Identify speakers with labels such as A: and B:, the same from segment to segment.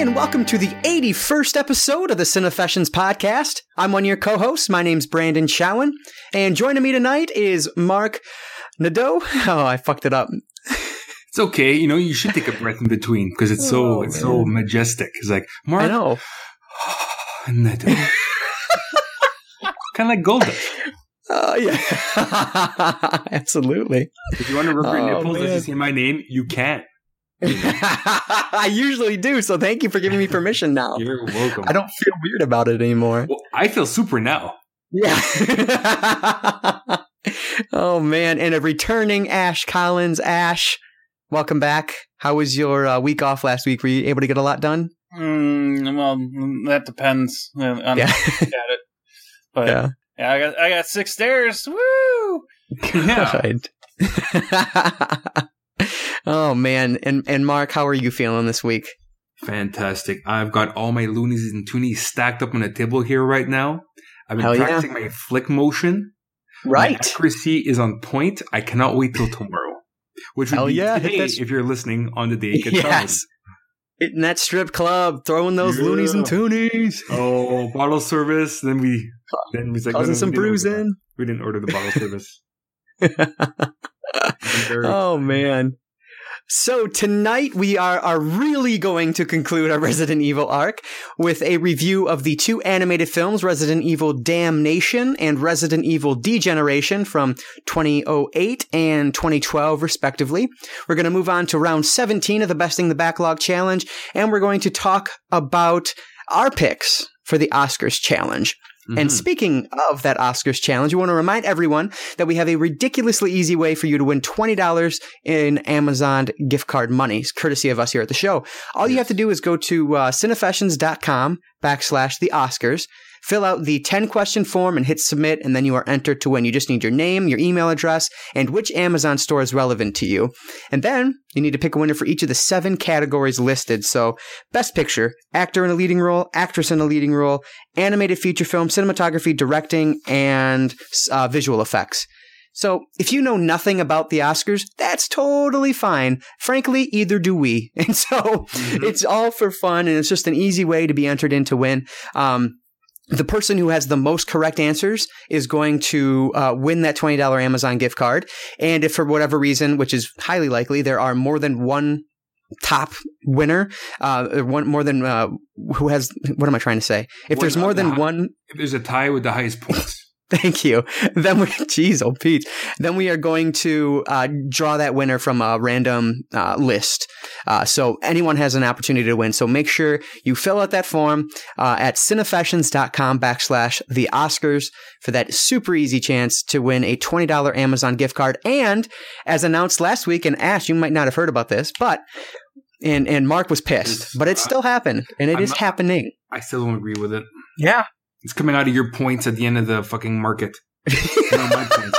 A: and welcome to the 81st episode of the Cinefessions podcast. I'm one of your co-hosts. My name's Branden Chowen, and joining me tonight is Marc Nadeau. Oh, I fucked it up.
B: It's okay. You know, you should take a breath in between because it's so
A: Oh,
B: it's so majestic. It's like
A: I
B: Marc
A: know.
B: Neto. kind of like Golda.
A: Oh, yeah. Absolutely.
B: If you want to rub your
A: Oh,
B: nipples as you say my name, you can.
A: I usually do, so thank you for giving me permission now.
B: You're welcome.
A: I don't feel weird about it anymore.
B: Well, I feel super now.
A: Yeah. oh man, and a returning Ashe Collins. Ashe, welcome back. How was your uh, week off last week? Were you able to get a lot done?
C: Mm, well, that depends uh, on
A: Yeah.
C: how you look at it. But yeah.
A: Yeah.
C: I got I got six stairs. Woo!
B: Yeah.
A: Oh man, and and Marc, how are you feeling this week?
B: Fantastic. I've got all my loonies and toonies stacked up on a table here right now. I've been
A: Hell yeah.
B: practicing my flick motion. My
A: Right.
B: accuracy is on point. I cannot wait till tomorrow. Which would
A: Hell
B: be
A: yeah,
B: today if you're listening on the day it
A: Yes. in that strip club, throwing those loonies and
B: Yeah.
A: toonies,
B: Oh, bottle service. Then we then we like,
A: causing
B: no, no,
A: some
B: we didn't order We didn't order the bottle service.
A: Oh man. So tonight we are are really going to conclude our Resident Evil arc with a review of the two animated films Resident Evil Damnation and Resident Evil Degeneration from 2008 and 2012 respectively. We're going to move on to round 17 of the Besting the Backlog challenge and we're going to talk about our picks for the Oscars challenge. And
B: Mhm.
A: speaking of that Oscars challenge, we want to remind everyone that we have a ridiculously easy way for you to win $20 in Amazon gift card money, courtesy of us here at the show. All you have to do is go to uh, cinefessions.com backslash the Oscars, fill out the 10 question form and hit submit, and then you are entered to win. You just need your name, your email address, and which Amazon store is relevant to you. And then you need to pick a winner for each of the seven categories listed. So, best picture, actor in a leading role, actress in a leading role, animated feature film, cinematography, directing, and uh, visual effects. So, if you know nothing about the Oscars, that's totally fine. Frankly, either do we. And so,
B: Mhm.
A: it's all for fun, and it's just an easy way to be entered in to win. Um, the person who has the most correct answers is going to uh, win that $20 Amazon gift card. And if for whatever reason, which is highly likely, there are more than one top winner, uh, one more than uh, who has, what am I trying to say? If
B: One
A: there's more than one
B: if there's a tie with the highest points.
A: Thank you. Then we, geez, oh Pete. Then we are going to uh, draw that winner from a random uh, list. Uh, so anyone has an opportunity to win. So make sure you fill out that form uh, at cinefessions.com backslash the Oscars for that super easy chance to win a $20 Amazon gift card. And as announced last week, and Ashe, you might not have heard about this, but and and Marc was pissed,
B: It's-
A: but it still happened, and it
B: I'm
A: is
B: not-
A: happening.
B: I still don't agree with it.
A: Yeah.
B: It's coming out of your points at the end of the fucking market. Not my points.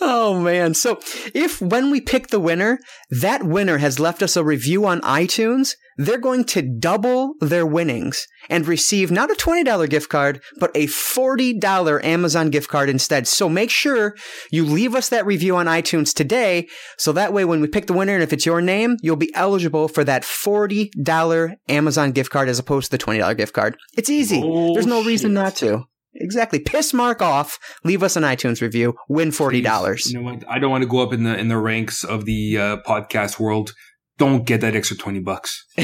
A: oh man. So if when we pick the winner, that winner has left us a review on iTunes, they're going to double their winnings and receive not a $20 gift card, but a $40 Amazon gift card instead. So make sure you leave us that review on iTunes today. So that way, when we pick the winner and if it's your name, you'll be eligible for that $40 Amazon gift card as opposed to the $20 gift card. It's easy. There's no reason not to. Exactly. Piss Marc off. Leave us an iTunes review. Win forty dollars.
B: You know what? I don't want to go up in the in the ranks of the uh, podcast world. Don't get that extra twenty bucks.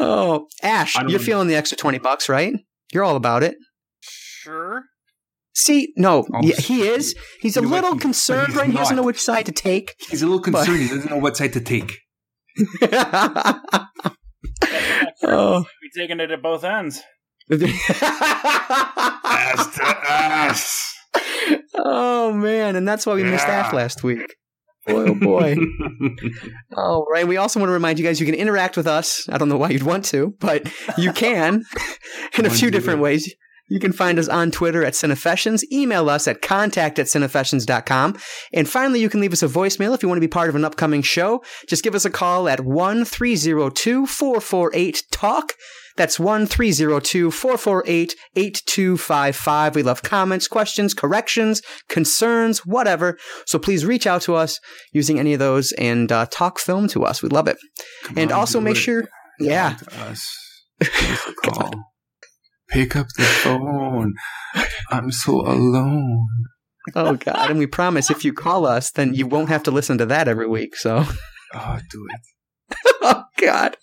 A: oh,
B: Ashe,
A: you're
B: want-
A: feeling the extra twenty bucks, right? You're all about it.
C: Sure.
A: See, no,
B: Oh,
A: yeah, he is. He's a
B: you know what?
A: little
B: He-
A: concerned,
B: he's
A: right? He doesn't know which side to take.
B: He's a little concerned. he doesn't know what side to take.
A: Oh. oh.
C: Be taking it at both ends.
B: Ass to ass.
A: oh man, and that's why we missed Ashe last week. Boy, oh boy. All right. We also want to remind you guys you can interact with us. I don't know why you'd want to, but you can in a few different ways. You can find us on Twitter at Cinefessions. Email us at contact at cinefessions.com. And finally, you can leave us a voicemail if you want to be part of an upcoming show. Just give us a call at 1 302 448 TALK. That's 1 302 448 8255. We love comments, questions, corrections, concerns, whatever. So please reach out to us using any of those and uh, talk film to us. We love it.
B: Come
A: And
B: on,
A: also make
B: it.
A: sure, yeah.
B: Us. Give us a call. Pick up the phone. I'm so alone.
A: Oh God! And we promise if you call us, then you won't have to listen to that every week. So,
B: Oh, do it.
A: God!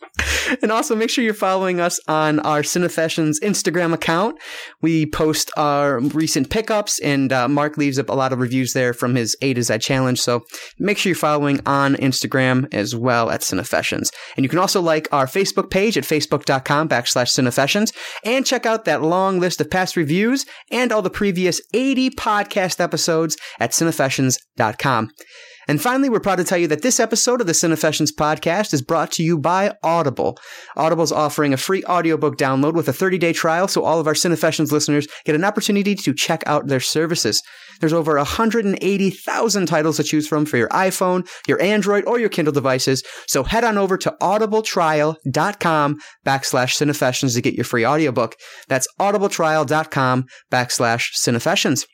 A: And also make sure you're following us on our Cinefessions Instagram account. We post our recent pickups, and uh, Marc leaves up a lot of reviews there from his A to Z challenge. So make sure you're following on Instagram as well at Cinefessions. And you can also like our Facebook page at facebook.com backslash Cinefessions and check out that long list of past reviews and all the previous 80 podcast episodes at cinefessions.com. And finally, we're proud to tell you that this episode of the Cinefessions podcast is brought to you by Audible. Audible's offering a free audiobook download with a 30-day trial so all of our Cinefessions listeners get an opportunity to check out their services. There's over 180,000 titles to choose from for your iPhone, your Android, or your Kindle devices. So head on over to audibletrial.com backslash Cinefessions to get your free audiobook. That's audibletrial.com backslash Cinefessions.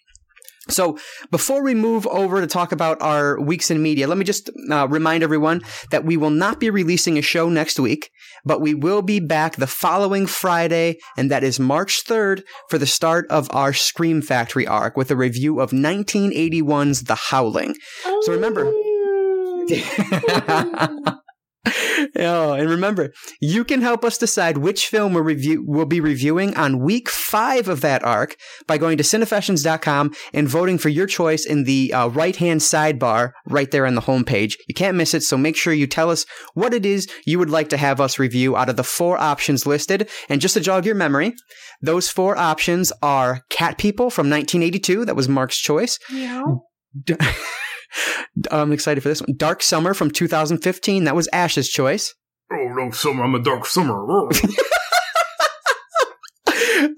A: So before we move over to talk about our weeks in media, let me just uh, remind everyone that we will not be releasing a show next week, but we will be back the following Friday, and that is March 3rd for the start of our Scream Factory arc with a review of 1981's The Howling. So remember. Oh, and remember, you can help us decide which film we'll, review, we'll be reviewing on week five of that arc by going to cinefessions.com and voting for your choice in the uh, right hand sidebar right there on the homepage. You can't miss it, so make sure you tell us what it is you would like to have us review out of the four options listed. And just to jog your memory, those four options are Cat People from 1982, that was Marc's choice. D- I'm excited for this one. Dark Summer from 2015. That was Ashe's choice.
B: Oh, Dark summer. I'm a dark summer. Oh.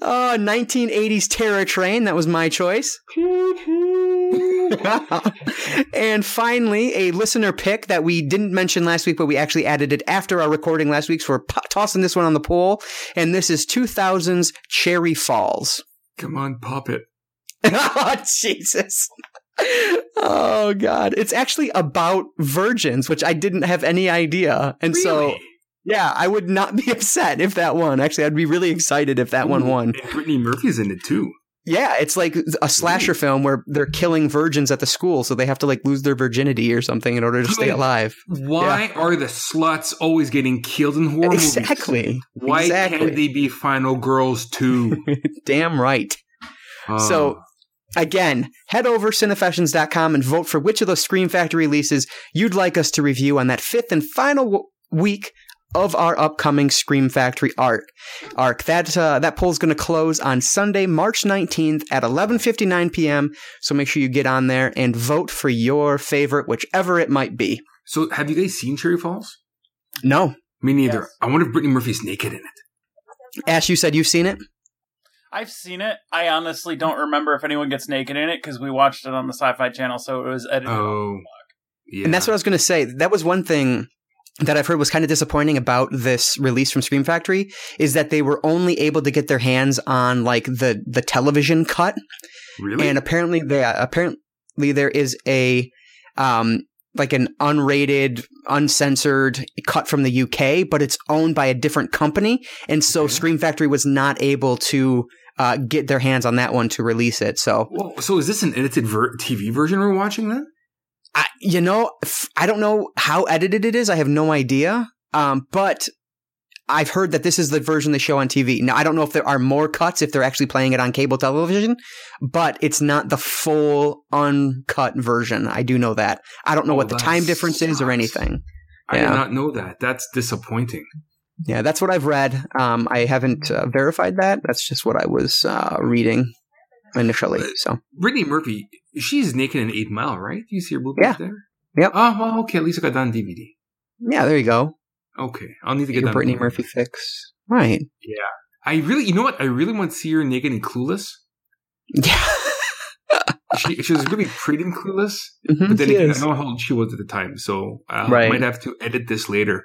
A: Uh, 1980s Terror Train. That was my choice. and finally, a listener pick that we didn't mention last week, but we actually added it after our recording last week. So we're po- tossing this one on the poll. And this is 2000's Cherry Falls.
B: Come on, pop it.
A: oh, Jesus. Oh, God. It's actually about virgins, which I didn't have any idea. And so, yeah, I would not be upset if that won. Actually, I'd be really excited if that one won.
B: And Brittany Murphy's in it too.
A: Yeah, it's like a slasher film where they're killing virgins at the school, so they have to like lose their virginity or something in order to stay
B: Like,
A: alive.
B: Why are the sluts always getting killed in horror movies?
A: Exactly.
B: Why
A: exactly.
B: can't they be final girls too?
A: Damn right.
B: Uh,
A: So again, head over cinefessions.com and vote for which of those Scream Factory releases you'd like us to review on that fifth and final w- week of our upcoming Scream Factory arc. Arc that uh, that poll's going to close on Sunday, March 19th at 11:59 p.m. So make sure you get on there and vote for your favorite whichever it might be.
B: so have you guys seen Cherry Falls?
A: No.
B: Me neither.
C: Yes.
B: I wonder if Brittany Murphy's naked in it.
A: Ashe, you said you've seen it?
C: I've seen it. I honestly don't remember if anyone gets naked in it because we watched it on the Sci-Fi Channel, so it was edited.
B: Oh, yeah.
A: And that's what I was going to say. That was one thing that I've heard was kind of disappointing about this release from Scream Factory is that they were only able to get their hands on like the the television cut,
B: really.
A: and apparently they apparently there is a um like an unrated, uncensored cut from the UK, but it's owned by a different company, and so
B: Okay.
A: Scream Factory was not able to uh, get their hands on that one to release it. So
B: Well, so is this an edited ver- TV version we're watching then?
A: I, you know, f- I don't know how edited it is. I have no idea. Um, but I've heard that this is the version they show on TV. Now, I don't know if there are more cuts if they're actually playing it on cable television, but it's not the full uncut version. I do know that. I don't know
B: Oh,
A: what the time difference is or anything.
B: I
A: Yeah.
B: did not know that. That's disappointing.
A: Yeah, that's what I've read. Um, I haven't uh, verified that. That's just what I was uh, reading initially. So
B: Brittany Murphy, she's naked in Eight Mile, right? Do you see her boobs
A: Yeah.
B: there?
A: Yep.
B: Oh, well, okay. At least I got that on DVD.
A: yeah, there you go.
B: Okay, I'll need to get
A: Your Brittany. Murphy fix. Right. Yeah.
B: I really, you know what? I really want to see her naked and clueless.
A: Yeah.
B: She, she was really pretty and clueless,
A: Mhm,
B: but then again, I don't know how old she was at the time, so uh, I
A: Right.
B: might have to edit this later.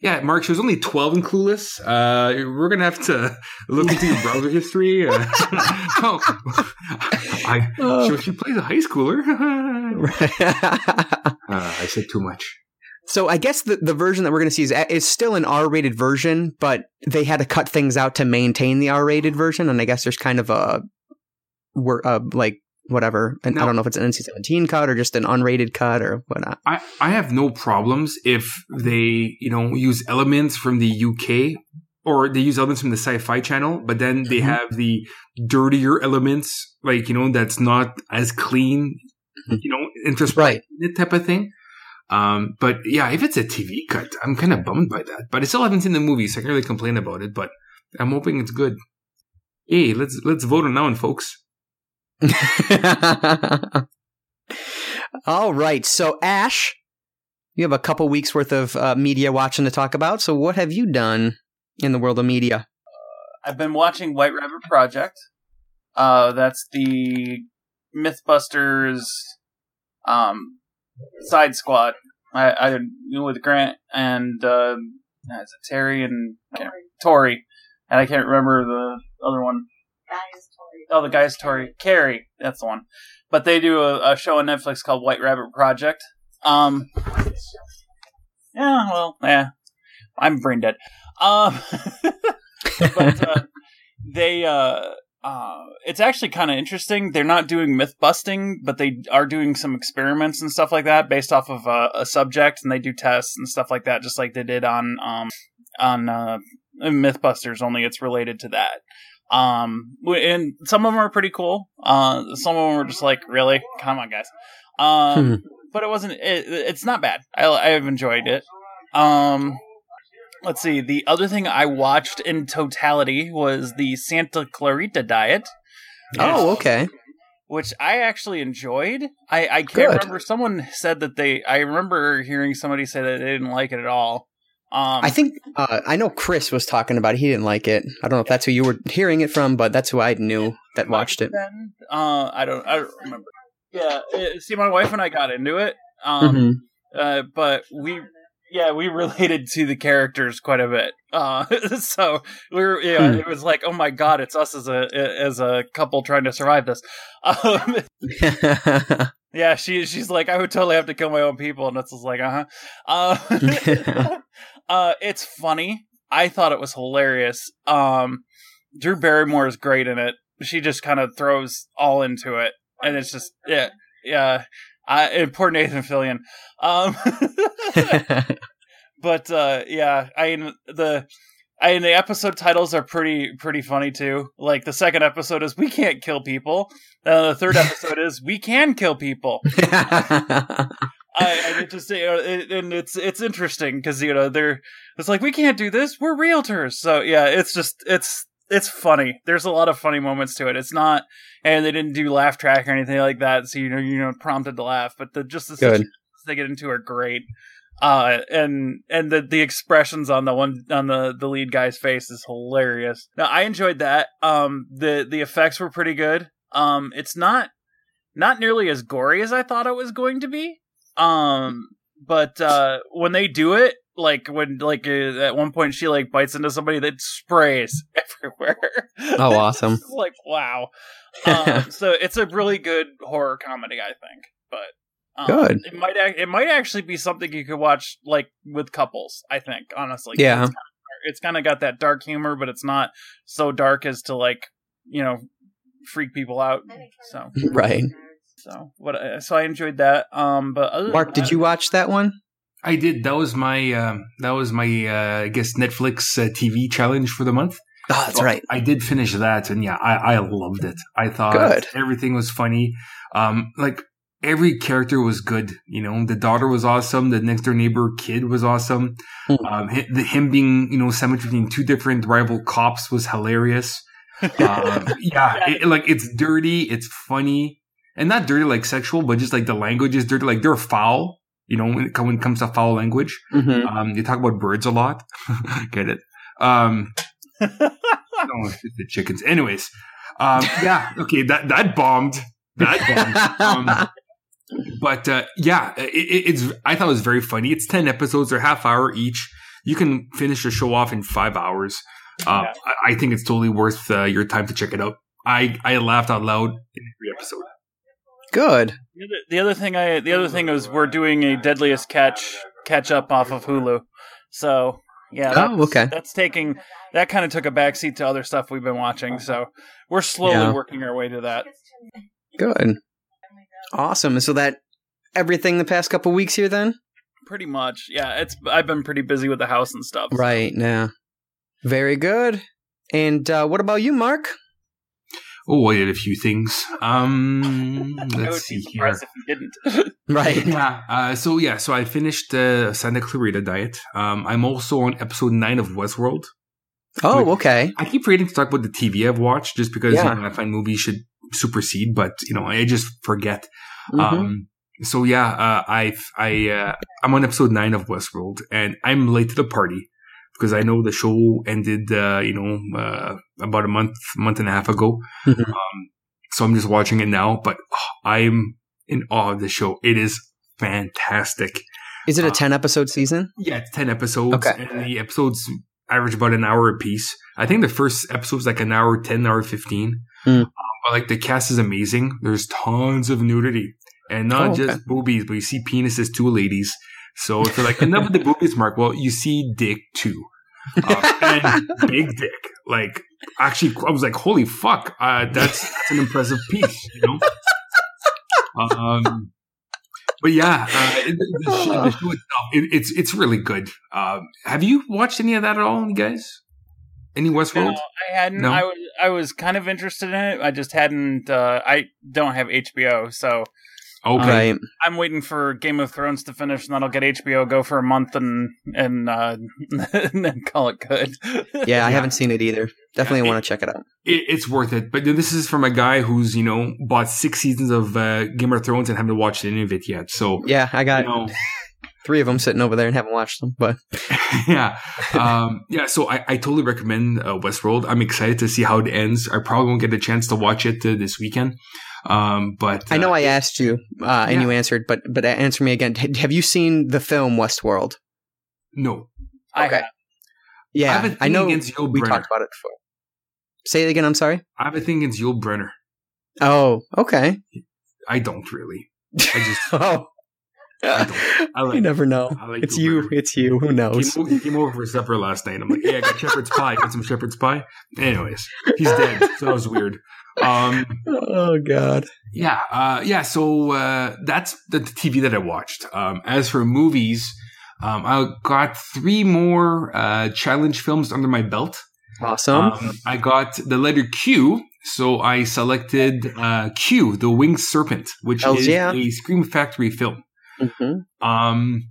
B: Yeah, Marc, she was only 12 and clueless. Uh, we're going to have to look into your browser history. Uh, oh, I,
A: Oh.
B: she, she plays a high schooler. uh, I said too much.
A: so I guess the, the version that we're going to see is, is still an R-rated version, but they had to cut things out to maintain the R-rated version, and I guess there's kind of a, uh, like whatever, and I don't know if it's an NC-17 cut or just an unrated cut or whatnot.
B: I, I have no problems if they, you know, use elements from the UK or they use elements from the sci-fi channel, but then they
A: Mhm.
B: have the dirtier elements, like, you know, that's not as clean,
A: Mhm.
B: you know, interest
A: Right.
B: type of thing. Um, but yeah, if it's a TV cut, I'm kind of bummed by that. But I still haven't seen the movie, so I can't really complain about it. But I'm hoping it's good. Hey, let's let's vote on that one, folks.
A: All right. So, Ashe, you have a couple weeks worth of uh, media watching to talk about. So, what have you done in the world of media?
C: I've been watching White Rabbit Project. Uh, that's the MythBusters um, side squad. I, I with Grant and uh, is it Terry and can't- Tori, and I can't remember the other one. Oh, the guy's Tory Kari. That's the one. But they do a, a show on Netflix called White Rabbit Project. Um, yeah, well, yeah, I'm brain dead. Um, but uh, they uh, uh, it's actually kind of interesting. They're not doing myth busting, but they are doing some experiments and stuff like that based off of uh, a subject, and they do tests and stuff like that, just like they did on um on uh, MythBusters. Only it's related to that. Um, and some of them are pretty cool. Uh, some of them are just like, really, come on, guys. Um,
A: Hmm.
C: but it wasn't. It, it's not bad. I I've enjoyed it. Um, let's see. The other thing I watched in totality was the Santa Clarita Diet.
A: Oh, okay.
C: Which I actually enjoyed. I, I can't
A: Good.
C: remember. Someone said that they. I remember hearing somebody say that they didn't like it at all. Um,
A: I think uh, I know Chris was talking about it. He didn't like it. I don't know if that's who you were hearing it from, but that's who I knew that watched it.
C: Uh, I don't. I don't remember. Yeah. uh, See, my wife and I got into it. Um,
A: Mhm.
C: uh, but we yeah we related to the characters quite a bit uh so we were yeah
A: Hmm.
C: it was like oh my god it's us as a as a couple trying to survive this um yeah she she's like i would totally have to kill my own people and it's just like uh-huh uh uh it's funny i thought it was hilarious um drew barrymore is great in it she just kind of throws all into it and it's just yeah yeah I, and poor Nathan Fillion. Um, but uh, yeah, I mean the I mean the episode titles are pretty pretty funny too. Like the second episode is "We can't kill people." The third episode is "We can kill people." I, I just you know, it, and it's it's interesting because you know they're it's like we can't do this. We're realtors, so yeah, it's just it's it's funny. There's a lot of funny moments to it. It's not, and they didn't do laugh track or anything like that, so you know you know prompted to laugh. But the just the
A: Good.
C: situations they get into are great. Uh, and and the the expressions on the one on the the lead guy's face is hilarious. Now I enjoyed that. Um, the the effects were pretty good. Um, it's not not nearly as gory as I thought it was going to be. Um, but uh, when they do it, like when like uh, at one point she like bites into somebody that sprays everywhere.
A: oh, awesome.
C: Like wow. Um, so it's a really good horror comedy, I think. But um,
A: Good.
C: It might ac- it might actually be something you could watch like with couples. I think honestly.
A: Yeah.
C: It's kind of got that dark humor, but it's not so dark as to like you know freak people out. So
A: Right.
C: So what? uh, So I enjoyed that. Um, but other
A: Marc,
C: than
A: did
C: that-
A: you watch that one?
B: I did. That was my um, that was my uh, I guess Netflix uh, TV challenge for the month.
A: Oh, that's right.
B: I did finish that, and yeah, I, I loved it. I thought
A: Good.
B: everything was funny. Um, like every character was good. You know, the daughter was awesome. The next door neighbor kid was awesome.
A: Hmm.
B: Um, hi- the him being you know sandwiched between two different rival cops was hilarious. Um, yeah, it, like it's dirty, it's funny, and not dirty like sexual, but just like the language is dirty. Like they're foul. You know, when it, when it comes to foul language,
A: Mhm.
B: um, they talk about birds a lot. Get it? Um, oh, the chickens. Anyways, um, yeah, okay, that that bombed. That bombed. Um, but uh, yeah, it, it's. I thought it was very funny. It's ten episodes; they're half hour each. You can finish the show off in five hours. Uh, yeah. I, I, think it's totally worth uh, your time to check it out. I I laughed out loud in every episode.
A: Good.
C: The other thing I the other thing is we're doing a Deadliest Catch catch up off of Hulu, so yeah.
A: Oh, okay.
C: That's taking that kind of took a backseat to other stuff we've been watching, so we're slowly yeah. working our way to that.
A: Good. Awesome. So that everything the past couple weeks here then?
C: Pretty much. Yeah, it's I've been pretty busy with the house and stuff.
A: So. Right, yeah. Very good. And uh, what about you, Marc?
B: Oh, I did a few things. Um, let's see here.
C: If you didn't.
A: right.
B: Yeah. Uh, so yeah. So I finished the uh, Santa Clarita Diet. Um, I'm also on episode nine of Westworld.
A: Oh, like, okay.
B: I keep forgetting to talk about the TV I've watched just because yeah. you know, I find movies should supersede, but you know I just forget. Mm-hmm. Um, so yeah, uh, I I uh, I'm on episode nine of Westworld, and I'm late to the party because I know the show ended, uh, you know, uh, about a month, month and a half ago. Mm-hmm. Um, so I'm just watching it now, but oh, I'm in awe of the show. It is fantastic.
A: Is it a uh, 10 episode season?
B: Yeah, it's 10 episodes. Okay. And the episodes average about an hour a piece. I think the first episode is like an hour 10, hour 15. Mm. Um, but like the cast is amazing. There's tons of nudity and not oh, just boobies, but you see penises too, ladies. So it's like, enough of the boobies, Marc, well, you see dick too. Uh, and big dick. Like, actually, I was like, holy fuck, uh, that's, that's an impressive piece, you know? Um, but yeah, uh, it, the, show, the, show, itself, it, it's it's really good. Um, have you watched any of that at all, you guys? Any Westworld? No,
C: I hadn't. No? I was I was kind of interested in it. I just hadn't. Uh, I don't have HBO, so
A: Okay.
C: Um, I'm waiting for Game of Thrones to finish, and then I'll get HBO go for a month and and, uh, and then call it good.
A: yeah, I haven't seen it either. Definitely yeah, want to check it out.
B: It, it's worth it. But this is from a guy who's you know bought six seasons of uh, Game of Thrones and haven't watched any of it yet. So
A: yeah, I got. You know, three of them sitting over there and haven't watched them. But
B: yeah, um, yeah. So I, I totally recommend uh, Westworld. I'm excited to see how it ends. I probably won't get a chance to watch it uh, this weekend. Um, but
A: uh, I know I asked you, uh, and yeah. you answered, but but answer me again. Have you seen the film Westworld?
B: No.
A: Okay. I yeah, I, I know. Against Yul we Brynner. talked about it before. Say it again. I'm sorry.
B: I have a thing against Yul Brynner.
A: Oh, okay.
B: I don't really. I just.
A: oh. Like, you never know. Like it's you. It's you. Who knows?
B: He came, came, over for supper last night. I'm like, yeah, I got shepherd's pie. Got some shepherd's pie. Anyways, he's dead. So that was weird. Um,
A: oh God.
B: Yeah. Uh, yeah. So uh, that's the TV that I watched. Um, as for movies, um, I got three more uh, challenge films under my belt.
A: Awesome. Um,
B: I got the letter Q, so I selected uh, Q, the Winged Serpent, which Hells is yeah. a Scream Factory film. Mm-hmm. Um,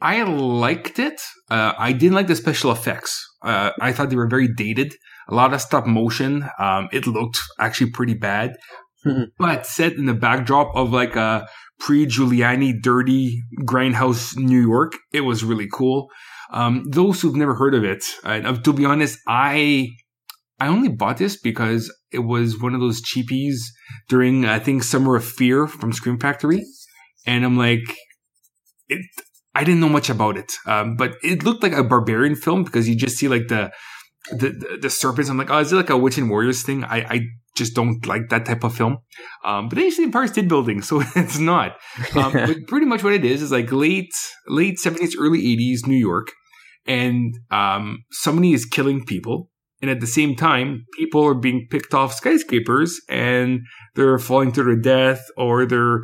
B: I liked it. Uh, I didn't like the special effects. Uh, I thought they were very dated. A lot of stop motion. Um, it looked actually pretty bad, mm-hmm. but set in the backdrop of like a pre-Giuliani dirty grindhouse New York, it was really cool. Um, those who've never heard of it, uh, to be honest, I I only bought this because it was one of those cheapies during I think Summer of Fear from Scream Factory and I'm like, it, I didn't know much about it, um, but it looked like a barbarian film because you just see like the the, the serpents. I'm like, oh, is it like a witch and warriors thing? I, I just don't like that type of film. Um, but they actually Empire State Building, so it's not. Um, but pretty much what it is is like late late 70s, early 80s New York, and um, somebody is killing people. And at the same time, people are being picked off skyscrapers and they're falling to their death or they're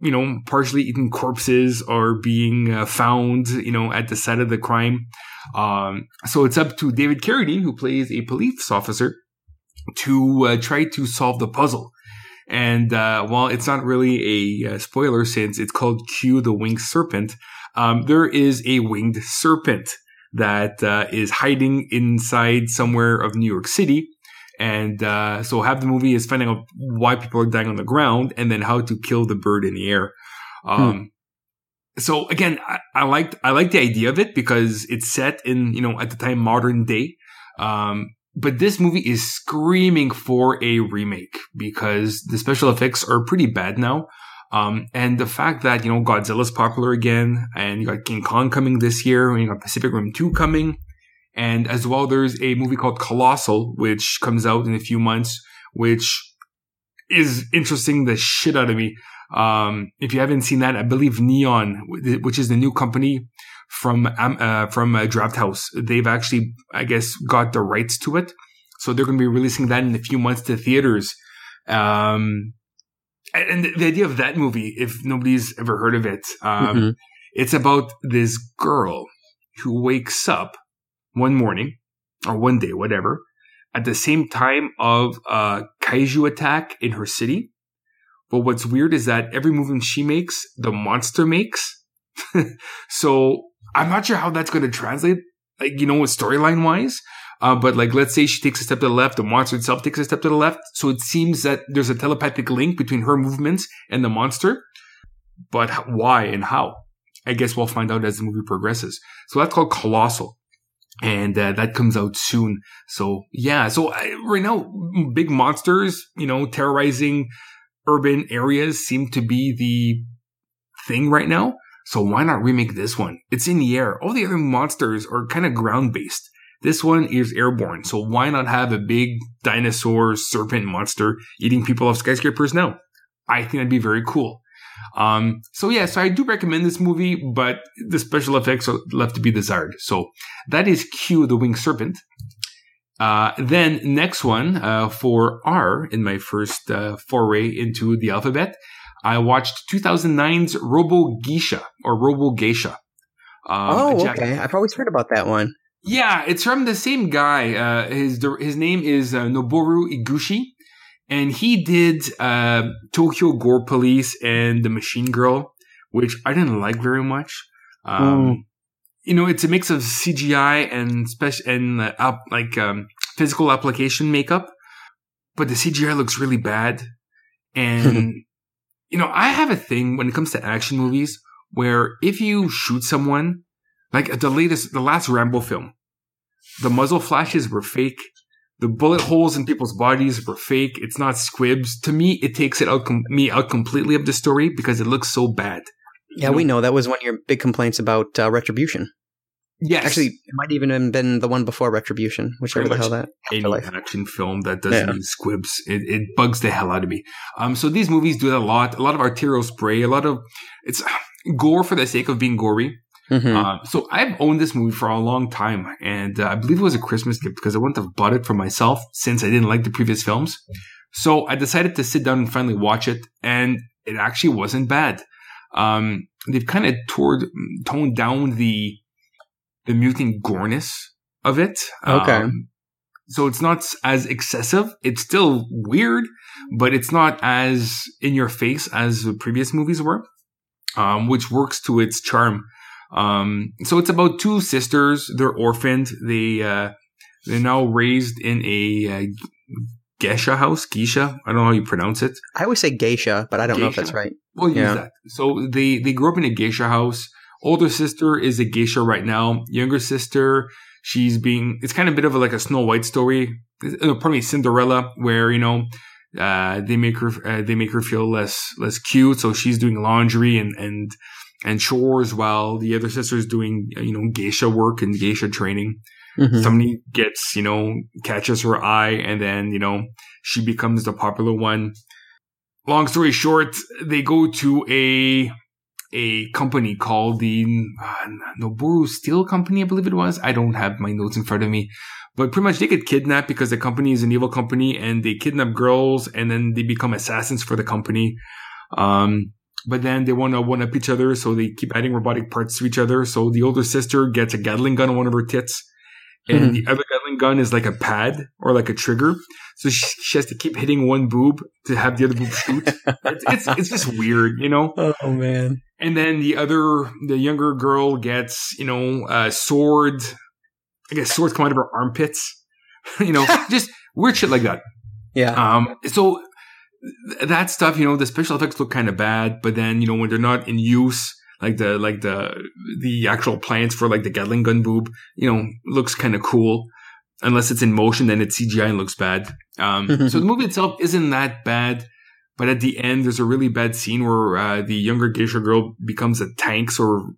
B: you know, partially eaten corpses are being uh, found, you know, at the site of the crime. Um, so it's up to David Carradine, who plays a police officer, to uh, try to solve the puzzle. And uh, while it's not really a uh, spoiler since it's called Q the Winged Serpent, um, there is a winged serpent that uh, is hiding inside somewhere of New York City and uh, so half the movie is finding out why people are dying on the ground and then how to kill the bird in the air. Um, hmm. So again, I, I liked I like the idea of it because it's set in you know at the time modern day. Um, but this movie is screaming for a remake because the special effects are pretty bad now. Um, and the fact that, you know, Godzilla's popular again and you got King Kong coming this year and you got Pacific Rim 2 coming. And as well, there's a movie called Colossal, which comes out in a few months, which is interesting the shit out of me. Um, if you haven't seen that, I believe Neon, which is the new company from uh, from uh, Drafthouse, they've actually, I guess, got the rights to it. So they're going to be releasing that in a few months to theaters. Um, and the idea of that movie, if nobody's ever heard of it, um, mm-hmm. it's about this girl who wakes up one morning or one day, whatever, at the same time of a kaiju attack in her city. But what's weird is that every movement she makes, the monster makes. so I'm not sure how that's going to translate, like, you know, storyline wise. Uh, but like, let's say she takes a step to the left, the monster itself takes a step to the left. So it seems that there's a telepathic link between her movements and the monster. But why and how? I guess we'll find out as the movie progresses. So that's called Colossal. And uh, that comes out soon. So yeah, so I, right now, big monsters, you know, terrorizing urban areas seem to be the thing right now. So why not remake this one? It's in the air. All the other monsters are kind of ground based. This one is airborne, so why not have a big dinosaur serpent monster eating people off skyscrapers now? I think that'd be very cool. Um, so yeah, so I do recommend this movie, but the special effects are left to be desired. So that is Q, the winged serpent. Uh, then next one, uh, for R in my first, uh, foray into the alphabet, I watched 2009's Robo Geisha or Robo Geisha.
A: Um, oh, okay. I've always heard about that one.
B: Yeah, it's from the same guy. Uh, his his name is uh, Noboru Iguchi, and he did uh, Tokyo Gore Police and The Machine Girl, which I didn't like very much. Um, mm. You know, it's a mix of CGI and special and uh, like um, physical application makeup, but the CGI looks really bad. And you know, I have a thing when it comes to action movies where if you shoot someone like the latest, the last Rambo film, the muzzle flashes were fake. The bullet holes in people's bodies were fake. It's not squibs. To me, it takes it out com- me out completely of the story because it looks so bad.
A: Yeah, you know? we know that was one of your big complaints about uh, Retribution.
B: Yes,
A: actually, it might even have been the one before Retribution, whichever the hell that.
B: Any action film that doesn't yeah. use squibs, it, it bugs the hell out of me. Um, so these movies do that a lot. A lot of arterial spray, a lot of it's gore for the sake of being gory. Mm-hmm. Uh, so I've owned this movie for a long time, and uh, I believe it was a Christmas gift because I wouldn't have bought it for myself since I didn't like the previous films. So I decided to sit down and finally watch it, and it actually wasn't bad. Um, they've kind of toned down the the mutant goreness of it.
A: Okay. Um,
B: so it's not as excessive. It's still weird, but it's not as in your face as the previous movies were, um, which works to its charm. Um, so it's about two sisters. They're orphaned. They, uh, they're now raised in a, uh, geisha house, geisha. I don't know how you pronounce it.
A: I always say geisha, but I don't geisha. know if that's right.
B: We'll yeah. that. So they, they grew up in a geisha house. Older sister is a geisha right now. Younger sister, she's being, it's kind of a bit of a, like a Snow White story. Uh, probably Cinderella, where, you know, uh, they make her, uh, they make her feel less, less cute. So she's doing laundry and, and, and chores while the other sister is doing, you know, geisha work and geisha training. Mm-hmm. Somebody gets, you know, catches her eye and then, you know, she becomes the popular one. Long story short, they go to a, a company called the uh, Noboru Steel Company, I believe it was. I don't have my notes in front of me, but pretty much they get kidnapped because the company is an evil company and they kidnap girls and then they become assassins for the company. Um, but then they want to one up each other, so they keep adding robotic parts to each other. So the older sister gets a Gatling gun on one of her tits, and mm-hmm. the other Gatling gun is like a pad or like a trigger. So she, she, has to keep hitting one boob to have the other boob shoot. it's, it's, it's just weird, you know.
A: Oh man.
B: And then the other, the younger girl gets, you know, a sword. I guess swords come out of her armpits. you know, just weird shit like that.
A: Yeah.
B: Um. So that stuff, you know, the special effects look kind of bad, but then, you know, when they're not in use, like the, like the, the actual plants for like the Gatling gun boob, you know, looks kind of cool. unless it's in motion, then it's CGI and looks bad. Um, so the movie itself isn't that bad. But at the end, there's a really bad scene where uh, the younger geisha girl becomes a tank, or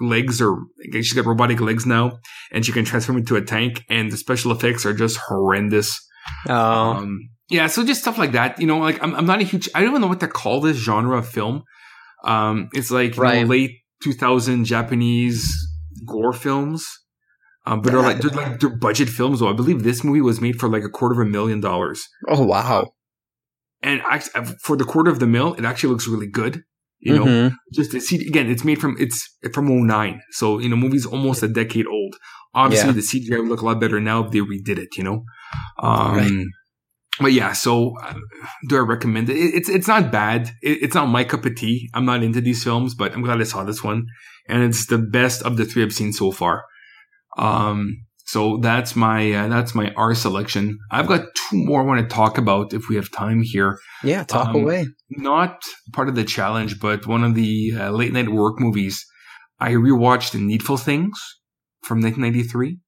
B: legs or she's got robotic legs now, and she can transform into a tank. And the special effects are just horrendous.
A: Oh,
B: Um, yeah, so just stuff like that. You know, like I'm, I'm not a huge. I don't even know what to call this genre of film. Um, it's like you know, late 2000 Japanese gore films. Um, but they're like they're like they're budget films. Though I believe this movie was made for like a quarter of a million dollars,
A: oh wow.
B: and act- for the quarter of the mill, it actually looks really good. You know,
A: Mhm.
B: just to see again, it's made from it's from 09. so you know, movie's almost a decade old. Obviously,
A: Yeah.
B: the CGI would look a lot better now if they redid it. You know, um,
A: Right.
B: But yeah. So, uh, do I recommend it? It- It's it's not bad. It, it's not my cup of tea. I'm not into these films, but I'm glad I saw this one, and it's the best of the three I've seen so far. Um, so that's my uh, that's my R selection. I've got two more I want to talk about if we have time here
A: Yeah, talk
B: Um,
A: away.
B: not part of the challenge, but one of the uh, late night work movies. I rewatched The Needful Things from 1993.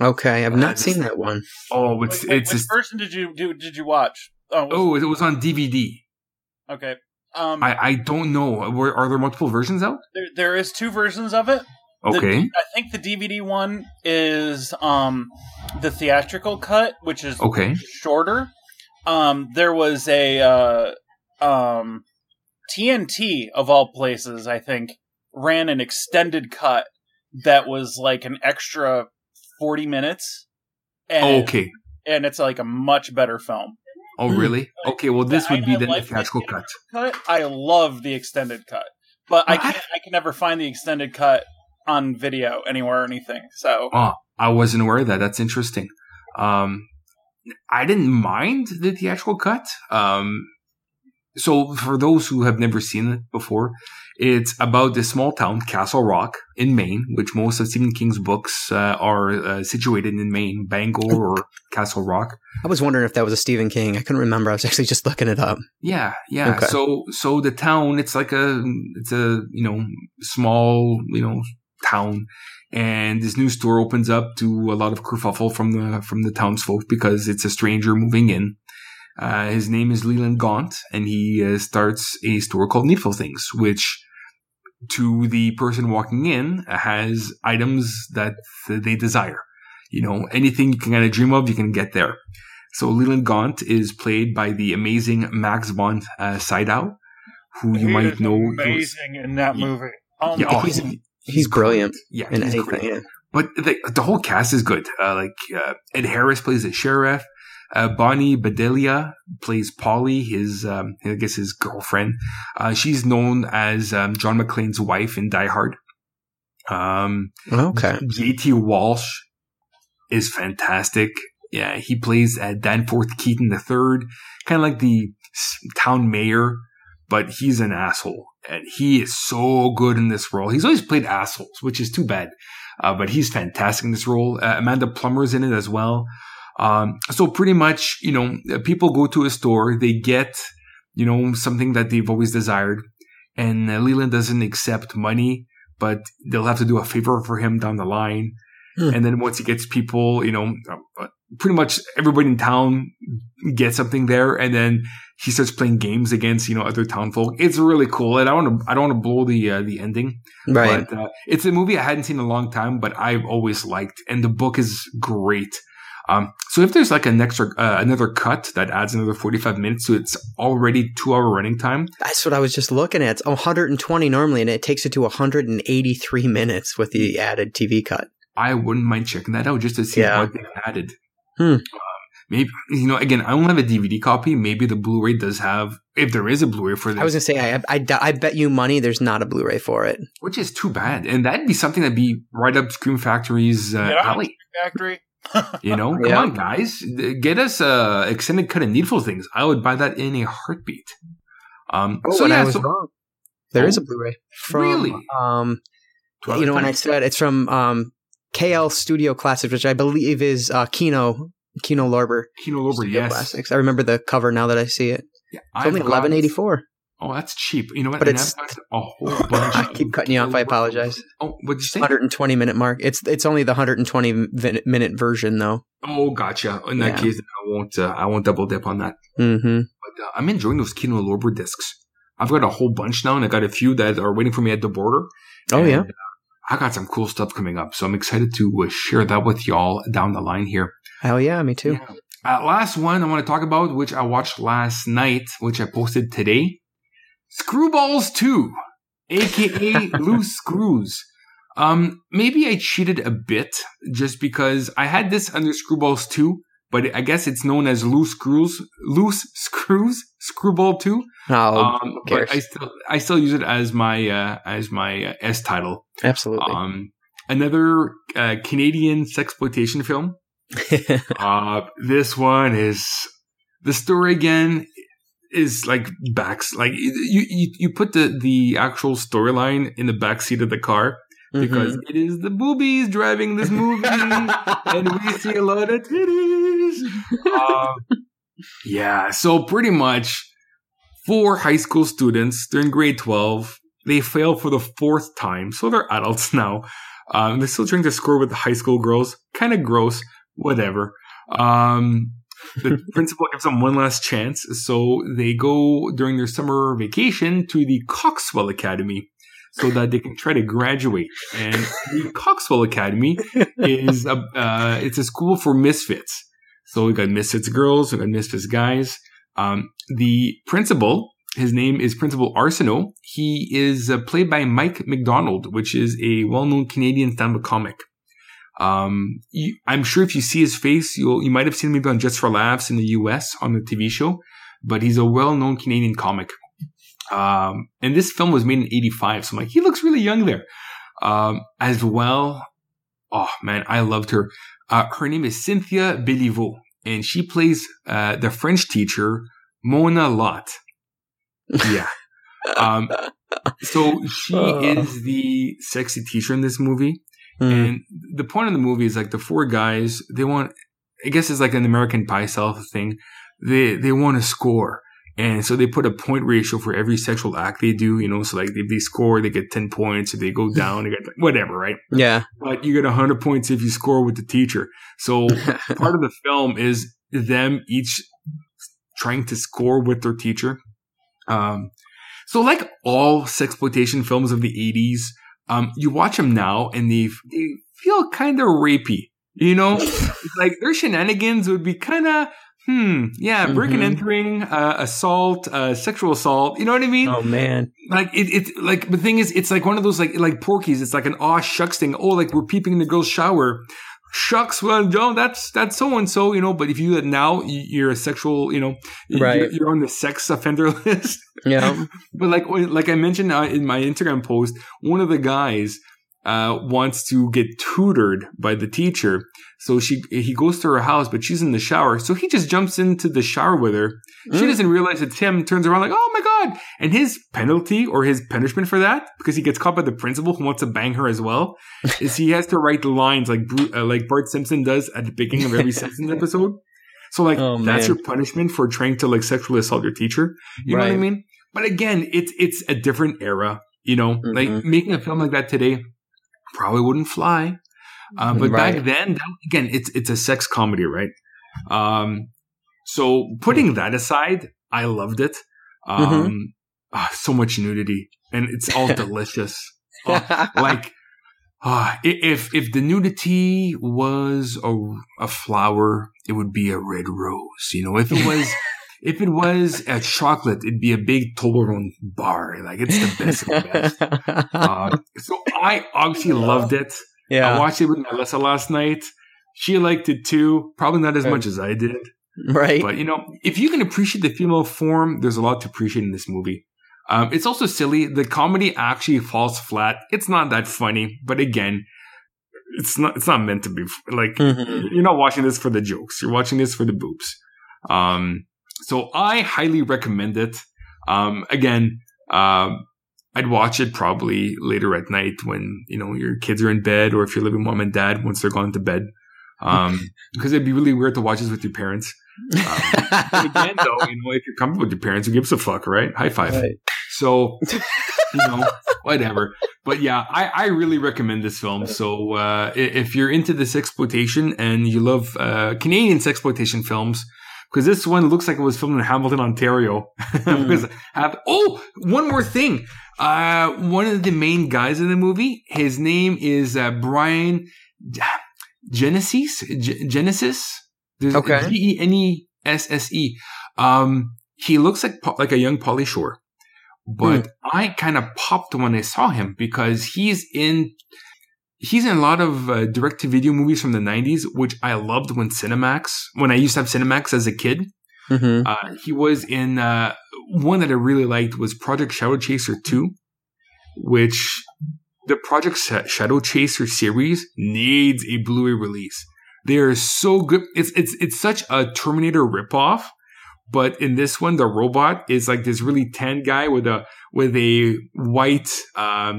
A: Okay, I've
B: uh,
A: not
B: this-
A: seen that one.
B: Oh, it's
C: Wait, wait,
B: it's
C: which
B: just,
C: version did you do? Did you watch? Oh,
B: oh, it was on DVD.
C: okay. Um,
B: I I don't know. Were, are there multiple versions out?
C: there, there is two versions of it. The-
B: Okay,
C: I think the DVD one is um the theatrical cut, which is
B: okay,
C: shorter. Um, there was a uh, um, TNT of all places, I think, ran an extended cut that was like an extra forty minutes. And,
B: okay.
C: and it's like a much better film.
B: Oh, really? Okay. Well, this would be the
C: like
B: theatrical
C: it.
B: cut.
C: Cut. I love the extended cut, but I
B: I-
C: can't. I can never find the extended cut on video anywhere or anything. So
B: Oh, I wasn't aware of that. That's interesting. Um, I didn't mind the theatrical cut. Um, so for those who have never seen it before, it's about this small town, Castle Rock, in Maine, which most of Stephen King's books uh, are uh, situated in Maine, Bangor or Castle Rock.
A: I was wondering if that was a Stephen King. I couldn't remember. I was actually just looking it up.
B: Yeah, yeah.
A: Okay.
B: So, so the town, it's like a, it's a, you know, small, you know, town. And this new store opens up to a lot of kerfuffle from the, from the townsfolk because it's a stranger moving in. Uh, his name is Leland Gaunt and he uh, starts a store called Needful Things, which to the person walking in has items that they desire. You know, anything you can kind of dream of, you can get there. So Leland Gaunt is played by the amazing Max von uh, Sydow, who you might
C: is
B: know.
C: amazing in that movie. Oh
B: Yeah, oh,
A: He's-
B: he-
A: He's brilliant
B: yeah, he's
A: anything.
B: great.
A: Yeah.
B: But the, the whole cast is good. Uh, like uh, Ed Harris plays the sheriff. Uh, Bonnie Bedelia plays Polly, his um, I guess his girlfriend. Uh, she's known as um, John McClane's wife in Die Hard. Um,
A: Okay.
B: JT Walsh is fantastic. Yeah, he plays uh, Danforth Keeton III, kind of like the town mayor, but he's an asshole. And he is so good in this role. He's always played assholes, which is too bad. Uh, but he's fantastic in this role. Uh, Amanda Plummer's in it as well. Um, so pretty much, you know, people go to a store, they get, you know, something that they've always desired. And uh, Leland doesn't accept money, but they'll have to do a favor for him down the line.
A: Hmm.
B: And then once he gets people, you know, uh, pretty much everybody in town gets something there. And then he starts playing games against, you know, other town folk. It's really cool. And I don't want to, I don't want to blow the, uh, the ending.
A: Right.
B: But uh, it's a movie I hadn't seen in a long time, but I've always liked, and the book is great. Um, so if there's like an extra, uh, another cut that adds another 45 minutes to its already two hour running time,
A: That's what I was just looking at. It's 120 normally, and it takes it to 183 minutes with the added TV cut.
B: I wouldn't mind checking that out just to see
A: Yeah.
B: what they added.
A: Hmm.
B: Um, maybe, you know, again, I don't have a DVD copy. Maybe the Blu-ray does have, if there is a Blu-ray for this,
A: I was gonna say, I, I, I bet you money there's not a Blu-ray for it.
B: which is too bad. And that'd be something that'd be right up Scream Factory's uh,
C: Yeah.
B: alley.
C: Factory.
B: You know, come
A: Yeah.
B: on, guys, get us a extended cut of Needful Things. I would buy that in a heartbeat. Um, so
A: and I
B: yeah,
A: was
B: so
A: wrong. There is
B: Oh.
A: a Blu-ray from
B: Really?
A: um, you know, when I said it's from um, KL Studio Classics, which I believe is uh, Kino Kino Lorber.
B: Kino Lorber,
A: Studio
B: yes,
A: Classics. I remember the cover now that I see it.
B: Yeah,
A: It's only
B: I've got-
A: eleven eighty four.
B: Oh, that's cheap. You know what?
A: But
B: And
A: it's-
B: a whole bunch.
A: I keep cutting you off. I apologize.
B: Oh, what'd you say?
A: 120 minute mark. It's it's only the 120 minute version though.
B: Oh, gotcha. In that
A: Yeah.
B: case, I won't. Uh, I won't double dip on that.
A: Mm-hmm.
B: But uh, I'm enjoying those Kino Lorber discs. I've got a whole bunch now, and I got a few that are waiting for me at the border.
A: Oh,
B: And,
A: yeah.
B: uh, I got some cool stuff coming up, so I'm excited to uh, share that with y'all down the line here.
A: Hell yeah, me too.
B: Yeah. Uh, last one I want to talk about, which I watched last night, which I posted today. Screwballs 2, aka Loose Screws. Um, maybe I cheated a bit just because I had this under Screwballs 2, but I guess it's known as Loose Screws, Loose Screws, Screwball 2.
A: Oh,
B: um, but? I still, I still use it as my, uh, as my uh, S title.
A: Absolutely.
B: Um, another, uh, Canadian sexploitation film. Uh, this one is the story again is like backs like you you, you put the the actual storyline in the back seat of the car because
A: Mm-hmm.
B: it is the boobies driving this movie and we see a lot of titties. Um, yeah, so pretty much four high school students, they're in grade 12. They fail for the fourth time, so they're adults now. Um, they're still trying to score with the high school girls. Kind of gross, whatever. Um, the principal gives them one last chance, so they go during their summer vacation to the Coxwell Academy so that they can try to graduate. And the Coxwell Academy is a uh, it's a school for misfits. So we got misfits girls, we got misfits guys. Um, the principal, his name is Principal Arsenault. He is uh, played by Mike MacDonald, which is a well-known Canadian stand-up comic. Um, you, I'm sure if you see his face, you'll you might have seen him maybe on Just for Laughs in the U.S. on the TV show, but he's a well-known Canadian comic. Um, and this film was made in '85, so I'm like, he looks really young there. Um, as well, oh man, I loved her. Uh, her name is Cynthia Béliveau, and she plays uh, the French teacher Mona Lot. Yeah. um, so she
A: Oh.
B: is the sexy teacher in this movie.
A: Mm.
B: And the point of the movie is like the four guys, they want, I guess it's like an American Pie style thing. They, they want to score. And so they put a point ratio for every sexual act they do, you know, so like if they score, they get 10 points. If they go down, they get whatever, right?
A: Yeah.
B: But you get 100 points if you score with the teacher. So part of the film is them each trying to score with their teacher. Um, so like all sexploitation films of the 80s, um, you watch them now and they, they feel kind of rapey. You know, like their shenanigans would be kind of, hmm, yeah, breaking,
A: Mhm.
B: entering, uh, assault, uh, sexual assault. You know what I mean?
A: Oh man.
B: like it, it's like the thing is it's like one of those like like Porky's it's like an aw shucks thing oh like we're peeping in the girl's shower shucks well no that's that's so and so you know but if you do that now you're a sexual you know
A: Right.
B: you're, you're on the sex offender list
A: Yeah.
B: but like like i mentioned uh, in my instagram post one of the guys uh, wants to get tutored by the teacher so she he goes to her house but she's in the shower so he just jumps into the shower with her she
A: Mm.
B: doesn't realize it's him, turns around like, oh my God. And his penalty or his punishment for that, because he gets caught by the principal who wants to bang her as well, is he has to write the lines like uh, like Bart Simpson does at the beginning of every Simpsons episode. So like,
A: Oh,
B: that's your punishment for trying to like sexually assault your teacher. You know what I mean? But again, it's, it's a different era, you know, like
A: Mhm.
B: making a film like that today probably wouldn't fly. Uh, but
A: Right.
B: back then, that, again, it's it's a sex comedy, right? Um, so putting that aside, I loved it. Um,
A: Mhm.
B: ah, so much nudity, and it's all delicious. Oh, like, ah, if if the nudity was a a flower, it would be a red rose. You know, if it was. If it was a chocolate, it'd be a big Toblerone bar. Like it's the best of the best. Uh, so I obviously loved it. I watched it with Melissa last night. She liked it too. Probably not as
A: Right.
B: much as I did.
A: Right.
B: But you know, if you can appreciate the female form, there's a lot to appreciate in this movie. Um, it's also silly. The comedy actually falls flat. It's not that funny, but again, it's not. It's not meant to be like
A: Mhm.
B: you're not watching this for the jokes. You're watching this for the boobs. Um, so I highly recommend it. Um, again, um, I'd watch it probably later at night when you know your kids are in bed, or if you're living with mom and dad once they're gone to bed. Um, because it'd be really weird to watch this with your parents. Um, again, though, you know, if you're comfortable with your parents, who gives a fuck, right? High five.
A: Right.
B: So, you know, whatever. But yeah, I, I really recommend this film. So, uh, if you're into this exploitation and you love uh, Canadian exploitation films, because this one looks like it was filmed in Hamilton, Ontario. because have oh, one more thing. Uh, one of the main guys in the movie, his name is uh, Bryan Genesse. G- Genesse. There's
A: Okay.
B: G E N E S S E. Um, he looks like like a young Pauly Shore, but I kind of popped when I saw him because he's in he's in a lot of uh, direct to video movies from the 90s, which I loved when Cinemax, when I used to have Cinemax as a kid.
A: hmm
B: Uh, he was in uh, one that I really liked was Project Shadow Chaser 2, which the Project Sh- Shadow Chaser series needs a Blu-ray release. They are so good. It's it's it's such a Terminator ripoff, but in this one, the robot is like this really tan guy with a with a white um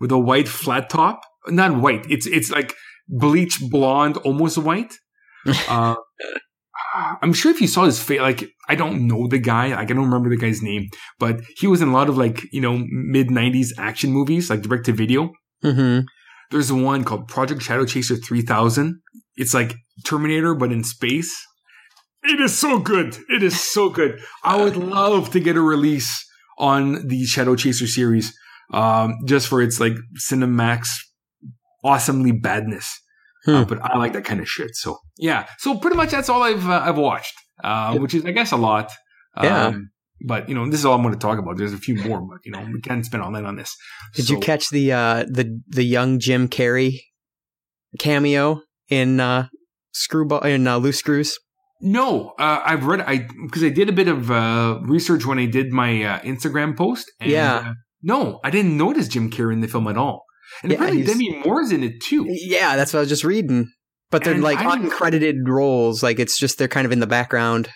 B: with a white flat top. Not white. It's it's like bleach blonde, almost white. Uh, I'm sure if you saw his face, like I don't know the guy, like I don't remember the guy's name, but he was in a lot of like you know mid '90s action movies, like direct to video.
A: hmm
B: There's one called Project Shadow Chaser 3000. It's like Terminator, but in space. It is so good. It is so good. I would love to get a release on the Shadow Chaser series, um, just for its like Cinemax awesomely badness. Uh,
A: Hmm.
B: but I like that kind of shit. So yeah. So pretty much that's all I've uh, I've watched, uh, which is I guess a lot.
A: Yeah.
B: Um, but you know, this is all I'm going to talk about. There's a few more, but you know, we can't spend all night on this.
A: Did you catch the uh, the the young Jim Carrey cameo in uh, Screwball in uh, Loose Screws?
B: No, uh, I've read I because I did a bit of uh, research when I did my uh, Instagram post. And,
A: Yeah.
B: uh, no, I didn't notice Jim Carrey in the film at all, and
A: Yeah,
B: apparently Demi Moore's in it too.
A: Yeah, that's what I was just reading. But they're
B: And
A: like uncredited roles. Like it's just they're kind of in the background.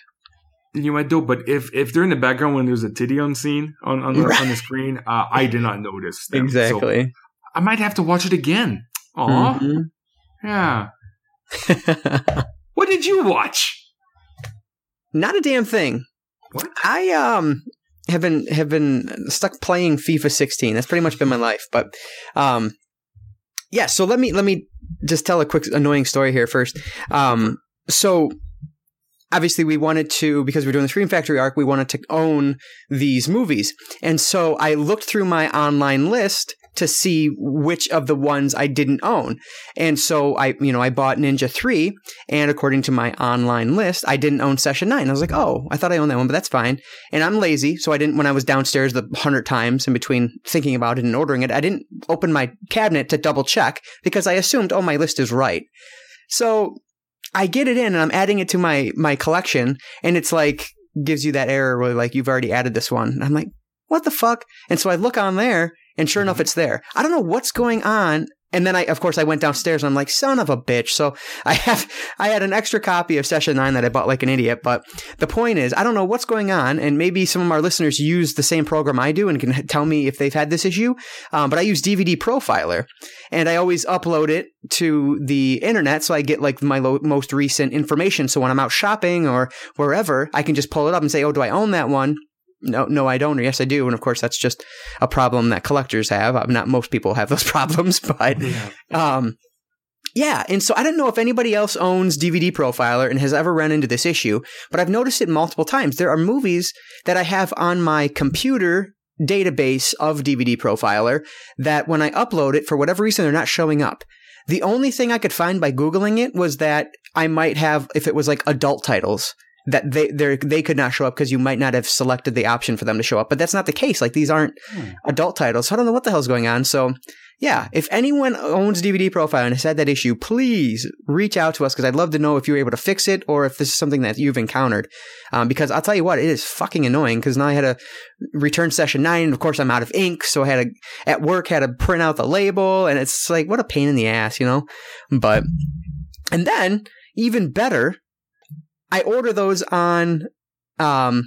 B: You might do, but if if they're in the background when there's a titty on scene on on the,
A: Right.
B: on the screen, uh, I did not notice. Them. So
A: Exactly.
B: I might have to watch it again. Aw,
A: Mhm.
B: yeah. What did you watch?
A: Not a damn thing.
B: What?
A: I um have been have been stuck playing FIFA 16. That's pretty much been my life. But um yeah, so let me let me just tell a quick annoying story here first. Um so obviously we wanted to because we're doing the Screen Factory arc, we wanted to own these movies. And so I looked through my online list to see which of the ones I didn't own. And so I, you know, I bought Ninja 3 and according to my online list, I didn't own Session 9. I was like, oh, I thought I owned that one, but that's fine. And I'm lazy, so I didn't, when I was downstairs the hundred times in between thinking about it and ordering it, I didn't open my cabinet to double check because I assumed, oh, my list is right. So I get it in and I'm adding it to my, my collection and it's like, gives you that error where like, you've already added this one. And I'm like, what the fuck? And so I look on there and sure enough, it's there. I don't know what's going on. And then I, of course, I went downstairs and I'm like, son of a bitch. So I have, I had an extra copy of Session 9 that I bought like an idiot. But the point is, I don't know what's going on. And maybe some of our listeners use the same program I do and can tell me if they've had this issue. Um, but I use DVD Profiler and I always upload it to the internet. So I get like my lo- most recent information. So when I'm out shopping or wherever, I can just pull it up and say, oh, do I own that one? No, no, I don't. Or yes, I do. And of course, that's just a problem that collectors have. Uh, Not most people have those problems, but
B: Yeah.
A: um, yeah, and so I don't know if anybody else owns DVD Profiler and has ever run into this issue, but I've noticed it multiple times. There are movies that I have on my computer database of DVD Profiler that when I upload it, for whatever reason, they're not showing up. The only thing I could find by Googling it was that I might have, if it was like adult titles, that they they they could not show up because you might not have selected the option for them to show up. But that's not the case. Like these aren't
B: Hmm.
A: adult titles. So I don't know what the hell's going on. So yeah, if anyone owns DVD Profile and has had that issue, please reach out to us because I'd love to know if you were able to fix it or if this is something that you've encountered. Um, because I'll tell you what, it is fucking annoying because now I had to return session nine. And of course, I'm out of ink. So I had to, at work, had to print out the label. And it's like, what a pain in the ass, you know? But, and then even better, I order those on, um,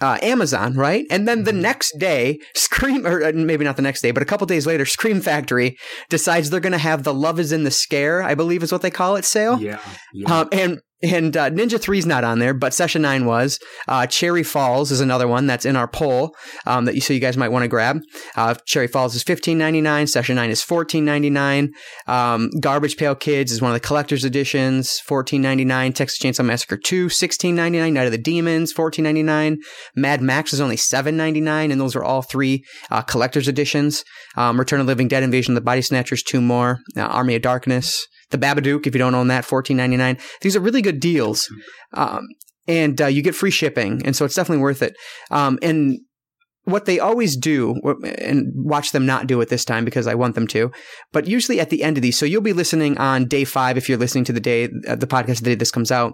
A: uh, Amazon, right? And then the
B: Mhm.
A: next day, Scream, or uh, maybe not the next day, but a couple days later, Scream Factory decides they're going to have the Love is in the Scare, I believe is what they call it, sale.
B: Yeah. yeah.
A: Um, and and uh, Ninja Three's not on there, but Session Nine was. Uh, Cherry Falls is another one that's in our poll um, that you so you guys might want to grab. Uh, Cherry Falls is fifteen ninety nine. Session Nine is fourteen ninety nine. Um, Garbage Pail Kids is one of the collector's editions, fourteen ninety nine. Texas Chainsaw Massacre Two, sixteen ninety nine. Night of the Demons, fourteen ninety nine. Mad Max is only seven ninety nine, and those are all three uh, collector's editions. Um, Return of Living Dead, Invasion of the Body Snatchers, two more. Army of Darkness. The Babadook, if you don't own that, fourteen ninety nine. These are really good deals, um, and uh, you get free shipping, and so it's definitely worth it. Um, and what they always do, and watch them not do it this time because I want them to, but usually at the end of these, so you'll be listening on day five if you're listening to the day uh, the podcast the day this comes out,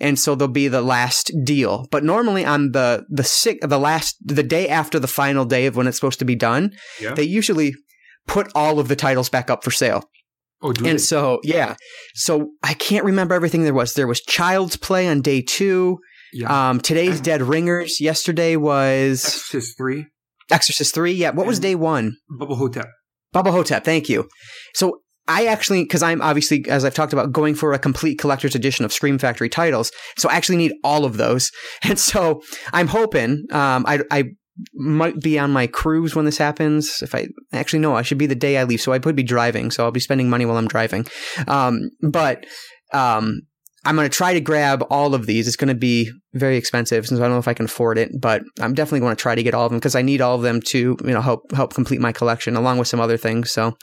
A: and so there'll be the last deal. But normally on the the sick the last the day after the final day of when it's supposed to be done,
B: Yeah.
A: they usually put all of the titles back up for sale.
B: Oh, do
A: And
B: they?
A: so, yeah. So I can't remember everything there was. There was Child's Play on day two.
B: yeah.
A: Um, today's Dead Ringers. Yesterday was
B: Exorcist three,
A: Exorcist 3. Yeah. What was day one?
B: Bubba Ho-Tep.
A: Bubba Ho-Tep. Thank you. So I actually, because I'm obviously, as I've talked about, going for a complete collector's edition of Scream Factory titles. So I actually need all of those. And so I'm hoping, um, I, I might be on my cruise when this happens. If I actually no, I should be the day I leave. So I would be driving. So I'll be spending money while I'm driving. Um, but, um, I'm going to try to grab all of these. It's going to be very expensive since I don't know if I can afford it, but I'm definitely going to try to get all of them because I need all of them to, you know, help help complete my collection along with some other things. So,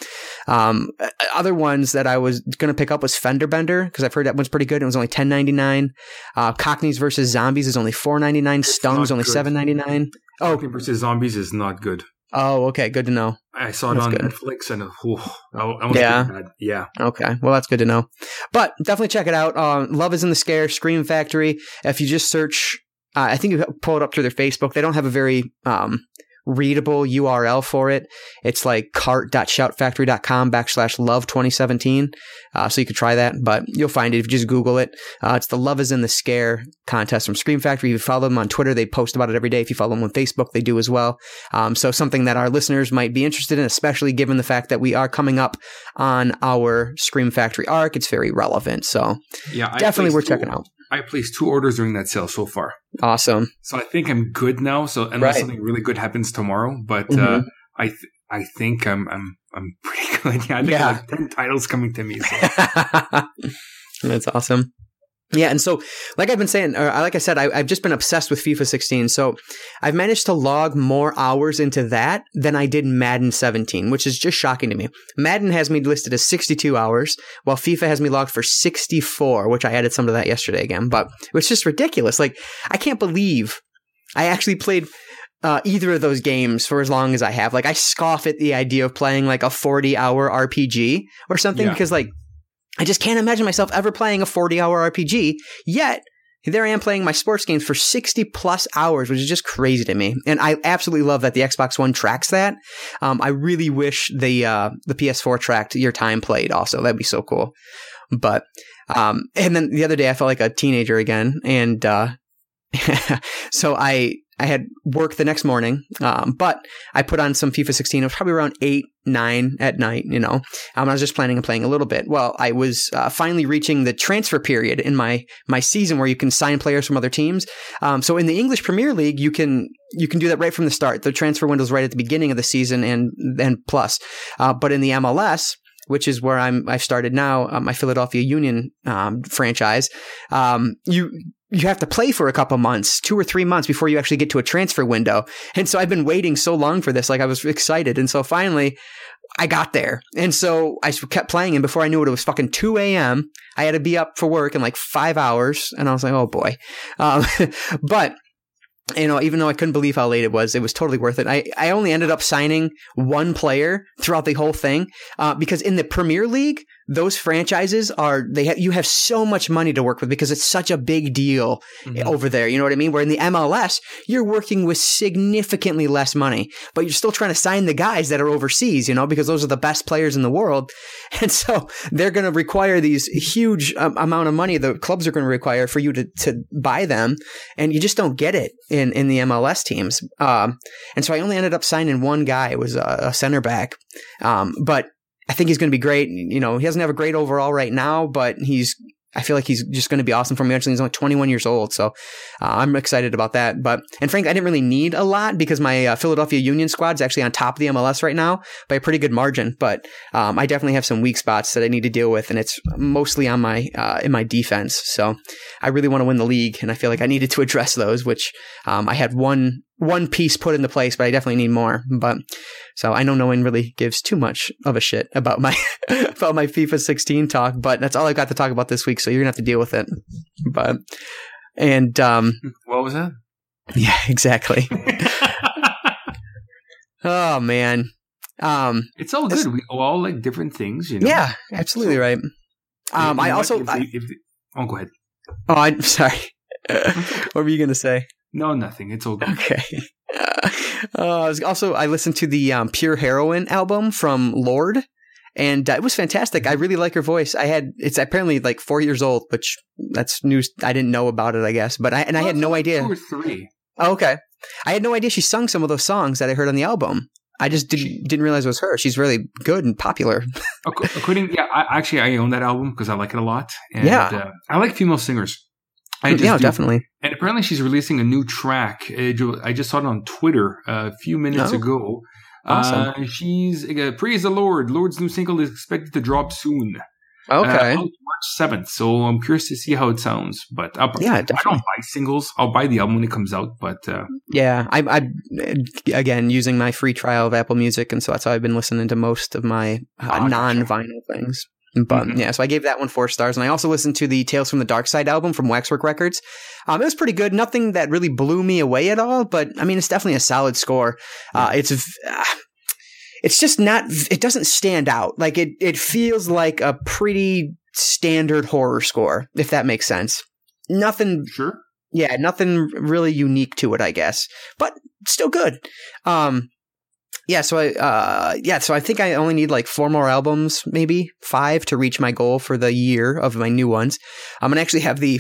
A: um, other ones that I was going to pick up was Fender Bender because I've heard that one's pretty good. It was only 10.99. Uh, Cockneys versus Zombies is only 4.99. Stun's
B: not
A: only
B: good.
A: 7.99. Oh,
B: Cockney versus Zombies is not good.
A: oh, okay, good to know.
B: I saw it
A: That's
B: on
A: good.
B: Netflix and oh, I, I was
A: Yeah.
B: Yeah.
A: Okay, well that's good to know. But definitely check it out. Uh, Love is in the Scare, Scream Factory. If you just search, uh, I think you pull it up through their Facebook. They don't have a very um, readable URL for it. It's like cart.shoutfactory.com backslash love 2017. Uh, so you could try that, but you'll find it if you just Google it. Uh, it's the Love is in the Scare contest from Scream Factory. If you follow them on Twitter, they post about it every day. If you follow them on Facebook, they do as well. Um, so something that our listeners might be interested in, especially given the fact that we are coming up on our Scream Factory arc. It's very relevant. So
B: Yeah.
A: Definitely worth
B: two-
A: checking out.
B: I placed two orders during that sale so far.
A: Awesome.
B: So I think I'm good now. So unless
A: Right.
B: something really good happens tomorrow, but
A: Mhm.
B: uh, I th- I think I'm I'm I'm pretty good. Yeah, I think
A: Yeah.
B: like ten titles coming to me. So.
A: That's awesome. Yeah, and so like I've been saying, or like I said, I, I've just been obsessed with FIFA 16. So I've managed to log more hours into that than I did Madden 17, which is just shocking to me. Madden has me listed as 62 hours, while FIFA has me logged for 64, which I added some to that yesterday again. But it's just ridiculous. Like I can't believe I actually played uh, either of those games for as long as I have. Like I scoff at the idea of playing like a 40 hour RPG or something
B: Yeah.
A: because like I just can't imagine myself ever playing a 40 hour RPG. Yet there I am playing my sports games for 60 plus hours, which is just crazy to me. And I absolutely love that the Xbox One tracks that. Um, I really wish the uh, the PS4 tracked your time played also. That'd be so cool. But um, and then the other day I felt like a teenager again, and uh, so I I had work the next morning, um, but I put on some FIFA 16. It was probably around eight nine at night. You know, um, I was just planning on playing a little bit. Well, I was uh, finally reaching the transfer period in my my season where you can sign players from other teams. Um, so in the English Premier League, you can you can do that right from the start. The transfer window is right at the beginning of the season and and plus. Uh, but in the MLS, which is where I'm I've started now, uh, my Philadelphia Union um, franchise, um, you you have to play for a couple months, two or three months before you actually get to a transfer window. And so I've been waiting so long for this, like I was excited, and so finally. I got there. And so I kept playing, and before I knew it, it was fucking 2 a.m. I had to be up for work in like five hours, and I was like, oh boy. Um, but you know, even though I couldn't believe how late it was, it was totally worth it. I, I only ended up signing one player throughout the whole thing uh, because in the Premier League, those franchises are they have you have so much money to work with because it's such a big deal
B: Mhm.
A: over there. You know what I mean? Where in the MLS, you're working with significantly less money, but you're still trying to sign the guys that are overseas. You know, because those are the best players in the world, and so they're going to require these huge um, amount of money. The clubs are going to require for you to to buy them, and you just don't get it in in the MLS teams. Um, and so I only ended up signing one guy. It was a, a center back, um, but I think he's going to be great. You know, he doesn't have a great overall right now, but he's I feel like he's just going to be awesome for me. Actually, he's only 21 years old, so uh, I'm excited about that. But and Frank, I didn't really need a lot because my uh, Philadelphia Union squad is actually on top of the MLS right now by a pretty good margin. But um, I definitely have some weak spots that I need to deal with, and it's mostly on my uh, in my defense. So I really want to win the league, and I feel like I needed to address those, which um, I had one one piece put into place, but I definitely need more. But so I know no one really gives too much of a shit about my about my FIFA 16 talk, but that's all I got to talk about this week. So you're gonna have to deal with it. But and um,
B: what was that?
A: Yeah, exactly. oh man, um,
B: it's all good. We all like different things, you know.
A: Yeah, absolutely so, right. Um, I also.
B: If they, if they, oh, go ahead.
A: Oh, I'm sorry. what were you gonna say?
B: No, nothing. It's all good.
A: Okay. Uh, also, I listened to the um, Pure Heroine album from Lorde, and uh, it was fantastic. I really like her voice. I had it's apparently like four years old, which that's news. I didn't know about it, I guess, but I and I had no idea.
B: Two or three.
A: Oh, okay. I had no idea she sung some of those songs that I heard on the album. I just didn't didn't realize it was her. She's really good and popular.
B: according, yeah, I, actually I own that album because I like it a lot. And, yeah, uh, I like female singers.
A: I mm, yeah, do. definitely.
B: And apparently, she's releasing a new track. I just saw it on Twitter a few minutes oh, ago. Awesome. Uh, she's uh, praise the Lord. Lorde's new single is expected to drop soon.
A: Okay.
B: Uh, March seventh. So I'm curious to see how it sounds. But I'll, yeah, definitely. I don't buy singles. I'll buy the album when it comes out. But uh,
A: yeah, I, I again using my free trial of Apple Music, and so that's how I've been listening to most of my uh, oh, non vinyl things. But mm-hmm. yeah, so I gave that one four stars. And I also listened to the Tales from the Dark Side album from Waxwork Records. Um, it was pretty good. Nothing that really blew me away at all, but I mean, it's definitely a solid score. Uh, it's, uh, it's just not, it doesn't stand out. Like it, it feels like a pretty standard horror score, if that makes sense. Nothing.
B: Sure.
A: Yeah, nothing really unique to it, I guess, but still good. Um, yeah, so I uh, yeah, so I think I only need like four more albums, maybe five, to reach my goal for the year of my new ones. I'm gonna actually have the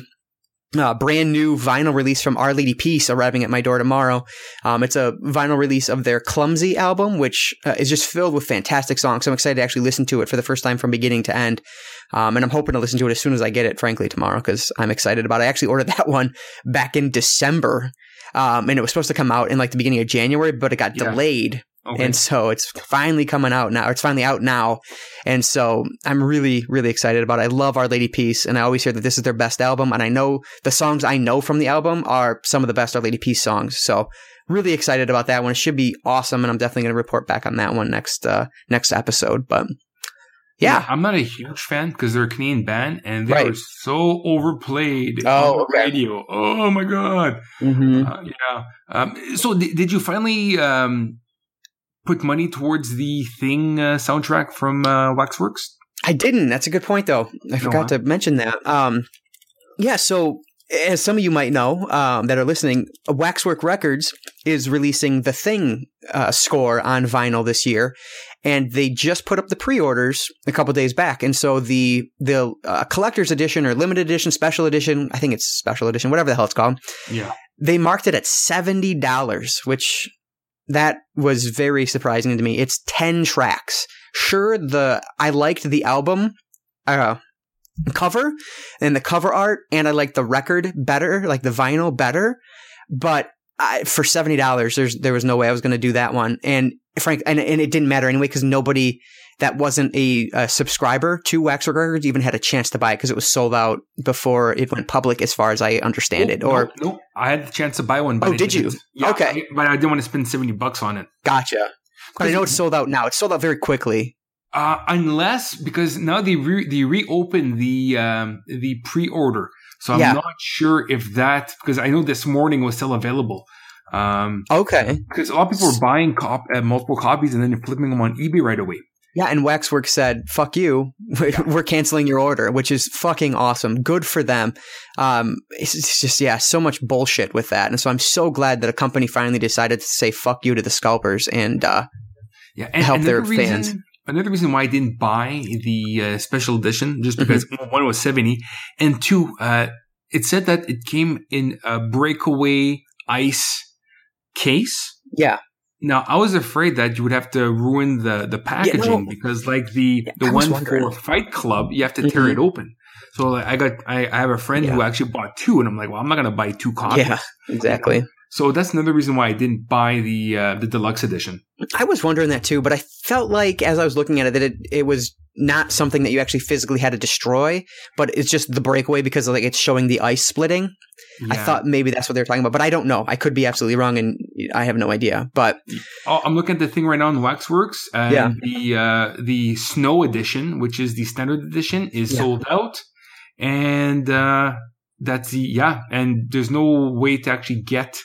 A: uh, brand new vinyl release from Our Lady Peace arriving at my door tomorrow. Um, it's a vinyl release of their Clumsy album, which uh, is just filled with fantastic songs. So I'm excited to actually listen to it for the first time from beginning to end. Um, and I'm hoping to listen to it as soon as I get it, frankly, tomorrow, because I'm excited about it. I actually ordered that one back in December. Um, and it was supposed to come out in like the beginning of January, but it got yeah. delayed Okay. And so it's finally coming out now. It's finally out now. And so I'm really, really excited about it. I love Our Lady Peace. And I always hear that this is their best album. And I know the songs I know from the album are some of the best Our Lady Peace songs. So really excited about that one. It should be awesome. And I'm definitely going to report back on that one next, uh, next episode. But yeah. yeah.
B: I'm not a huge fan because they're a Canadian band and they right. are so overplayed
A: oh,
B: on the radio. Oh my God. Mm-hmm. Uh, yeah. Um, so th- did you finally, um, put money towards the Thing uh, soundtrack from uh, Waxworks?
A: I didn't. That's a good point, though. I forgot to mention that. Um, yeah, so as some of you might know um, that are listening, Waxwork Records is releasing the Thing uh, score on vinyl this year, and they just put up the pre-orders a couple days back. And so the the uh, collector's edition or limited edition, special edition, I think it's special edition, whatever the hell it's called.
B: Yeah,
A: they marked it at seventy dollars, which that was very surprising to me. It's 10 tracks. Sure, the I liked the album uh, cover and the cover art, and I liked the record better, like the vinyl better. But I, for seventy dollars, there's there was no way I was going to do that one. And Frank, and, and it didn't matter anyway because nobody that wasn't a, a, subscriber to Waxwork Records even had a chance to buy it because it was sold out before it went public, as far as I understand it. Or
B: no, no, I had the chance to buy one.
A: But oh, did you?
B: Yeah,
A: okay,
B: I, but I didn't want to spend seventy bucks on it.
A: Gotcha. But I know it's sold out now. It's sold out very quickly.
B: Uh, unless because now they re- they reopen the um, the pre order, so I'm yeah. not sure if that because I know this morning was still available. Um,
A: okay.
B: Because a lot of people are buying cop- uh, multiple copies and then flipping them on eBay right away.
A: Yeah, and Waxwork said, "Fuck you, we're canceling your order," which is fucking awesome. Good for them. Um, it's, just yeah, so much bullshit with that, and so I'm so glad that a company finally decided to say "fuck you" to the scalpers and uh,
B: yeah, and help their reason, fans. Another reason why I didn't buy the uh, special edition, just because mm-hmm. one was seventy, and two, uh, it said that it came in a breakaway ice case.
A: Yeah.
B: Now I was afraid that you would have to ruin the the packaging yeah, no. because like the yeah, the one for Fight Club, you have to tear mm-hmm. it open. So like, I got I, I have a friend who actually bought two, and I'm like, well, I'm not gonna buy two copies.
A: Yeah, exactly.
B: So that's another reason why I didn't buy the uh, the deluxe edition.
A: I was wondering that too, but I felt like as I was looking at it that it, it was not something that you actually physically had to destroy, but it's just the breakaway because like it's showing the ice splitting. I thought maybe that's what they were talking about, but I don't know. I could be absolutely wrong, and I have no idea. But
B: Oh, I'm looking at the thing right now in Waxworks. And
A: Yeah.
B: The uh, the snow edition, which is the standard edition, is
A: Yeah.
B: sold out, and uh, that's the yeah. And there's no way to actually get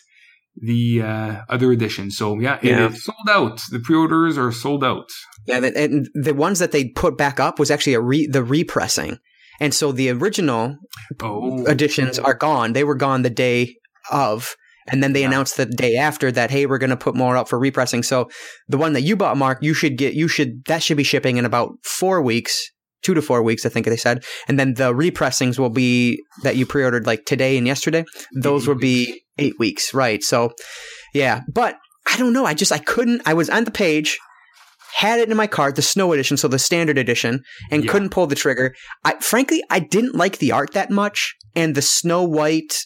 B: the uh, other edition. So yeah, it
A: Yeah.
B: is sold out. The pre-orders are sold out.
A: yeah, and the ones that they put back up was actually a re, the repressing, and so the original
B: Oh,
A: editions are gone. They were gone the day of. And then they
B: Yeah.
A: announced the day after that, hey, we're going to put more up for repressing. So the one that you bought, Marc, you should get, you should, that should be shipping in about four weeks, two to four weeks, I think they said. And then the repressings will be that you pre ordered like today and yesterday. Those
B: Eight
A: will be eight weeks, right? So yeah, but I don't know. I just, I couldn't, I was on the page, had it in my cart, the snow edition, so the standard edition, and
B: Yeah.
A: couldn't pull the trigger. I frankly I didn't like the art that much, and the snow white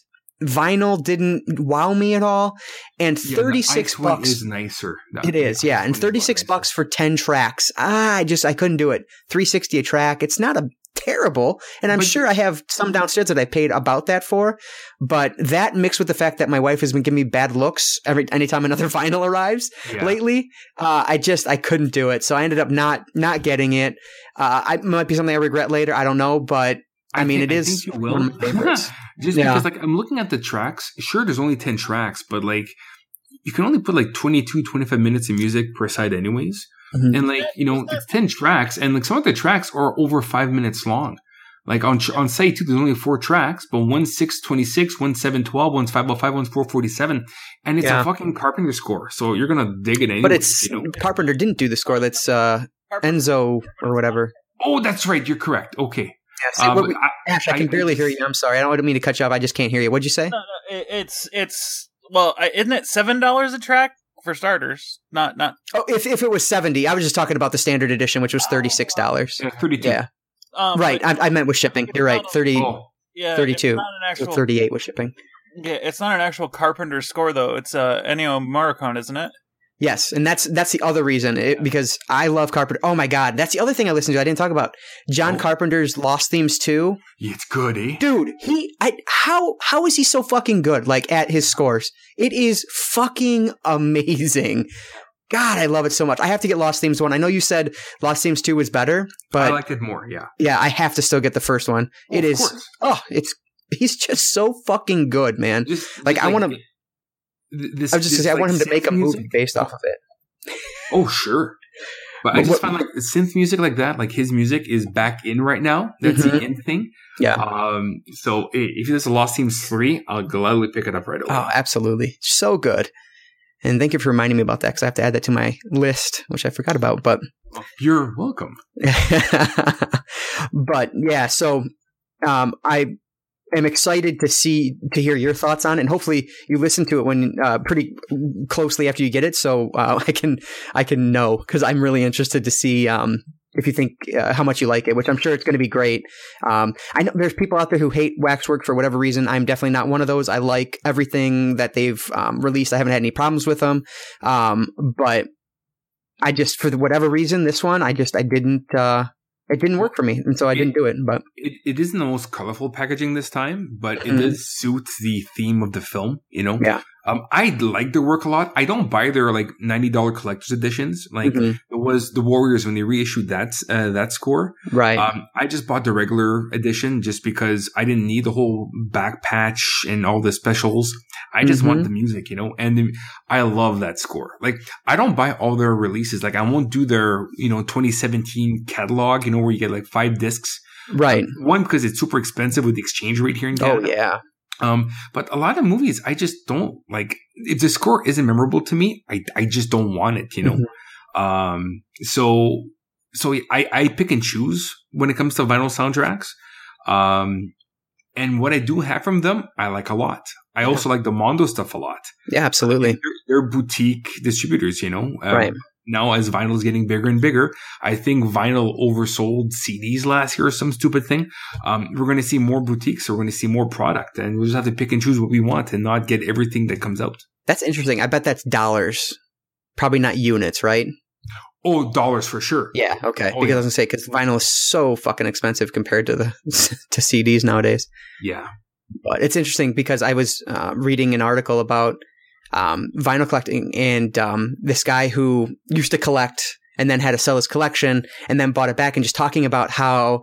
A: vinyl didn't wow me at all. And
B: Yeah,
A: thirty six
B: ice
A: bucks.
B: is nicer.
A: it is, yeah, and
B: Ice one
A: thirty
B: is
A: six
B: nicer.
A: bucks for ten tracks. Ah, I just I couldn't do it. Three sixty a track. It's not a terrible, and I'm
B: But-
A: sure I have some downstairs that I paid about that for. But that mixed with the fact that my wife has been giving me bad looks every anytime another vinyl arrives,
B: Yeah.
A: lately. Uh, I just I couldn't do it, so I ended up not not getting it. Uh, I might be something I regret later. I don't know, but I, mean,
B: think-
A: it
B: I
A: is
B: think you will.
A: one of my favorites.
B: Just
A: Yeah.
B: because, like, I'm looking at the tracks. Sure, there's only 10 tracks, but, like, you can only put, like, 22, 25 minutes of music per side, anyways.
A: Mhm.
B: And, like, you know, it's 10 tracks, and, like, some of the tracks are over five minutes long. Like, on on site, too, there's only four tracks, but one's 626, one's 712, one's 505, one's 447. And it's
A: Yeah.
B: a fucking Carpenter score. So you're going to dig it anyways.
A: but it's
B: you know?
A: Carpenter didn't do the score. That's uh, Enzo or whatever.
B: Oh, that's right. You're correct. Okay.
A: Yeah,
B: Uh,
A: what we-
B: I-
A: Ashe, I
B: I-
A: can barely hear you. I'm sorry. I don't mean to cut you off. I just can't hear you. What'd you say?
C: No, no, it, it's it's well, isn't it seven dollars a track for starters? Not not.
A: Oh, if if it was seventy, I was just talking about the standard edition, which was thirty six dollars.
B: yeah, 32.
A: Yeah,
C: Um,
A: right.
C: but-
A: I, I meant with shipping. You're right. Thirty.
B: Oh,
C: yeah,
A: 32,
C: It's not an actual.
A: Thirty eight with shipping.
C: Yeah, it's not an actual Carpenter score though. It's uh, Ennio Morricone, isn't it?
A: Yes, and that's that's the other reason it, because I love Carpenter. Oh my god, that's the other thing I listened to. I didn't talk about John
B: Oh.
A: Carpenter's Lost Themes too.
B: it's good, eh?
A: Dude, he I how how is he so fucking good like at his scores? It is fucking amazing. God, I love it so much. I have to get Lost Themes one. I know you said Lost Themes two was better, but
B: I liked it more, yeah.
A: yeah, I have to still get the first one.
B: Oh,
A: It
B: of
A: is
B: course.
A: oh, it's he's just so fucking good, man.
B: Just,
A: Like,
B: just
A: I wanna-
B: th- This,
A: I was just
B: this,
A: say I want him to make a
B: music-
A: movie based off of it.
B: Oh, sure. But I just
A: what-
B: find like synth music like that, like his music is back in right now. That's
A: Mhm.
B: the in thing.
A: Yeah.
B: Um. So if there's a Lost Themes three, I'll gladly pick it up right away.
A: Oh, absolutely. So good. And thank you for reminding me about that because I have to add that to my list, which I forgot about. But,
B: You're welcome.
A: but yeah, so um, I am excited to see to hear your thoughts on it, and hopefully you listen to it when uh, pretty closely after you get it, so uh, I can I can know because I'm really interested to see um, if you think uh, how much you like it, which I'm sure it's going to be great. Um, I know there's people out there who hate Waxwork for whatever reason. I'm definitely not one of those. I like everything that they've um, released. I haven't had any problems with them, um, but I just for whatever reason this one I just I didn't uh, it didn't work for me, and so I didn't do it. But
B: It, it isn't the most colorful packaging this time, but it
A: Mhm.
B: does suit the theme of the film. You know.
A: Yeah.
B: Um. I like their work a lot. I don't buy their like ninety dollar collector's editions. Like
A: Mhm.
B: it was the Warriors when they reissued that uh, that score.
A: right,
B: Um, I just bought the regular edition just because I didn't need the whole back patch and all the specials. I just
A: Mhm.
B: want the music, you know, and the, I love that score. Like, I don't buy all their releases. Like, I won't do their, you know, 2017 catalog, you know, where you get like five discs.
A: right.
B: One, because it's super expensive with the exchange rate here in Canada.
A: Oh yeah,
B: Um, but a lot of movies, I just don't like. If the score isn't memorable to me, I I just don't want it. You know.
A: Mm-hmm.
B: Um. So so I I pick and choose when it comes to vinyl soundtracks. Um. And what I do have from them, I like a lot. I also like the Mondo stuff a lot.
A: yeah, absolutely.
B: They're, they're boutique distributors, you know. Um,
A: Right.
B: Now as vinyl is getting bigger and bigger, I think vinyl oversold CDs last year or some stupid thing. Um, we're going to see more boutiques. We're going to see more product and we'll just have to pick and choose what we want and not get everything that comes out.
A: That's interesting. I bet that's dollars, probably not units, right?
B: Oh, dollars for sure.
A: Yeah. Okay.
B: Oh,
A: because
B: yeah.
A: I was gonna say because vinyl is so fucking expensive compared to the to CDs nowadays.
B: Yeah.
A: But it's interesting because I was uh, reading an article about um, vinyl collecting and um, this guy who used to collect and then had to sell his collection and then bought it back and just talking about how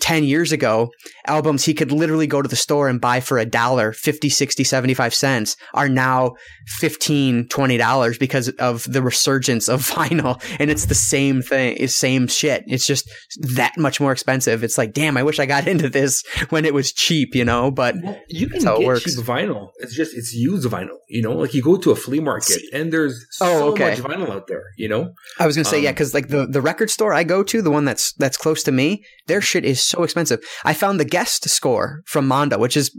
A: 10 years ago albums he could literally go to the store and buy for a dollar 50 60 75 cents are now 15 20 dollars because of the resurgence of vinyl and it's the same thing it's same shit it's just that much more expensive it's like damn i wish i got into this when it was cheap you know but
B: You can
A: it
B: get
A: works.
B: cheap vinyl. It's just it's used vinyl. You know, like you go to a flea market and there's
A: Oh,
B: so
A: okay.
B: much vinyl out there. You know,
A: I was gonna say yeah,
B: Um,
A: because like the the record store I go to, the one that's that's close to me, their shit is so expensive. I found the guest score from Mondo, which is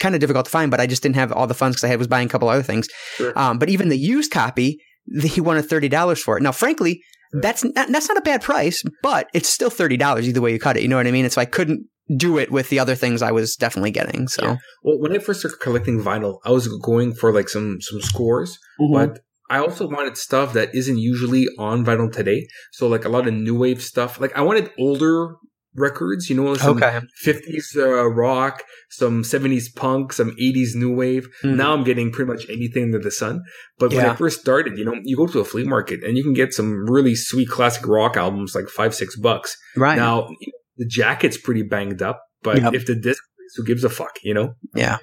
A: kind of difficult to find, but I just didn't have all the funds because I had was buying a couple other things.
B: Sure.
A: Um, but even the used copy, the, he wanted thirty dollars for it. Now, frankly, that's not, that's not a bad price, but it's still thirty dollars either way you cut it. You know what I mean? And so I couldn't do it with the other things I was definitely getting. So
B: Yeah. Well, when I first started collecting vinyl, I was going for like some some scores,
A: Mm-hmm.
B: but I also wanted stuff that isn't usually on vinyl today. So like a lot of new wave stuff. Like I wanted older records, you know, some
A: okay,
B: 50s uh, rock, some 70s punk, some 80s new wave.
A: Mhm.
B: Now I'm getting pretty much anything under the sun. But when I first started, you know, you go to a flea market and you can get some really sweet classic rock albums like five, six bucks.
A: right
B: Now the jacket's pretty banged up, but
A: Yep.
B: if the disc, who gives a fuck, you know?
A: yeah,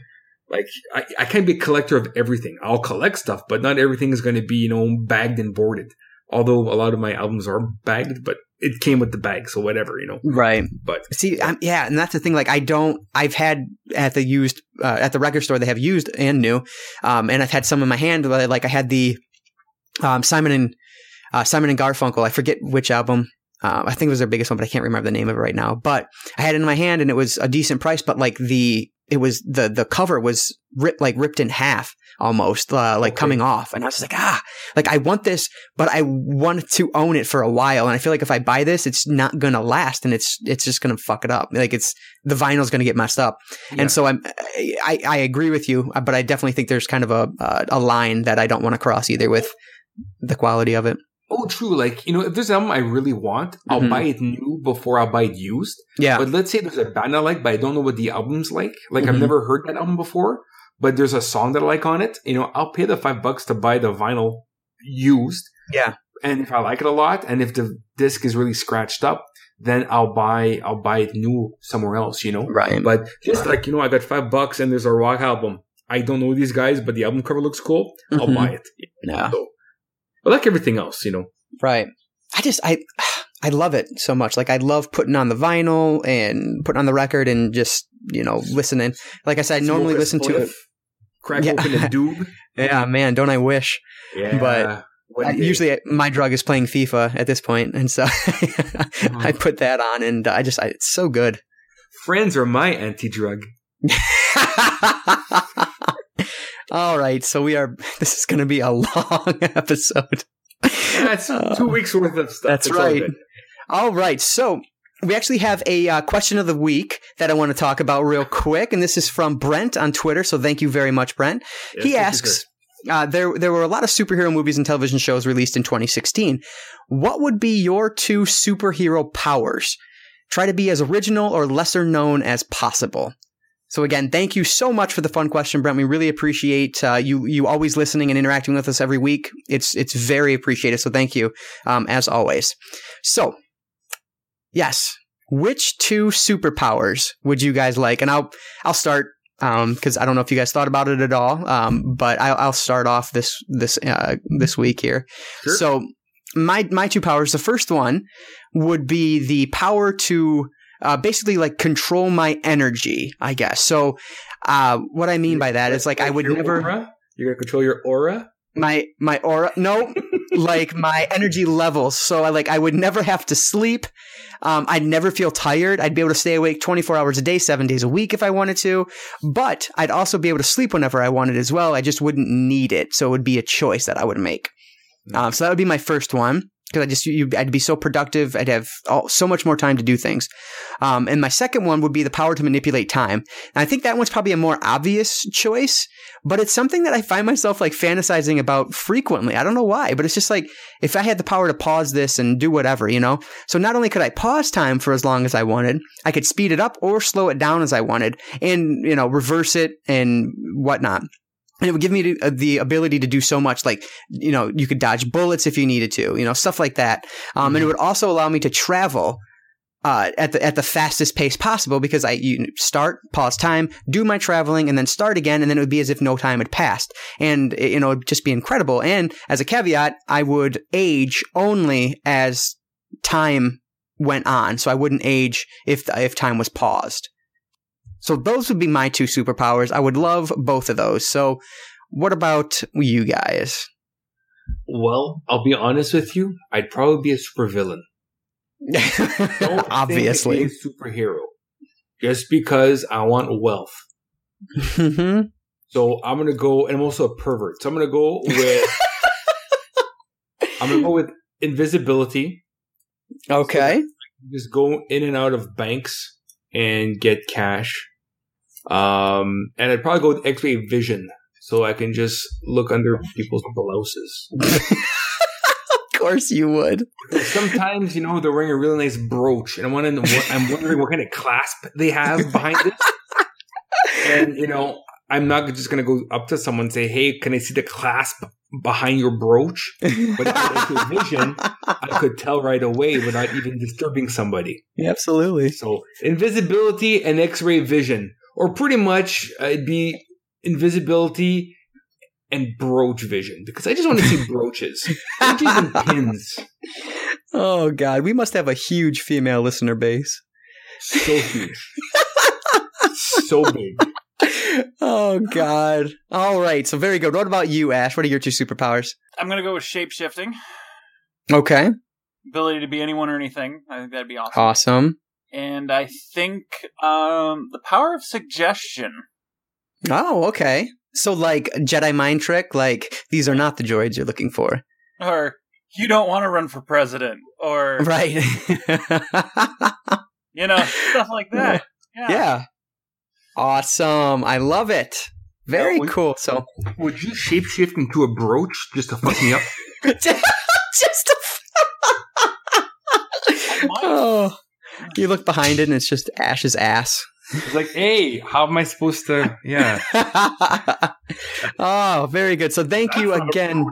B: Like I, I can't be a collector of everything. I'll collect stuff, but not everything is going to be, you know, bagged and boarded. Although a lot of my albums are bagged, but it came with the bag, so whatever, you know.
A: right.
B: But
A: See, I'm, yeah, and that's the thing. Like, I don't. I've had at the used uh, at the record store. They have used and new, um, and I've had some in my hand. Like, I had the um, Simon and uh, Simon and Garfunkel. I forget which album. Uh, I think it was their biggest one, but I can't remember the name of it right now. But I had it in my hand, and it was a decent price. But like the it was the the cover was ripped like ripped in half almost, uh, like
B: Okay.
A: coming off, and I was like, ah, like I want this, but I want to own it for a while, and I feel like if I buy this, it's not gonna last, and it's it's just gonna fuck it up. Like it's the vinyl's gonna get messed up,
B: Yeah.
A: and so I'm I, I agree with you, but I definitely think there's kind of a a, a line that I don't want to cross either with the quality of it.
B: oh, true. Like you know, if there's an album I really want, I'll
A: Mhm.
B: buy it new before I'll buy it used.
A: Yeah,
B: But let's say there's a band I like, but I don't know what the album's like. Like I've
A: Mhm.
B: never heard that album before, but there's a song that I like on it. You know, I'll pay the five bucks to buy the vinyl used.
A: Yeah.
B: And if I like it a lot, and if the disc is really scratched up, then I'll buy I'll buy it new somewhere else. You know.
A: right.
B: But just like you know, I got five bucks and there's a rock album. I don't know these guys, but the album cover looks cool. I'll
A: Mhm.
B: buy it.
A: Yeah.
B: So, but like everything else, you know.
A: Right. I just I I love it so much. Like I love putting on the vinyl and putting on the record and just you know listening. Like I said, I normally listen to it.
B: Crack
A: Yeah.
B: open a doob.
A: Yeah, man, don't I wish?
B: Yeah.
A: But I, usually my drug is playing FIFA at this point, and so I put that on, and I just I, it's so good.
B: friends are my anti-drug.
A: All right, so we are. This is going to be a long episode.
B: That's
A: Uh,
B: two weeks worth of stuff.
A: that's right. All right, so we actually have a uh, question of the week that I want to talk about real quick, and this is from Brent on Twitter. So thank you very much, Brent.
B: Yes,
A: he asks. Uh, there, there were a lot of superhero movies and television shows released in 2016. What would be your two superhero powers? Try to be as original or lesser known as possible. So again, thank you so much for the fun question, Brent. We really appreciate uh, you you always listening and interacting with us every week. It's it's very appreciated. So thank you, um, as always. So, yes, which two superpowers would you guys like? And I'll I'll start because I don't know if you guys thought about it at all. Um, but I'll, I'll start off this this uh, this week here.
B: Sure.
A: So my my two powers. The first one would be the power to uh, basically like control my energy. I guess. So uh, what I mean by that is like I would never
B: Aura? You're gonna control your aura.
A: my my aura no like my energy levels. So I like I would never have to sleep. Um, I'd never feel tired. I'd be able to stay awake 24 hours a day 7 days a week if I wanted to. But I'd also be able to sleep whenever I wanted as well. I just wouldn't need it. So it would be a choice that I would make. Um, so that would be my first one because I just you, I'd be so productive. I'd have all, so much more time to do things. Um, and my second one would be the power to manipulate time. And I think that one's probably a more obvious choice, but it's something that I find myself like fantasizing about frequently. I don't know why, but it's just like if I had the power to pause this and do whatever, you know. So not only could I pause time for as long as I wanted, I could speed it up or slow it down as I wanted, and you know reverse it and whatnot and it would give me uh, the ability to do so much like you know you could dodge bullets if you needed to you know stuff like that. Um, and it would also allow me to travel uh, at the at the fastest pace possible because I you start pause time do my traveling and then start again and then it would be as if no time had passed. And it, you know it'd just be incredible. And as a caveat I would age only as time went on. So I wouldn't age if if time was paused so those would be my two superpowers. I would love both of those. So what about you guys?
B: Well, I'll be honest with you. I'd probably be a supervillain.
A: Obviously,
B: a superhero. Just because I want wealth.
A: mm-hmm.
B: So I'm gonna go, and I'm also a pervert. So I'm gonna go with. I'm gonna go with invisibility.
A: Okay.
B: So just go in and out of banks and get cash. Um, and I'd probably go with X-ray vision so I can just look under people's blouses.
A: of course you would.
B: Sometimes, you know, they're wearing a really nice brooch, and I'm wondering, I'm wondering what kind of clasp they have behind it. And you know, I'm not just going to go up to someone and say, "Hey, can I see the clasp behind your brooch?" But if I vision, I could tell right away without even disturbing somebody.
A: Yeah, absolutely.
B: So invisibility and X-ray vision, or pretty much uh, it'd be invisibility and brooch vision because I just want to see brooches, brooches and pins.
A: Oh God, we must have a huge female listener base.
B: So huge, so big
A: oh God! All right, so very good. What about you, Ashe? What are your two superpowers?
C: I'm gonna go with shape shifting.
A: Okay.
C: Ability to be anyone or anything. I think that'd be awesome.
A: Awesome.
C: And I think um, the power of suggestion.
A: Oh, okay. So like Jedi mind trick, like these are not the droids you're looking for.
C: Or you don't want to run for president. Or
A: Right.
C: you know, stuff like that.
A: Yeah. yeah. Awesome. I love it. Very would, cool. So,
B: would you shapeshift into a brooch just to fuck me up?
A: just to. oh, you look behind it and it's just Ashe's ass.
B: It's like, hey, how am I supposed to? Yeah.
A: oh, very good. So, thank That's you again.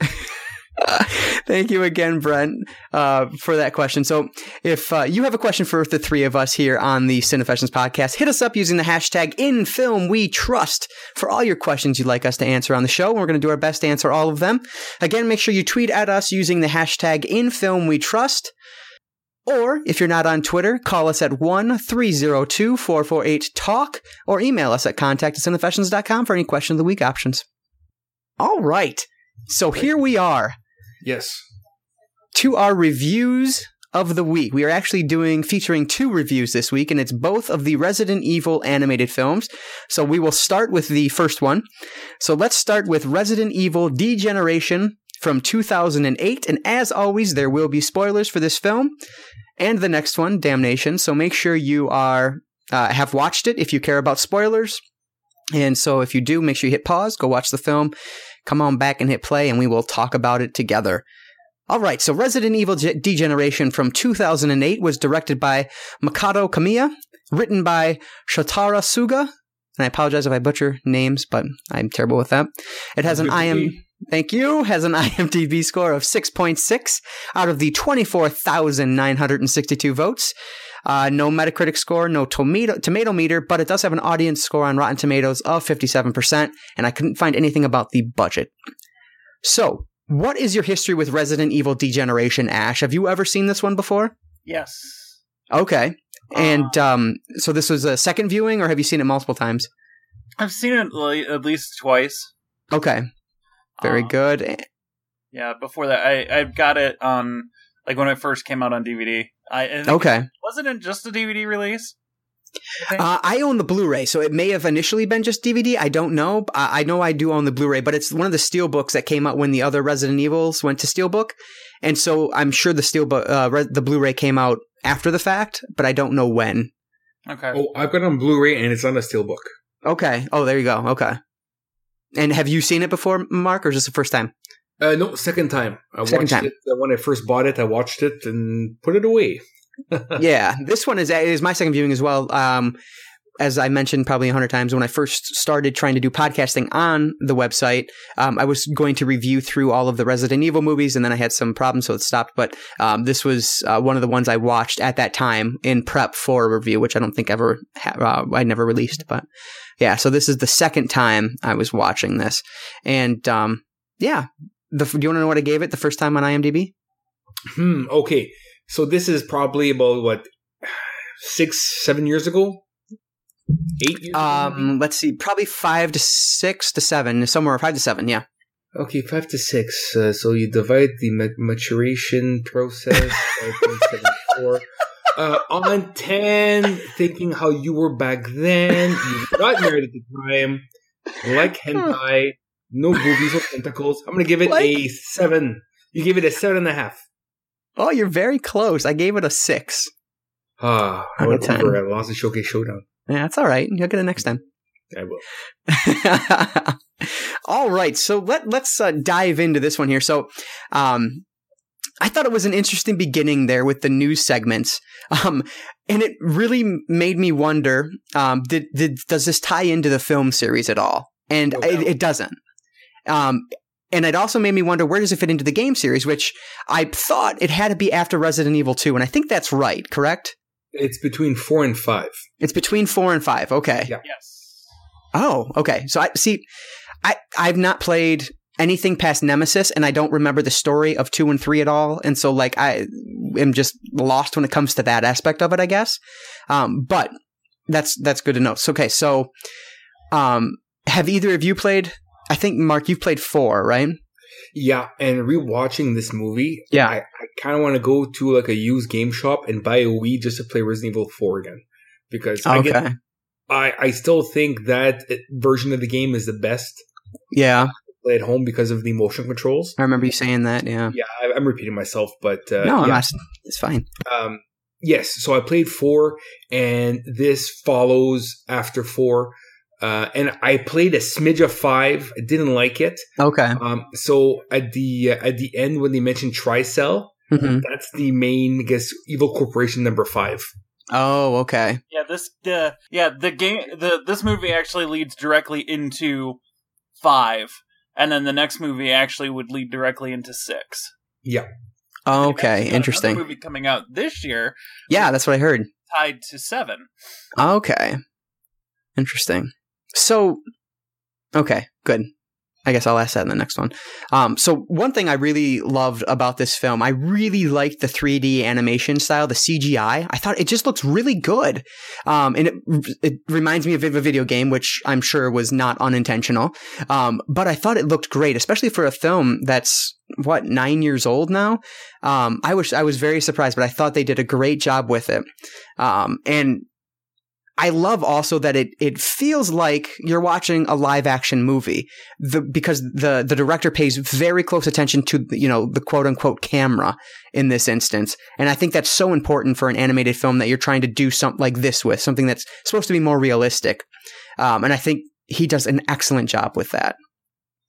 A: Thank you again, Brent, uh, for that question. So, if uh, you have a question for the three of us here on the Cinefessions podcast, hit us up using the hashtag InFilmWeTrust for all your questions you'd like us to answer on the show. We're going to do our best to answer all of them. Again, make sure you tweet at us using the hashtag InFilmWeTrust. Or if you're not on Twitter, call us at 1 302 448 TALK or email us at contact at cinefessions.com for any question of the week options. All right. So here we are
B: Yes.
A: To our reviews of the week. We are actually doing featuring two reviews this week, and it's both of the Resident Evil animated films. So we will start with the first one. So let's start with Resident Evil Degeneration from 2008. And as always, there will be spoilers for this film and the next one, Damnation. So make sure you are uh, have watched it if you care about spoilers. And so if you do, make sure you hit pause, go watch the film, come on back and hit play, and we will talk about it together. All right, so Resident Evil Degeneration from 2008 was directed by Makoto Kamiya, written by Shotaro Suga, and I apologize if I butcher names, but I'm terrible with that. It has an IM. Thank you. Has an IMDb score of 6.6 out of the 24,962 votes. Uh, no Metacritic score, no tomato, tomato meter, but it does have an audience score on Rotten Tomatoes of 57%, and I couldn't find anything about the budget. So, what is your history with Resident Evil Degeneration, Ash? Have you ever seen this one before?
C: Yes.
A: Okay. And uh, um, so this was a second viewing, or have you seen it multiple times?
C: I've seen it at least twice.
A: Okay. Very um, good.
C: Yeah, before that, I I got it on like when it first came out on DVD. I
A: okay.
C: Wasn't it just a DVD release?
A: Uh, I own the Blu-ray, so it may have initially been just DVD. I don't know. I, I know I do own the Blu-ray, but it's one of the steelbooks that came out when the other Resident Evils went to steelbook, and so I'm sure the steelbook, uh, re- the Blu-ray came out after the fact, but I don't know when.
C: Okay.
B: Oh, I've got it on Blu-ray and it's on a steelbook.
A: Okay. Oh, there you go. Okay. And have you seen it before, Marc, or is this the first time?
B: Uh, no, second time. I
A: Second
B: watched
A: time.
B: it uh, when I first bought it. I watched it and put it away.
A: yeah, this one is is my second viewing as well. Um, as I mentioned probably a hundred times, when I first started trying to do podcasting on the website, um, I was going to review through all of the Resident Evil movies, and then I had some problems, so it stopped. But um, this was uh, one of the ones I watched at that time in prep for a review, which I don't think ever ha- uh, I never released. But yeah, so this is the second time I was watching this, and um, yeah. The, do you want to know what I gave it the first time on IMDb?
B: Hmm. Okay. So this is probably about what six, seven years ago. Eight years. ago,
A: Um, let's see, probably five to six to seven, somewhere five to seven. Yeah.
B: Okay, five to six. Uh, so you divide the ma- maturation process by 0.74. Uh, on 10, thinking how you were back then. You got married at the time. Like hentai. No boobies or tentacles. I'm going to give it
A: Like-
B: a 7. You give it a seven and a half.
A: Oh, you're very close. I gave it a six.
B: Ah, I
A: Out of
B: went
A: 10.
B: over at Lost in Showcase Showdown.
A: Yeah, that's all right. You'll get it next time.
B: I will.
A: all right, so let let's uh, dive into this one here. So, um, I thought it was an interesting beginning there with the news segments, um, and it really made me wonder: um, did, did does this tie into the film series at all? And
B: No
A: it, it doesn't. Um, and it also made me wonder where does it fit into the game series, which I thought it had to be after Resident Evil Two, and I think that's right. Correct?
B: It's between four and five.
A: It's between four and five. Okay.
B: Yeah.
C: Yes.
A: Oh, okay. So I see. I I've not played anything past Nemesis, and I don't remember the story of two and three at all, and so like I am just lost when it comes to that aspect of it. I guess. Um, but that's that's good to know. So, okay, so um, have either of you played? I think Marc, you've played four, right?
B: Yeah, and rewatching this movie,
A: Yeah.
B: I, I kind of want to go to like a used game shop and buy a Wii just to play Resident Evil 4 again. Because I,
A: Okay.
B: get, I, I still think that version of the game is the best
A: Yeah,
B: play at home because of the motion controls.
A: I remember you saying that. Yeah.
B: Yeah, I, I'm repeating myself, but uh,
A: no, I'm
B: yeah.
A: not. It's fine.
B: Um, yes, so I played four, and this follows after four. Uh, and I played a smidge of five. I didn't like it.
A: Okay.
B: Um, so at the uh, at the end when they mentioned Tricell,
A: hmm
B: that's the main, I guess, evil corporation number five.
A: Oh, okay.
C: Yeah, this the yeah the game the this movie actually leads directly into five, and then the next movie actually would lead directly into six.
B: Yeah,
A: Okay.
C: We've actually got
A: Interesting.
C: Movie coming out this year
A: Yeah, that's what I heard.
C: tied to seven.
A: Okay. Interesting. So, okay, good. I guess I'll ask that in the next one. Um, so one thing I really loved about this film, I really liked the 3D animation style, the CGI. I thought it just looks really good. Um, and it, it reminds me of a video game, which I'm sure was not unintentional. Um, but I thought it looked great, especially for a film that's what, nine years old now. Um, I was, I was very surprised, but I thought they did a great job with it. Um, and I love also that it it feels like you're watching a live action movie, the, because the the director pays very close attention to you know the quote unquote camera in this instance, and I think that's so important for an animated film that you're trying to do something like this with something that's supposed to be more realistic, um, and I think he does an excellent job with that.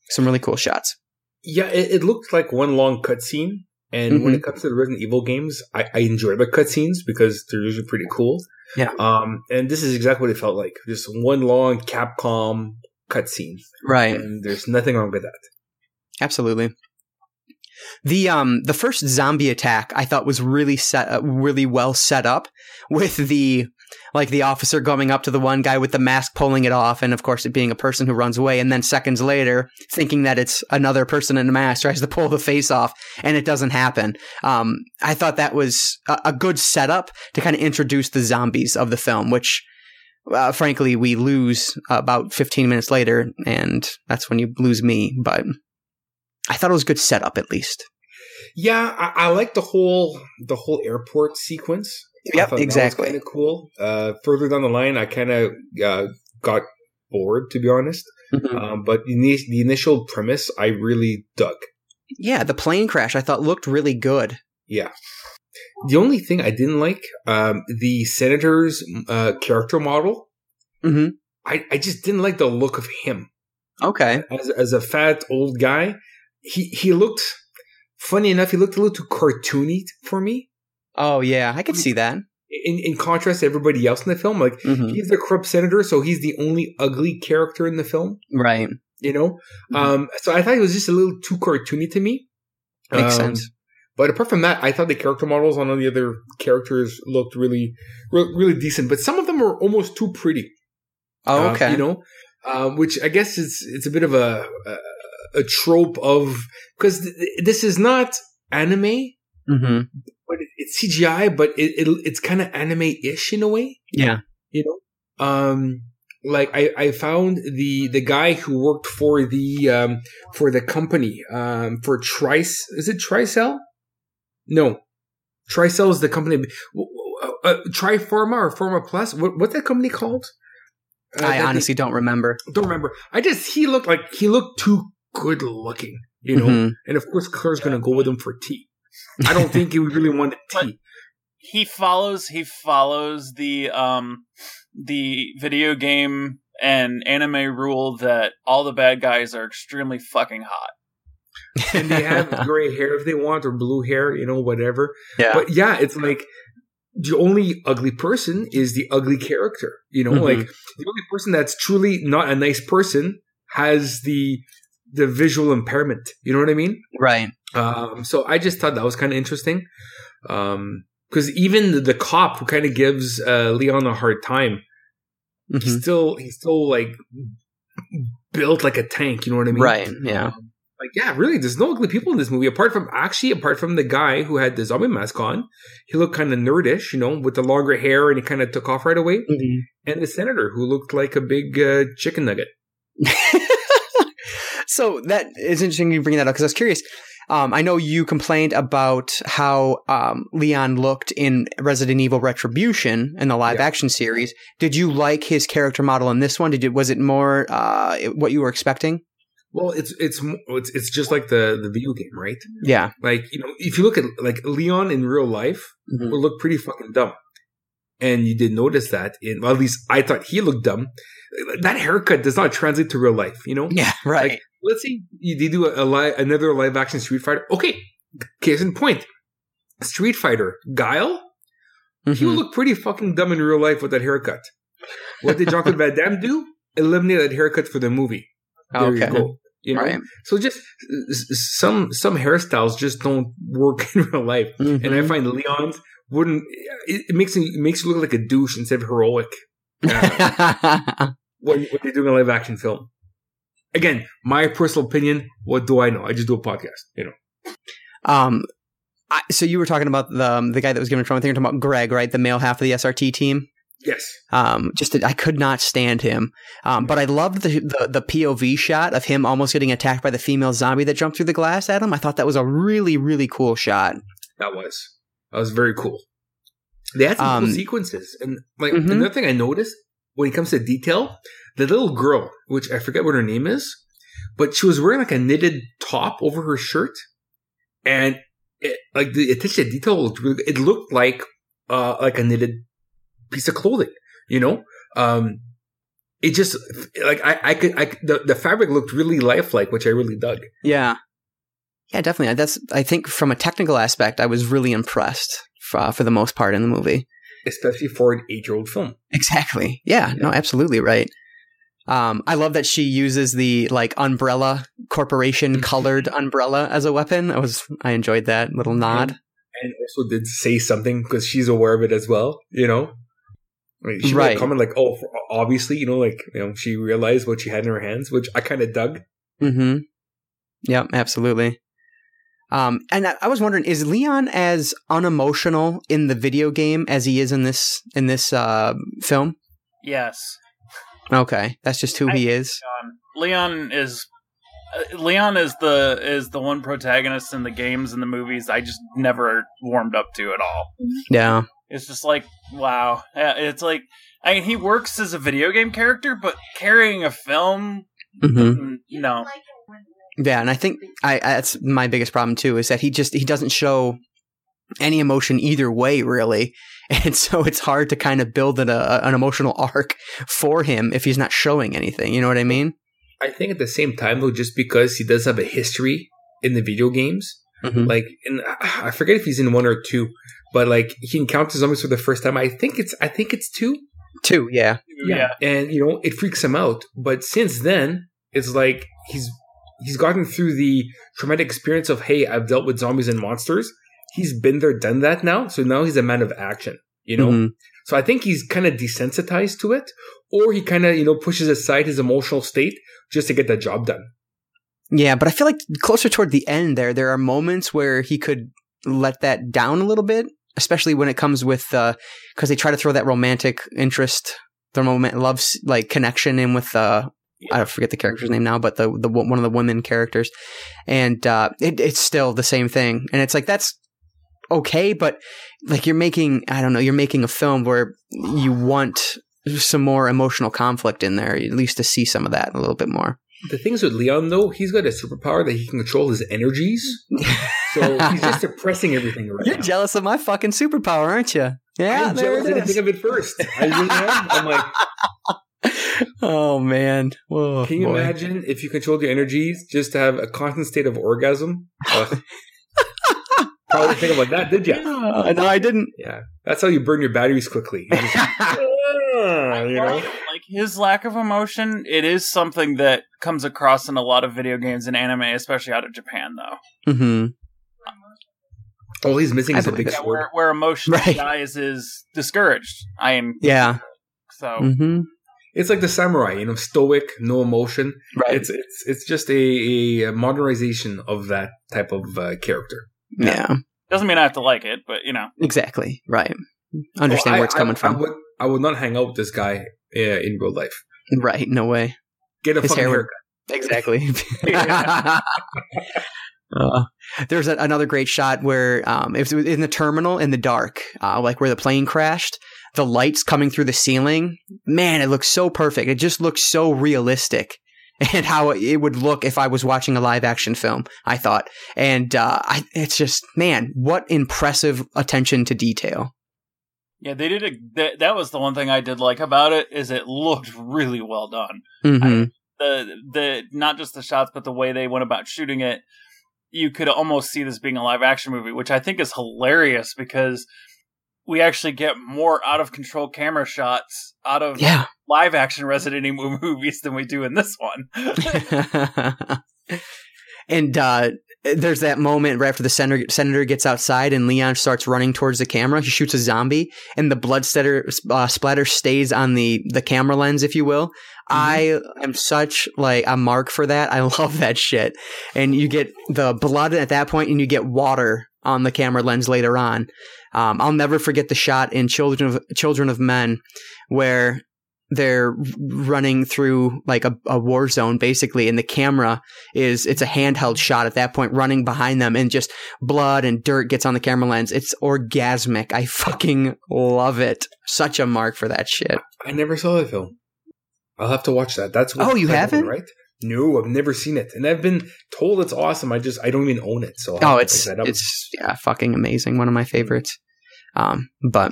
A: Some really cool shots.
B: yeah. It, it looked like one long cutscene. And when
A: Mhm.
B: it comes to the Resident Evil games, I, I enjoy the cutscenes because they're usually pretty cool.
A: Yeah.
B: Um, and this is exactly what it felt like. Just one long Capcom cutscene.
A: Right.
B: And there's nothing wrong with that.
A: Absolutely. The um the first zombie attack I thought was really set uh, really well set up with the like the officer going up to the one guy with the mask pulling it off and of course it being a person who runs away and then seconds later thinking that it's another person in a mask tries to pull the face off and it doesn't happen. Um I thought that was a, a good setup to kind of introduce the zombies of the film which uh, frankly we lose about 15 minutes later and that's when you lose me but I thought it was a good setup at least.
B: Yeah, I, I like the whole the whole airport sequence.
A: Yep, exactly.
B: Kind of cool. Uh, further down the line, I kind of uh, got bored, to be honest.
A: Mhm.
B: Um, but the, the initial premise, I really dug.
A: Yeah, the plane crash I thought looked really good.
B: Yeah. The only thing I didn't like, um, the senator's uh, character model.
A: Mhm.
B: I, I just didn't like the look of him
A: Okay.
B: as as a fat old guy. He he looked funny enough. He looked a little too cartoony for me.
A: Oh yeah, I could see that.
B: In in contrast to everybody else in the film, like
A: Mhm.
B: he's the corrupt senator, so he's the only ugly character in the film.
A: Right.
B: You know,
A: Mhm.
B: um, so I thought it was just a little too cartoony to me.
A: Makes
B: Um,
A: sense.
B: But apart from that, I thought the character models on all the other characters looked really, re- really decent. But some of them were almost too pretty.
A: Oh,
B: Uh,
A: okay.
B: you know, um, which I guess is it's a bit of a a, a trope of because th- th- this is not anime,
A: hmm
B: it, it's CGI, but it, it it's kind of anime-ish in a way.
A: Yeah.
B: You know, um, like I, I found the the guy who worked for the um for the company um for Trice is it Tricell? No, Tricell is the company. Uh, uh, Triforma or Forma Plus? What what's that company called? Uh,
A: I honestly don't remember.
B: don't remember. I just he looked like he looked too good looking, you know.
A: Mhm.
B: And of course, Claire's gonna go with him for tea. I don't think he really wanted
C: But-
B: tea.
C: he follows he follows the um the video game and anime rule that all the bad guys are extremely fucking hot.
B: and they have gray hair if they want or blue hair, you know, whatever.
A: yeah.
B: But yeah, it's like the only ugly person is the ugly character. You know,
A: Mhm.
B: like the only person that's truly not a nice person has the the visual impairment. You know what I mean?
A: right.
B: Um, so I just thought that was kind of interesting. Um, because even the, cop who kind of gives uh, Leon a hard time,
A: Mhm.
B: he's still he's still like built like a tank. You know what I mean?
A: Right. Yeah.
B: Um, like yeah, really. There's no ugly people in this movie apart from actually apart from the guy who had the zombie mask on. He looked kind of nerdish, you know, with the longer hair, and he kind of took off right away. And the senator who looked like a big uh, chicken nugget.
A: so that is interesting you bring that up because I was curious. Um, I know you complained about how um, Leon looked in Resident Evil Retribution in the live
B: Yeah.
A: action series. Did you like his character model in this one? Did you, was it more uh, what you were expecting?
B: Well, it's it's it's it's just like the the video game, right?
A: Yeah.
B: Like you know, if you look at like Leon in real life,
A: Mhm.
B: would look pretty fucking dumb. And you did notice that in well, at least I thought he looked dumb. That haircut does not translate to real life, you know?
A: Yeah. Right.
B: Like, let's say you they do a, a li- another live action Street Fighter. Okay, case in point, Street Fighter Guile. He
A: Mhm.
B: would look pretty fucking dumb in real life with that haircut. What did Jean Claude Van Damme do? Eliminate that haircut for the movie. There
A: okay.
B: you go. You know,
A: Right.
B: so just some some hairstyles just don't work in real life, and I
A: Mhm.
B: find Leon's wouldn't. It, it makes me it makes you look like a douche instead of heroic. Uh, what, what they do in a live action film. Again, my personal opinion. What do I know? I just do a podcast. You know.
A: um, I, so you were talking about the um, the guy that was given from. I think you're talking about Greg, right? The male half of the SRT team.
B: Yes.
A: Um, just I could not stand him. Um, but I loved the, the the POV shot of him almost getting attacked by the female zombie that jumped through the glass at him. I thought that was a really really cool shot.
B: That was that was very cool. They had some
A: Um,
B: cool sequences, and like
A: Mhm.
B: another thing I noticed when it comes to detail, the little girl, which I forget what her name is, but she was wearing like a knitted top over her shirt, and it, like the attention to detail looked really, it looked like uh like a knitted piece of clothing, you know. Um, it just like I I could I the the fabric looked really lifelike, which I really dug.
A: Yeah, yeah, definitely. That's I think from a technical aspect, I was really impressed for, for the most part in the movie.
B: Especially for an eight-year-old film.
A: Exactly. Yeah, no, absolutely right. Um, I love that she uses the like umbrella corporation colored umbrella as a weapon. I was I enjoyed that little nod.
B: and also did say something because she's aware of it as well. You know, like, she
A: Right.
B: made a comment like, "Oh, obviously, you know, like you know, she realized what she had in her hands," which I kind of dug.
A: Mm-hmm. Yep, absolutely. Um, and I, I was wondering, is Leon as unemotional in the video game as he is in this in this uh, film?
C: Yes.
A: Okay, that's just who he is.
C: Um, Leon is uh, Leon is the is the one protagonist in the games and the movies I just never warmed up to at all.
A: Yeah.
C: It's just like wow. It's like I mean he works as a video game character, but carrying a film,
A: hmm
C: mm, no.
A: Yeah, and I think I that's my biggest problem too is that he just he doesn't show any emotion either way really. And so it's hard to kind of build an, a, an emotional arc for him if he's not showing anything. You know what I mean?
B: I think at the same time though, just because he does have a history in the video games,
A: Mhm.
B: like, and I forget if he's in one or two, but like he encounters zombies for the first time. I think it's, I think it's two.
A: Two, yeah.
C: Yeah.
B: and you know it freaks him out. But since then, it's like he's he's gotten through the traumatic experience of hey, I've dealt with zombies and monsters. He's been there, done that now. So now he's a man of action. You know.
A: Mhm.
B: So I think he's kind of desensitized to it, or he kind of you know pushes aside his emotional state just to get the job done.
A: Yeah, but I feel like closer toward the end there, there are moments where he could let that down a little bit, especially when it comes with because they try to throw that romantic interest, the moment love like connection in with uh, I forget the character's name now, but the the one of the women characters, and uh, it, it's still the same thing, and it's like that's okay, but like you're making I don't know, you're making a film where you want some more emotional conflict in there, at least to see some of that a little bit more.
B: The things with Leon though, he's got a superpower that he can control his energies. So he's just suppressing everything right
A: You're
B: now.
A: jealous of my fucking superpower, aren't you? Yeah,
B: I'm
A: there
B: jealous. I didn't think of it first. I really am. I'm like,
A: Oh man, Whoa,
B: Can you
A: boy.
B: imagine if you controlled your energies just to have a constant state of orgasm? Ugh. Probably didn't think about that, did you?
A: Uh, no, I didn't.
B: Yeah, that's how you burn your batteries quickly. You just- Ah, you know,
C: like his lack of emotion it is something that comes across in a lot of video games and anime especially out of japan though
A: Mm-hmm.
B: all he's missing
A: I
B: is a big
C: yeah,
B: sword.
C: where, where emotion
A: Right.
C: dies is discouraged i am
A: Yeah.
C: so
A: hmm
B: It's like the samurai, you know, stoic, no emotion.
A: Right.
B: It's it's it's just a, a modernization of that type of uh, character.
A: Yeah.
C: doesn't mean i have to like it but you know
A: Exactly. Right. Understand
B: Well, I-
A: where it's coming
B: I,
A: from.
B: I would I would not hang out with this guy uh, in real life.
A: right. No way.
B: Get a
A: His
B: fucking
A: hair
B: haircut.
A: Exactly. Uh, there's a, another great shot where um, it was in the terminal in the dark, uh, like where the plane crashed. The lights coming through the ceiling, man, it looks so perfect. It just looks so realistic, and how it would look if I was watching a live action film. I thought, and uh, I, it's just man, what impressive attention to detail.
C: yeah they did a that, that was the one thing i did like about it is it looked really well done
A: hmm
C: the the not just the shots but the way they went about shooting it you could almost see this being a live action movie which i think is hilarious because we actually get more out of control camera shots out of
A: Yeah.
C: Live action resident evil movies than we do in this one
A: and uh, there's that moment right after the senator, senator gets outside and Leon starts running towards the camera. He shoots a zombie, and the blood splatter, uh, splatter stays on the, the camera lens, if you will. I am such like a mark for that. I love that shit. And you get the blood at that point, and you get water on the camera lens later on. Um, I'll never forget the shot in Children of Children of Men where they're running through like a, a war zone basically and the camera is it's a handheld shot at that point running behind them and just blood and dirt gets on the camera lens it's orgasmic i fucking love it such a mark for that shit
B: I never saw the film. I'll have to watch that. That's what
A: Oh, you haven't?
B: right? No, I've never seen it, and I've been told it's awesome. I just I don't even own it, so I'll
A: oh it's it's yeah fucking amazing one of my favorites um but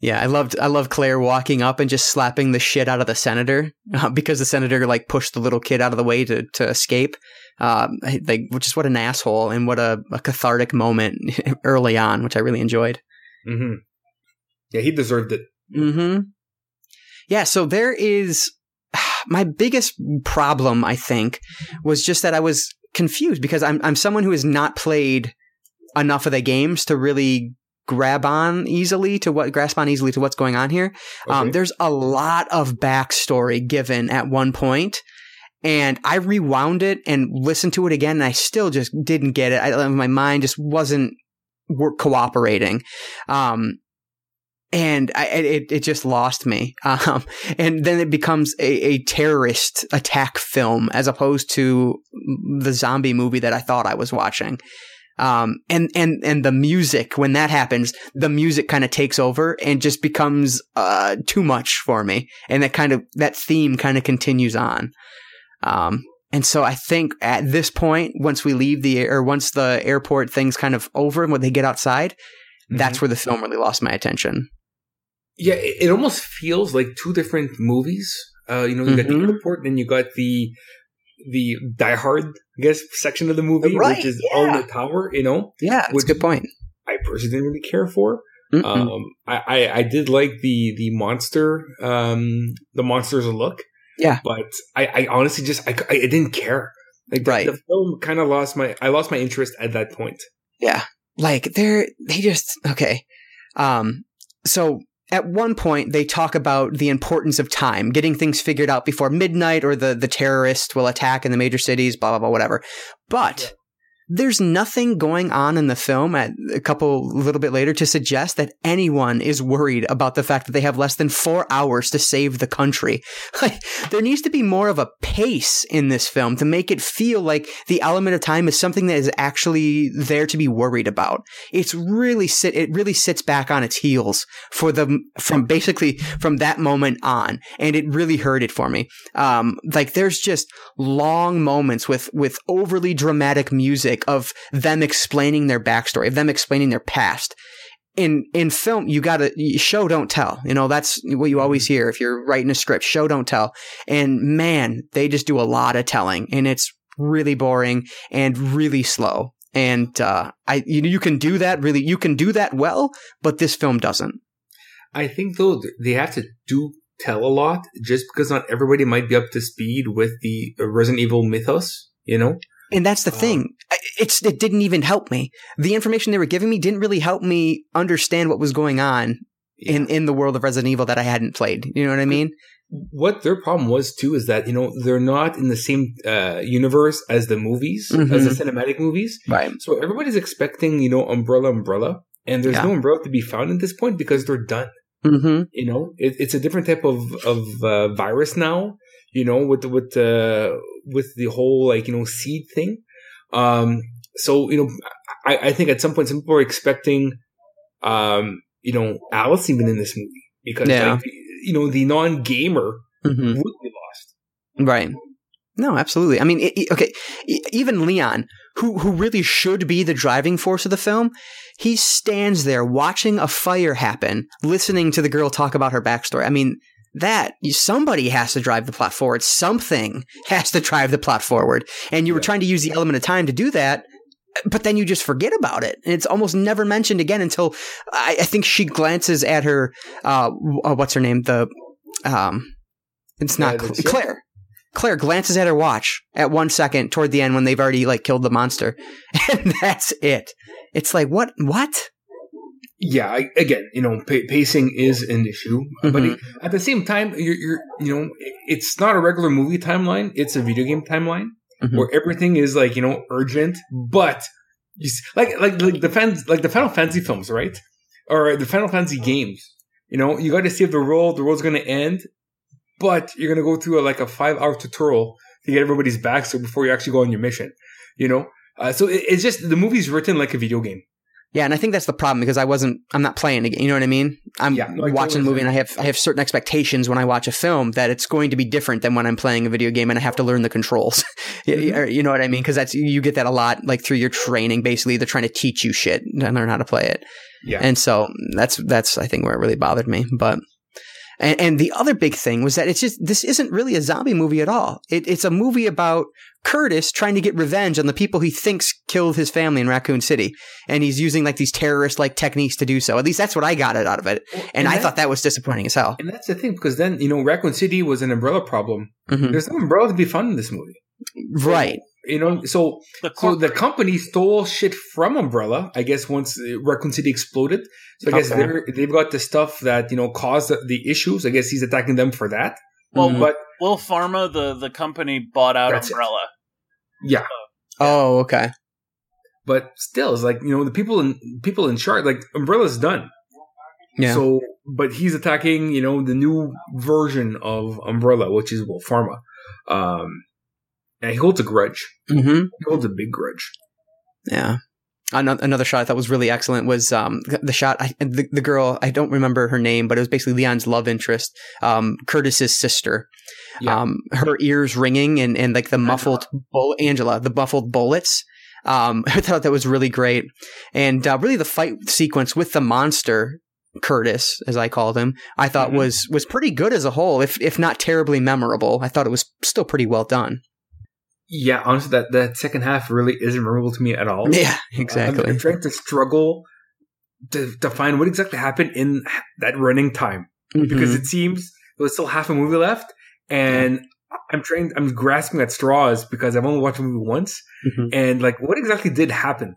A: yeah i loved i love claire walking up and just slapping the shit out of the senator uh, because the senator like pushed the little kid out of the way to to escape. Um like just what an asshole and what a, a cathartic moment early on which i really enjoyed.
B: Hmm Yeah, he deserved it.
A: hmm Yeah, so there is my biggest problem, I think, was just that I was confused because I'm I'm someone who has not played enough of the games to really grab on easily to what grasp on easily to what's going on here. Um, there's a lot of backstory given at one point, and I rewound it and listened to it again, and I still just didn't get it. I, my mind just wasn't cooperating. Um, and I, it, it just lost me. Um, and then it becomes a, a terrorist attack film as opposed to the zombie movie that I thought I was watching. Um, and, and, and the music, when that happens, the music kind of takes over and just becomes, uh, too much for me. And that kind of, that theme kind of continues on. Um, and so I think at this point, once we leave the or once the airport thing's kind of over and when they get outside, that's where the film really lost my attention.
B: Yeah, it, it almost feels like two different movies. Uh, you know, you got
A: Mhm.
B: the airport, and then you got the the Die Hard, I guess, section of the movie,
A: Right,
B: which is
A: yeah.
B: on the tower. You know,
A: Yeah, that's
B: Which-
A: a good point.
B: I personally didn't really care for. Um, I, I I did like the the monster, um, the monsters look.
A: Yeah.
B: but I, I honestly just I, I, I didn't care. Like the,
A: Right.
B: the film kind of lost my I lost my interest at that point.
A: Yeah. Like they're they just okay. Um so at one point they talk about the importance of time, getting things figured out before midnight or the the terrorists will attack in the major cities, blah blah blah whatever. But there's nothing going on in the film at a couple a little bit later to suggest that anyone is worried about the fact that they have less than four hours to save the country. There needs to be more of a pace in this film to make it feel like the element of time is something that is actually there to be worried about. It's really sit, it really sits back on its heels for the, from basically from that moment on. And it really hurt it for me. Um, like there's just long moments with, with overly dramatic music of them explaining their backstory, of them explaining their past. In in film you gotta show don't tell. You know that's what you always hear. If you're writing a script show don't tell. And man they just do a lot of telling and it's really boring and really slow. And uh i you, you can do that really you can do that well but this film doesn't.
B: I think though they have to do tell a lot just because not everybody might be up to speed with the Resident Evil mythos. You know,
A: and that's the
B: Um,
A: thing it's it didn't even help me. The information they were giving me didn't really help me understand what was going on in in the world of resident evil that i hadn't played. You know what i mean?
B: What their problem was too is that you know they're not in the same uh, universe as the movies as
A: Mhm.
B: the cinematic movies.
A: Right.
B: So everybody's expecting you know umbrella umbrella and there's
A: Yeah.
B: no umbrella to be found at this point because they're done.
A: Mm-hmm.
B: You know it, it's a different type of of uh, virus now you know with the, with the with the whole like you know seed thing um so you know i i think at some point some people are expecting um you know alice even in this movie because
A: Yeah.
B: like you know the non-gamer
A: mm-hmm
B: would be lost
A: Right. No, absolutely. I mean, it, it- okay, even Leon, who who really should be the driving force of the film, he stands there watching a fire happen, listening to the girl talk about her backstory. I mean, that somebody has to drive the plot forward. Something has to drive the plot forward. And you were
B: Yeah.
A: trying to use the element of time to do that, but then you just forget about it. And it's almost never mentioned again until I, I think she glances at her. Uh, uh, what's her name? The um, it's not
B: Yeah,
A: Cl-
B: that's-
A: Claire. Claire glances at her watch at one second toward the end when they've already like killed the monster, and that's it. It's like what? What?
B: Yeah I, again you know pa- pacing is an issue uh, but it- at the same time you're, you're you know it's not a regular movie timeline it's a video game timeline
A: Mhm.
B: where everything is like you know urgent but you s- like like like the fans like the final fantasy films right? Or the final fantasy games you know you got to save the world the world's going to end but you're going to go through a, like a five hour tutorial to get everybody's back so before you actually go on your mission you know? Uh, so it, it's just the movie's written like a video game
A: Yeah, and I think that's the problem because I wasn't. I'm not playing again. You know what I mean? I'm
B: Yeah, I
A: watching a movie, and I have I have certain expectations when I watch a film that it's going to be different than when I'm playing a video game, and I have to learn the controls. You-
B: Mhm.
A: you know what I mean? Because that's you get that a lot, like through your training. Basically, they're trying to teach you shit and learn how to play it.
B: yeah
A: And so that's that's I think where it really bothered me. But and, and the other big thing was that it's just this isn't really a zombie movie at all. It, it's a movie about Curtis trying to get revenge on the people he thinks killed his family in Raccoon City, and he's using like these terrorist like techniques to do so. At least that's what I got it out of it, and, I
B: that-
A: thought that was disappointing as hell.
B: And that's the thing, because then, you know, Raccoon City was an umbrella problem.
A: Mhm.
B: There's no umbrella to be found in this movie.
A: Right?
B: You know, so
C: The
B: so the company stole shit from Umbrella, I guess, once uh, Raccoon City exploded. So I guess
A: Okay.
B: they're, they've got the stuff that, you know, caused the, the issues. I guess he's attacking them for that.
C: well,
A: Mhm.
B: But
C: WilPharma, the the company, bought out
B: That's it.
C: Umbrella.
B: yeah,
A: Oh, okay.
B: but still, it's like, you know, the people in, people in charge, like Umbrella's done.
A: Yeah.
B: So, but he's attacking, you know, the new version of Umbrella, which is, WilPharma. Um, and he holds a grudge.
A: hmm
B: He holds a big grudge.
A: Yeah. ano- another shot I thought was really excellent was um, the shot. I, the, the girl I don't remember her name, but it was basically Leon's love interest, um, Curtis's sister.
B: Yeah.
A: Um, her ears ringing and, and like the muffled bull Angela, the muffled bullets. Um, I thought that was really great, and uh, really the fight sequence with the monster Curtis, as I called him, I thought
B: Mhm.
A: was was pretty good as a whole, if if not terribly memorable. I thought it was still pretty well done.
B: Yeah, honestly, that, that second half really isn't memorable to me at all.
A: Yeah, exactly.
B: I'm trying to struggle to, to find what exactly happened in that running time because
A: Mhm.
B: it seems there was still half a movie left, and I'm trying. I'm grasping at straws because I've only watched the movie once,
A: Mhm.
B: and like, what exactly did happen?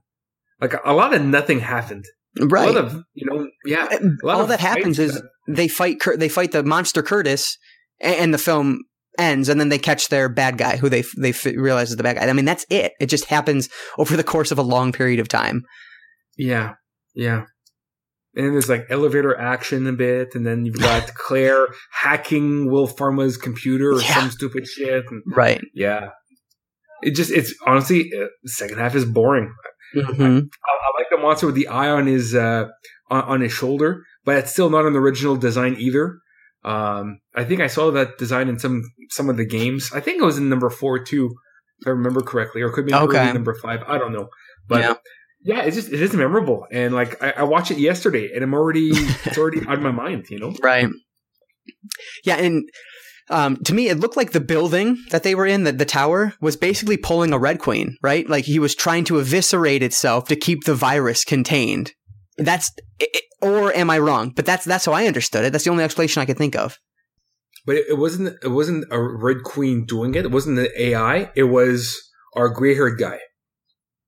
B: Like a lot of nothing happened.
A: right.
B: A lot of you know, yeah. a lot
A: all that happens is they fight they fight the monster Curtis and the film ends and then they catch their bad guy who they they f- realize is the bad guy. I mean that's it. It just happens over the course of a long period of time.
B: Yeah, yeah. And then there's like elevator action a bit, and then you've got Claire hacking WilPharma's computer or
A: Yeah.
B: some stupid shit. And
A: Right.
B: yeah, it just it's honestly uh, second half is boring.
A: Mhm.
B: I, I like the monster with the eye on his uh on, on his shoulder, but it's still not an original design either. Um, I think I saw that design in some some of the games. I think it was in number four too, if I remember correctly, or it could be
A: Okay.
B: number five. I don't know, but
A: Yeah.
B: yeah, it's just it is memorable, and like I, I watched it yesterday, and I'm already it's already on my mind, you know.
A: Right. Yeah, and um, to me, it looked like the building that they were in, the, the tower, was basically pulling a Red Queen, right? Like he was trying to eviscerate itself to keep the virus contained. That's, it, or am I wrong? But that's that's how I understood it. That's the only explanation I could think of.
B: But it, it wasn't it wasn't a Red Queen doing it. It wasn't the AI. It was our gray haired guy,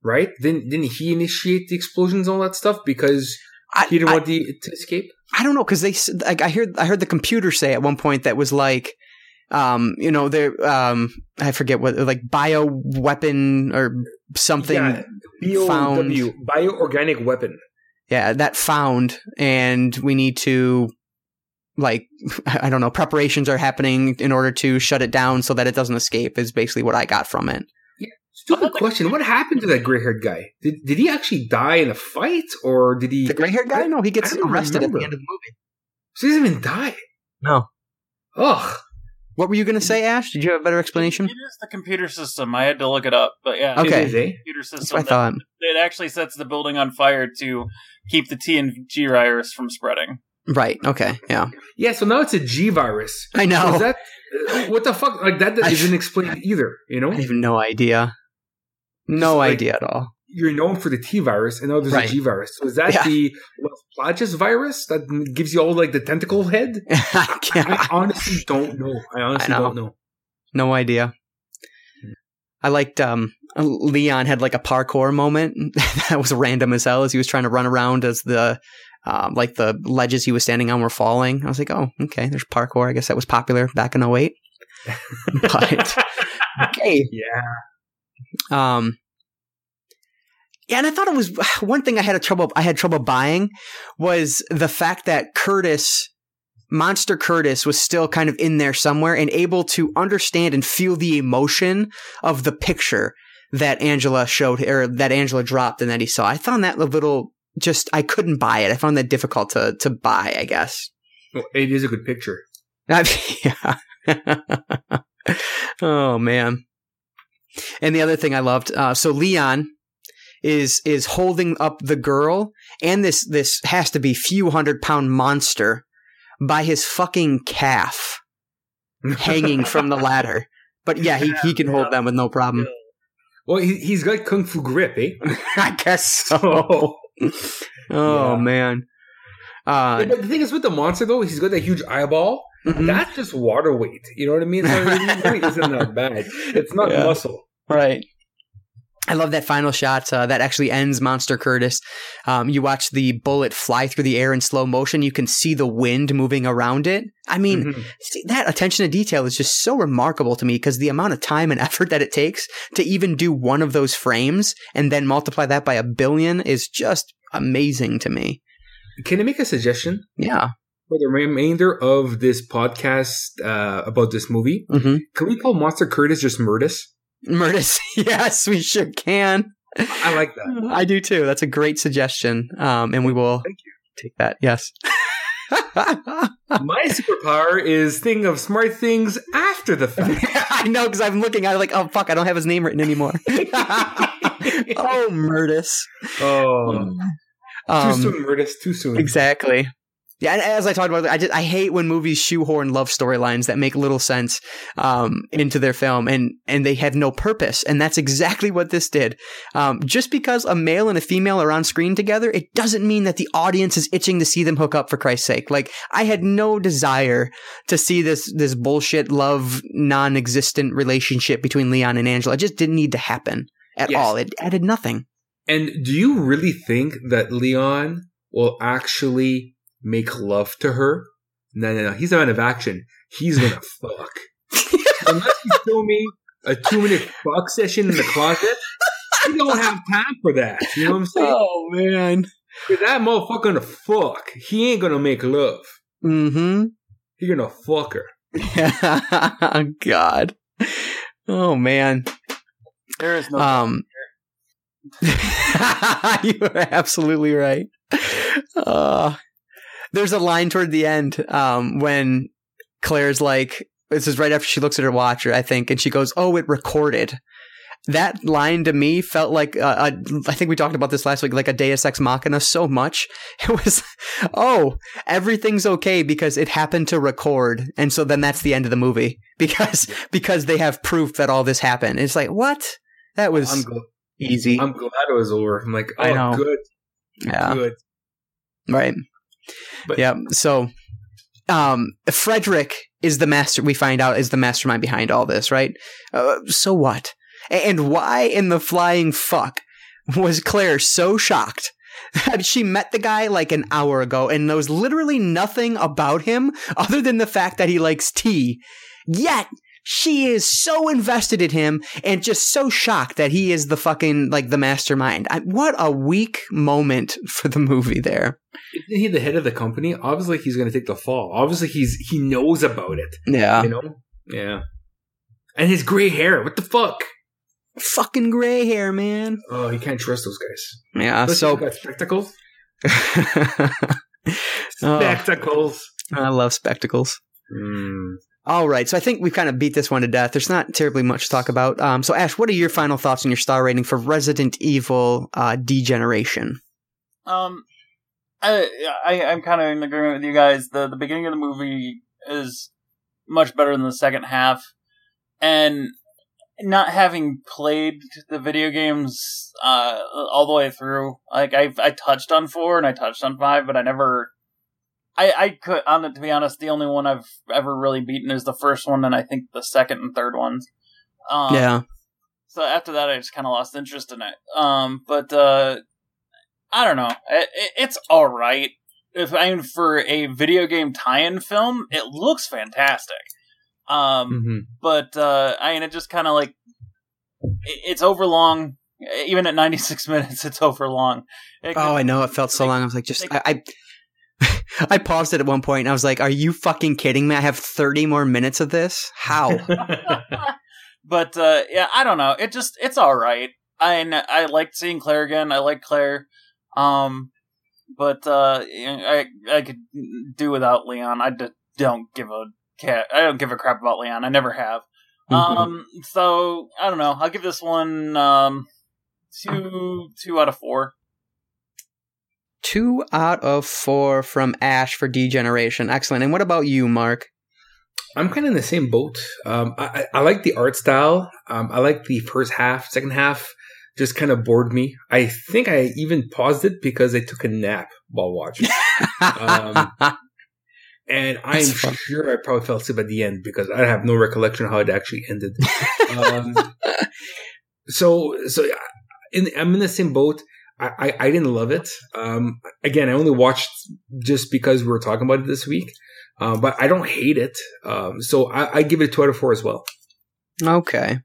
B: right? Didn't didn't he initiate the explosions and all that stuff because
A: I,
B: he didn't
A: I,
B: want the to escape?
A: I don't know because they like I heard I heard the computer say at one point that was like, um, you know, they're um, I forget what like bio weapon or something.
B: Yeah,
A: found-
B: BOW, bioorganic weapon.
A: Yeah, that found, and we need to, like, I don't know, preparations are happening in order to shut it down so that it doesn't escape. Is basically what I got from it. Yeah.
B: Stupid question. What happened to that gray haired guy? Did did he actually die in a fight or did he?
A: The gray haired guy? No, he gets
B: I don't
A: arrested at the end of the movie.
B: So he doesn't even die.
A: No.
B: Ugh.
A: What were you going to say, Ashe? Did you have a better explanation?
C: It is the computer system. I had to look it up, but yeah,
A: Okay.
B: It is,
C: computer system.
A: That's what I
C: that-
A: thought.
C: It actually sets the building on fire to keep the T and G virus from spreading.
A: Right. Okay. Yeah.
B: Yeah. So now it's a G virus.
A: I
B: So
A: know.
B: is that what the fuck? Like that
A: I-
B: isn't explained either. You know,
A: I have no idea. No
B: like-
A: idea at all.
B: You're known for the T virus, and now there's
A: Right.
B: a G virus. So is that
A: Yeah.
B: the Los virus that gives you all like the tentacle head?
A: I
B: I honestly don't know. I honestly
A: know.
B: don't know.
A: no idea. I liked um Leon had like a parkour moment that was random as hell as he was trying to run around as the um, like the ledges he was standing on were falling. I was like, oh, okay, there's parkour. I guess that was popular back in 08. But okay,
B: Yeah.
A: Um, yeah, and I thought it was one thing I had a trouble. I had trouble buying was the fact that Curtis, Monster Curtis, was still kind of in there somewhere and able to understand and feel the emotion of the picture that Angela showed or that Angela dropped and that he saw. I found that a little just I couldn't buy it. I found that difficult to to buy. I guess.
B: Well, it is a good picture.
A: yeah. oh man. And the other thing I loved, uh, so Leon is is holding up the girl and this this has to be few hundred pound monster by his fucking calf hanging from the ladder. But yeah, he, he can hold them with no problem.
B: Well, he, he's got kung fu grip, eh?
A: I guess so.
B: Oh. Yeah.
A: man. Uh,
B: Yeah, but the thing is, with the monster though, he's got that huge eyeball.
A: mhm.
B: That's just water weight. You know what I mean? So really isn't that bad. It's not
A: Yeah.
B: muscle.
A: Right. I love that final shot uh, that actually ends Monster Curtis. Um, you watch the bullet fly through the air in slow motion. You can see the wind moving around it. I mean,
B: Mhm.
A: see, that attention to detail is just so remarkable to me because the amount of time and effort that it takes to even do one of those frames and then multiply that by a billion is just amazing to me.
B: Can I make a suggestion
A: Yeah.
B: for the remainder of this podcast uh, about this movie?
A: Mm-hmm.
B: Can we call Monster Curtis just Murtis?
A: Murtis. yes, we sure can.
B: I like that.
A: I do too. That's a great suggestion. Um, and we will
B: Thank you.
A: take that. Yes.
B: My superpower is thinking of smart things after the fact.
A: I know because I'm looking at it like, oh fuck, I don't have his name written anymore. oh, Murtis.
B: Oh, too
A: Um,
B: soon, Murtis. Too soon.
A: Exactly. Yeah, and as I talked about, I just I hate when movies shoehorn love storylines that make little sense um, into their film, and and they have no purpose, and that's exactly what this did. Um, just because a male and a female are on screen together, it doesn't mean that the audience is itching to see them hook up. For Christ's sake, like I had no desire to see this this bullshit love non-existent relationship between Leon and Angela. It just didn't need to happen at
B: Yes.
A: all. It added nothing.
B: And do you really think that Leon will actually make love to her? No, no, no. He's a man of action. He's gonna fuck. Unless you show me a two minute fuck session in the closet, you don't have time for that. You know what I'm saying?
A: Oh man.
B: That motherfucker gonna fuck. He ain't gonna make love.
A: Mm-hmm.
B: He gonna fuck her.
A: God. Oh man.
C: There is no.
A: Um You are absolutely right. Uh there's a line toward the end um when Claire's like this is right after she looks at her watch, I think, and she goes, "Oh, it recorded." That line to me felt like uh, a, I think we talked about this last week, like a Deus Ex Machina so much. It was, oh, everything's okay because it happened to record, and so then that's the end of the movie because because they have proof that all this happened. It's like what? That was
B: I'm, gl-
A: easy.
B: I'm glad it was over. I'm like, oh,
A: I know.
B: good,
A: yeah,
B: good.
A: right.
B: But-
A: yeah. So, um, Frederick is the master. We find out is the mastermind behind all this, right? Uh, so what? And why in the flying fuck was Claire so shocked? She met the guy like an hour ago and knows literally nothing about him other than the fact that he likes tea. Yet she is so invested in him and just so shocked that he is the fucking like the mastermind. I, what a weak moment for the movie there.
B: Isn't he the head of the company? Obviously, he's going to take the fall. Obviously, he's he knows about it.
A: Yeah.
B: You know? Yeah. And his gray hair. What the fuck?
A: Fucking gray hair, man.
B: Oh, you can't trust those guys.
A: Yeah. So
B: got spectacles.
A: Oh,
B: Spectacles.
A: I love spectacles.
B: Mm.
A: All right, so I think we've kind of beat this one to death. There's not terribly much to talk about. Um, so Ashe, what are your final thoughts on your star rating for Resident Evil uh, Degeneration?
C: Um, I, I I'm kind of in agreement with you guys. The the beginning of the movie is much better than the second half, and not having played the video games uh all the way through, like I I touched on four and I touched on five, but I never. I, I could, on the, to be honest, the only one I've ever really beaten is the first one, and I think the second and third ones. Um,
A: yeah,
C: so after that, I just kind of lost interest in it. Um, but uh, I don't know. It, it, it's all right. If I mean for a video game tie-in film, it looks fantastic. Um,
B: Mhm.
C: but uh, I mean, it just kind of like it, it's overlong. Even at 96 minutes, it's overlong. It
A: Oh, I know. It felt so
C: Like-
A: long. I was like, just
C: like-
A: I, I, I paused it at one point and I was like, "Are you fucking kidding me? I have 30 more minutes of this. How?"
C: but uh, yeah, I don't know. It just it's all right. I I liked seeing Claire again. I like Claire. Um, but uh, I I could do without Leon. I d- don't give a cat. I don't give a crap about Leon. I never have. Um, so I don't know. I'll give this one um two two out of four.
A: Two out of four from Ashe for Degeneration. Excellent. And what about you, Marc?
B: I'm kind of in the same boat. Um, I, I like the art style. Um, I like the first half. Second half just kind of bored me. I think I even paused it because I took a nap while watching. Um, and I'm sure I probably fell asleep at the end because I have no recollection of how it actually ended. um, so, so yeah, in, I'm in the same boat. I, I, didn't love it. Um, again, I only watched just because we were talking about it this week. Um, but I don't hate it. Um, so I, I give it a two out of four as well.
A: Okay.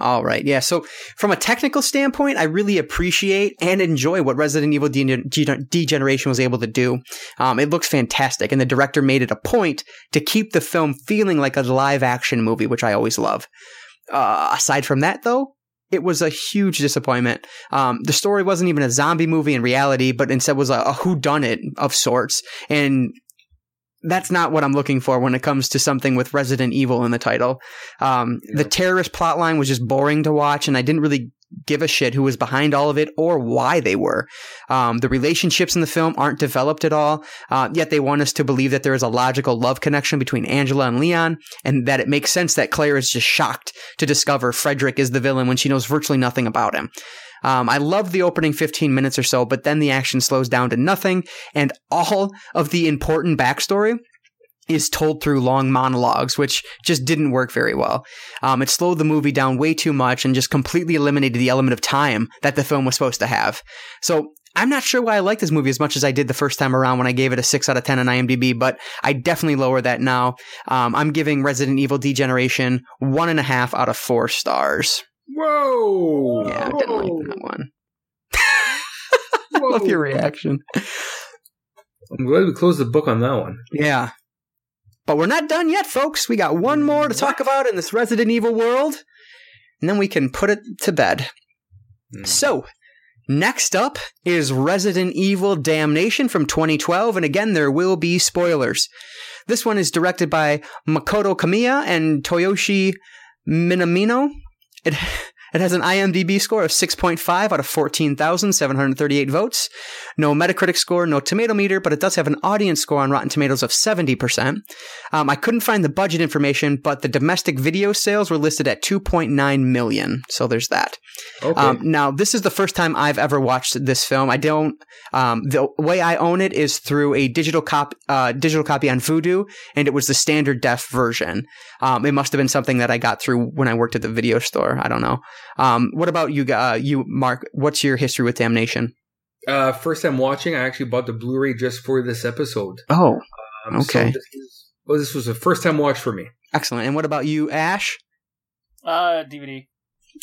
A: All right. Yeah. So, from a technical standpoint, I really appreciate and enjoy what Resident Evil De- De- Degeneration was able to do. Um, it looks fantastic, and the director made it a point to keep the film feeling like a live action movie, which I always love. Uh, aside from that, though, it was a huge disappointment. Um, the story wasn't even a zombie movie in reality, but instead was a, a whodunit of sorts. And that's not what I'm looking for when it comes to something with Resident Evil in the title. Um, The terrorist plotline was just boring to watch, and I didn't really give a shit who was behind all of it or why they were. Um, the relationships in the film aren't developed at all, uh, yet they want us to believe that there is a logical love connection between Angela and Leon, and that it makes sense that Claire is just shocked to discover Frederick is the villain when she knows virtually nothing about him. Um, I love the opening 15 minutes or so, but then the action slows down to nothing, and all of the important backstory is told through long monologues, which just didn't work very well. Um, it slowed the movie down way too much and just completely eliminated the element of time that the film was supposed to have. So I'm not sure why I like this movie as much as I did the first time around when I gave it a 6 out of 10 on IMDb, but I definitely lower that now. Um, I'm giving Resident Evil Degeneration one and a half out of four stars.
B: Whoa!
A: Yeah, I didn't like that one. I love your reaction.
B: I'm glad we closed the book on that one.
A: Yeah. But we're not done yet, folks. We got one more to talk about in this Resident Evil world, and then we can put it to bed.
B: Hmm.
A: So, next up is Resident Evil Damnation from 2012, and again, there will be spoilers. This one is directed by Makoto Kamiya and Toyoshi Minamino. It, it has an IMDb score of 6.5 out of 14,738 votes. No Metacritic score, no tomato meter, but it does have an audience score on Rotten Tomatoes of 70%. Um, I couldn't find the budget information, but the domestic video sales were listed at 2.9 million. So there's that.
B: Okay.
A: Um, now, this is the first time I've ever watched this film. I don't. Um, the way I own it is through a digital cop, uh, digital copy on Vudu, and it was the standard def version. Um, it must have been something that I got through when I worked at the video store. I don't know. Um, what about you, uh, you, Marc? What's your history with Damnation?
B: uh, first time watching, I actually bought the Blu-ray just for this episode.
A: Oh,
B: Um,
A: Okay.
B: So this, is, well, this was a first time watch for me.
A: excellent. And what about you, Ashe?
C: Uh, DVD.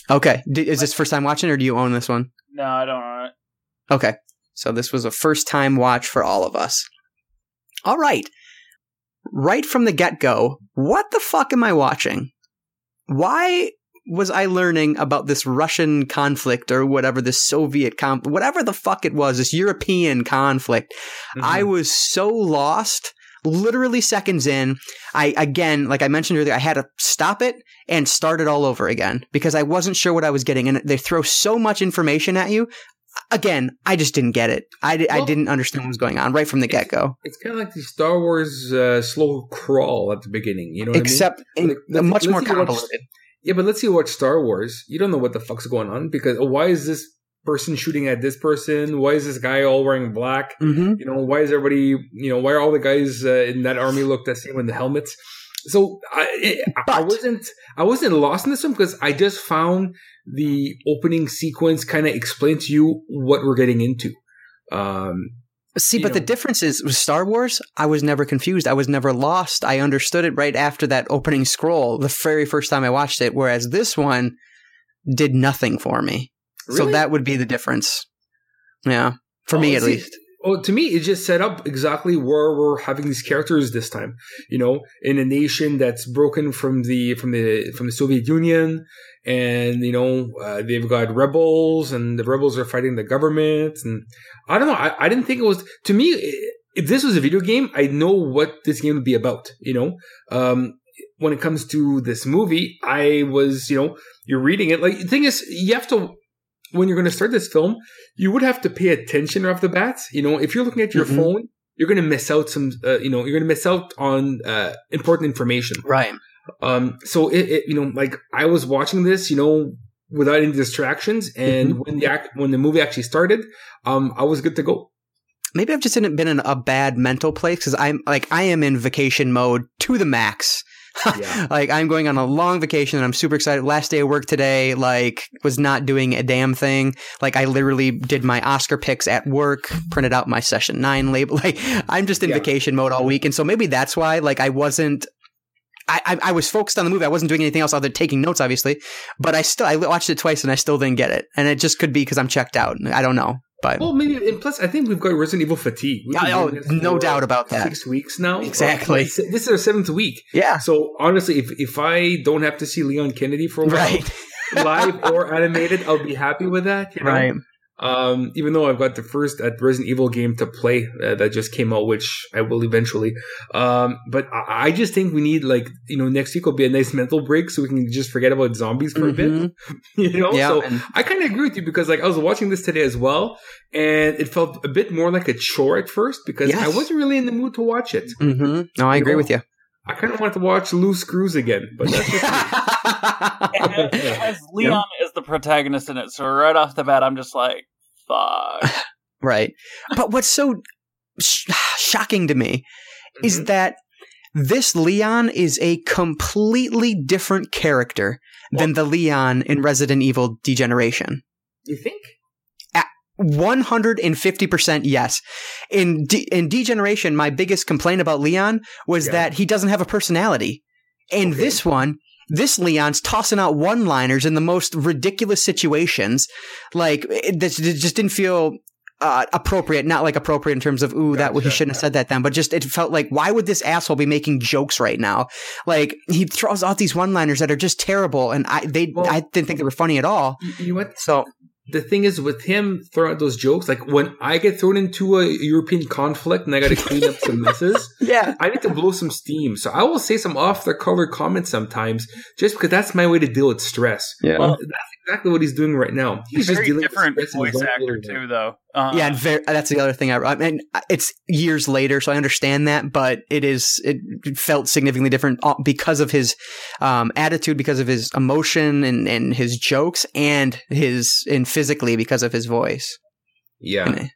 A: Okay, D- is this first time watching, or do you own this one?
C: No, I don't know it.
A: Okay. So this was a first time watch for all of us. All right. Right from the get go, what the fuck am I watching? Why was I learning about this Russian conflict or whatever, this Soviet conflict, whatever the fuck it was, this European conflict? I was so lost. Literally seconds in, I again, like I mentioned earlier, I had to stop it and start it all over again because I wasn't sure what I was getting. And they throw so much information at you. Again, I just didn't get it. I, di- I didn't understand what was going on right from the get go.
B: It's kind of like the Star Wars uh, slow crawl at the beginning. You know what
A: Except
B: I mean?
A: in-
B: Like,
A: much more
B: what-
A: convoluted.
B: Yeah, but let's see what Star Wars. You don't know what the fuck's going on because oh, why is this person shooting at this person? Why is this guy all wearing black?
A: hmm
B: You know, why is everybody? You know, why are all the guys uh, in that army look the same with the helmets? So I, it, I wasn't I wasn't lost in this one because I just found the opening sequence kind of explain to you what we're getting into. Um,
A: See, but the difference is with Star Wars, I was never confused. I was never lost. I understood it right after that opening scroll, the very first time I watched it. Whereas this one did nothing for me. So that would be the difference. Yeah. For
B: Oh,
A: me, at
B: see,
A: least.
B: Well, to me, it just set up exactly where we're having these characters this time. You know, in a nation that's broken from the from the from the Soviet Union, and you know uh, they've got rebels, and the rebels are fighting the government. And I don't know. I, I didn't think it was to me. If this was a video game, I know what this game would be about. You know, um, when it comes to this movie, I was you know you're reading it. Like the thing is, you have to when you're going to start this film, you would have to pay attention right off the bat. You know, if you're looking at your
A: Mhm.
B: phone, you're going to miss out some, uh, you know, you're going to miss out on uh, important information.
A: Right.
B: Um, so it, it, you know, like I was watching this, you know, without any distractions, and
A: Mm-hmm.
B: when the act, when the movie actually started, um, I was good to go.
A: Maybe I've just been been in a bad mental place because I'm like, I am in vacation mode to the max.
B: Yeah.
A: like I'm going on a long vacation and I'm super excited. Last day of work today, like was not doing a damn thing. Like I literally did my Oscar picks at work, printed out my session nine label. Like I'm just in
B: Yeah.
A: vacation mode all week. And so maybe that's why like I wasn't I, I, I was focused on the movie. I wasn't doing anything else other than taking notes, obviously. But I still I watched it twice and I still didn't get it. And it just could be because I'm checked out. I don't know. But
B: Well, maybe, and plus, I think we've got Resident Evil fatigue.
A: Oh, no doubt about that.
B: Six weeks now.
A: Exactly.
B: This is our seventh week.
A: yeah.
B: So honestly, if if I don't have to see Leon Kennedy for a while,
A: Right.
B: live or animated, I'll be happy with that. You know?
A: Right.
B: Um, even though I've got the first uh, Resident Evil game to play uh, that just came out, which I will eventually. Um, but I, I just think we need like you know next week will be a nice mental break so we can just forget about zombies for a bit.
A: Mhm.
B: You know,
A: Yeah.
B: so
A: and-
B: I kind of agree with you because like I was watching this today as well, and it felt a bit more like a chore at first because
A: Yes.
B: I wasn't really in the mood to watch it.
A: Mhm. No, I agree with you.
B: I kind of want to watch Loose Screws again, but that's just
C: It has, it has Leon as the protagonist in it, so right off the bat, I'm just like, fuck.
A: right. But what's so sh- shocking to me is
B: Mhm.
A: that this Leon is a completely different character than the Leon in Resident Evil Degeneration.
B: you think?
A: 150% yes. In De- in Degeneration, my biggest complaint about Leon was
B: Yeah.
A: that he doesn't have a personality. In
B: Okay.
A: this one, this Leon's tossing out one-liners in the most ridiculous situations. Like it, this just didn't feel uh, appropriate. Not like appropriate in terms of ooh that he shouldn't have said that then, but just it felt like why would this asshole be making jokes right now? Like he throws out these one-liners that are just terrible, and I they
B: Well-
A: I didn't think they were funny at all.
B: You, you what?
A: So
B: the thing is with him throwing out those jokes, like when I get thrown into a European conflict and I got to clean up some messes,
A: yeah,
B: I need to blow some steam. So I will say some off the color comments sometimes, just because that's my way to deal with stress.
A: yeah.
C: Well,
B: that's exactly what he's doing right now. He's just
C: Very
B: dealing
C: different
B: with stress
C: voice actor
B: little way.
C: too, though. Uh,
A: yeah, and very, that's the other thing. I, I mean, it's years later, so I understand that, but it is it felt significantly different uh, because of his um, attitude, because of his emotion and, and his jokes, and his and physically because of his voice.
B: Yeah.
A: And-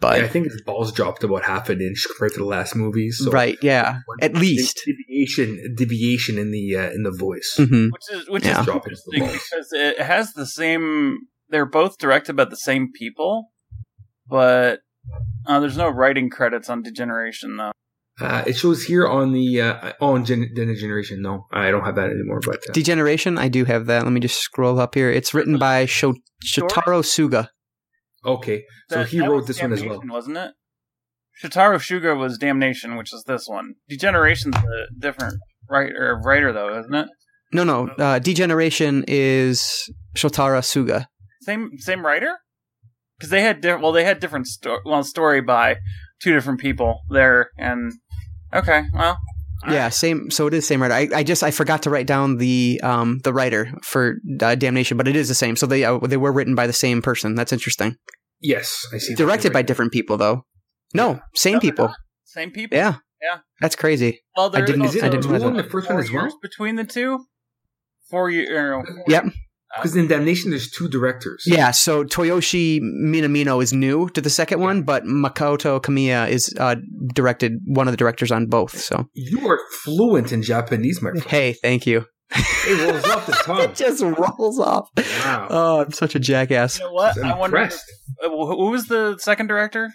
A: But
B: Yeah, I think his balls dropped about half an inch compared to the last movie. So
A: right, yeah, at least.
B: deviation, deviation in the uh, in the voice.
A: hmm
C: which is which
A: Yeah.
C: is
B: Dropping
C: interesting because it has the same. They're both directed by the same people, but uh, there's no writing credits on Degeneration though.
B: Uh, it shows here on the uh, oh, on Gen- Gen- Generation. No, I don't have that anymore. But uh,
A: Degeneration, I do have that. Let me just scroll up here. It's written by Sho- Shotaro Suga.
B: Okay, so
C: That-
B: he
C: that
B: wrote
C: was
B: this one as well.
C: Wasn't it? Shitaro Shuga was Damnation, which is this one. Degeneration's a different writer, writer though, isn't it?
A: No, no, uh, Degeneration is Shotaro Suga.
C: Same same writer? Because they had di- well, they had different sto- well story by two different people there, and okay, well, all
A: Yeah,
C: right.
A: same. So it is the same writer. I, I just I forgot to write down the um the writer for uh, Damnation, but it is the same. So they uh, they were written by the same person. That's interesting.
B: Yes, I see.
A: Directed by different people though. No, same
C: No,
A: people.
C: same people.
A: Yeah,
C: Yeah.
A: That's crazy.
C: Well, there's
A: didn't-
B: Is it
A: I didn't
B: two
A: realize
B: the first one as well?
C: between the two. Four years.
A: Yep.
B: Because in Damnation, there's two directors.
A: Yeah. So Toyoshi Minamino is new to the second one, but Makoto Kamiya is uh directed one of the directors on both. So
B: You are fluent in Japanese, my friend.
A: hey, thank you.
B: It rolls off the tongue.
A: it just rolls off.
B: Wow.
A: Oh, I'm such a jackass.
C: You know what?
B: I'm
C: I wonder.
B: impressed.
C: uh, who who was the second director?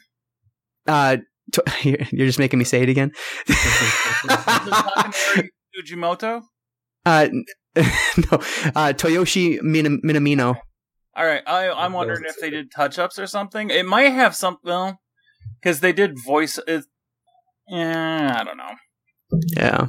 A: Uh, to- you're just making me say it again.
C: Takanori Fujimoto.
A: Uh, no, uh, Toyoshi Mina- Minamino.
C: All right, I, I'm wondering if they did touch ups or something. It might have some, well, because they did voice. It, yeah, I don't know.
A: Yeah,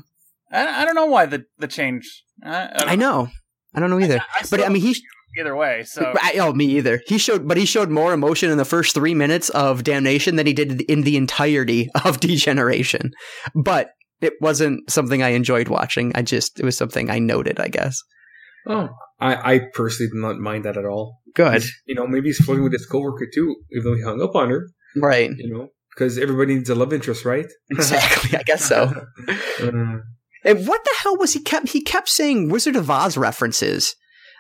C: I, I don't know why the the change. I, I, don't
A: I know. I don't know either.
C: I
A: But I mean, he.
C: either way. So
A: I, oh, me either. He showed, but he showed more emotion in the first three minutes of Damnation than he did in the entirety of Degeneration. But it wasn't something I enjoyed watching. I just it was something I noted. I guess.
B: Oh, I, I personally do not mind that at all.
A: Good.
B: You know, maybe he's flirting with his coworker too, even though he hung up on her.
A: Right.
B: You know, because everybody needs a love interest, right?
A: Exactly. I guess so. And what the hell was he kept? He kept saying Wizard of Oz references.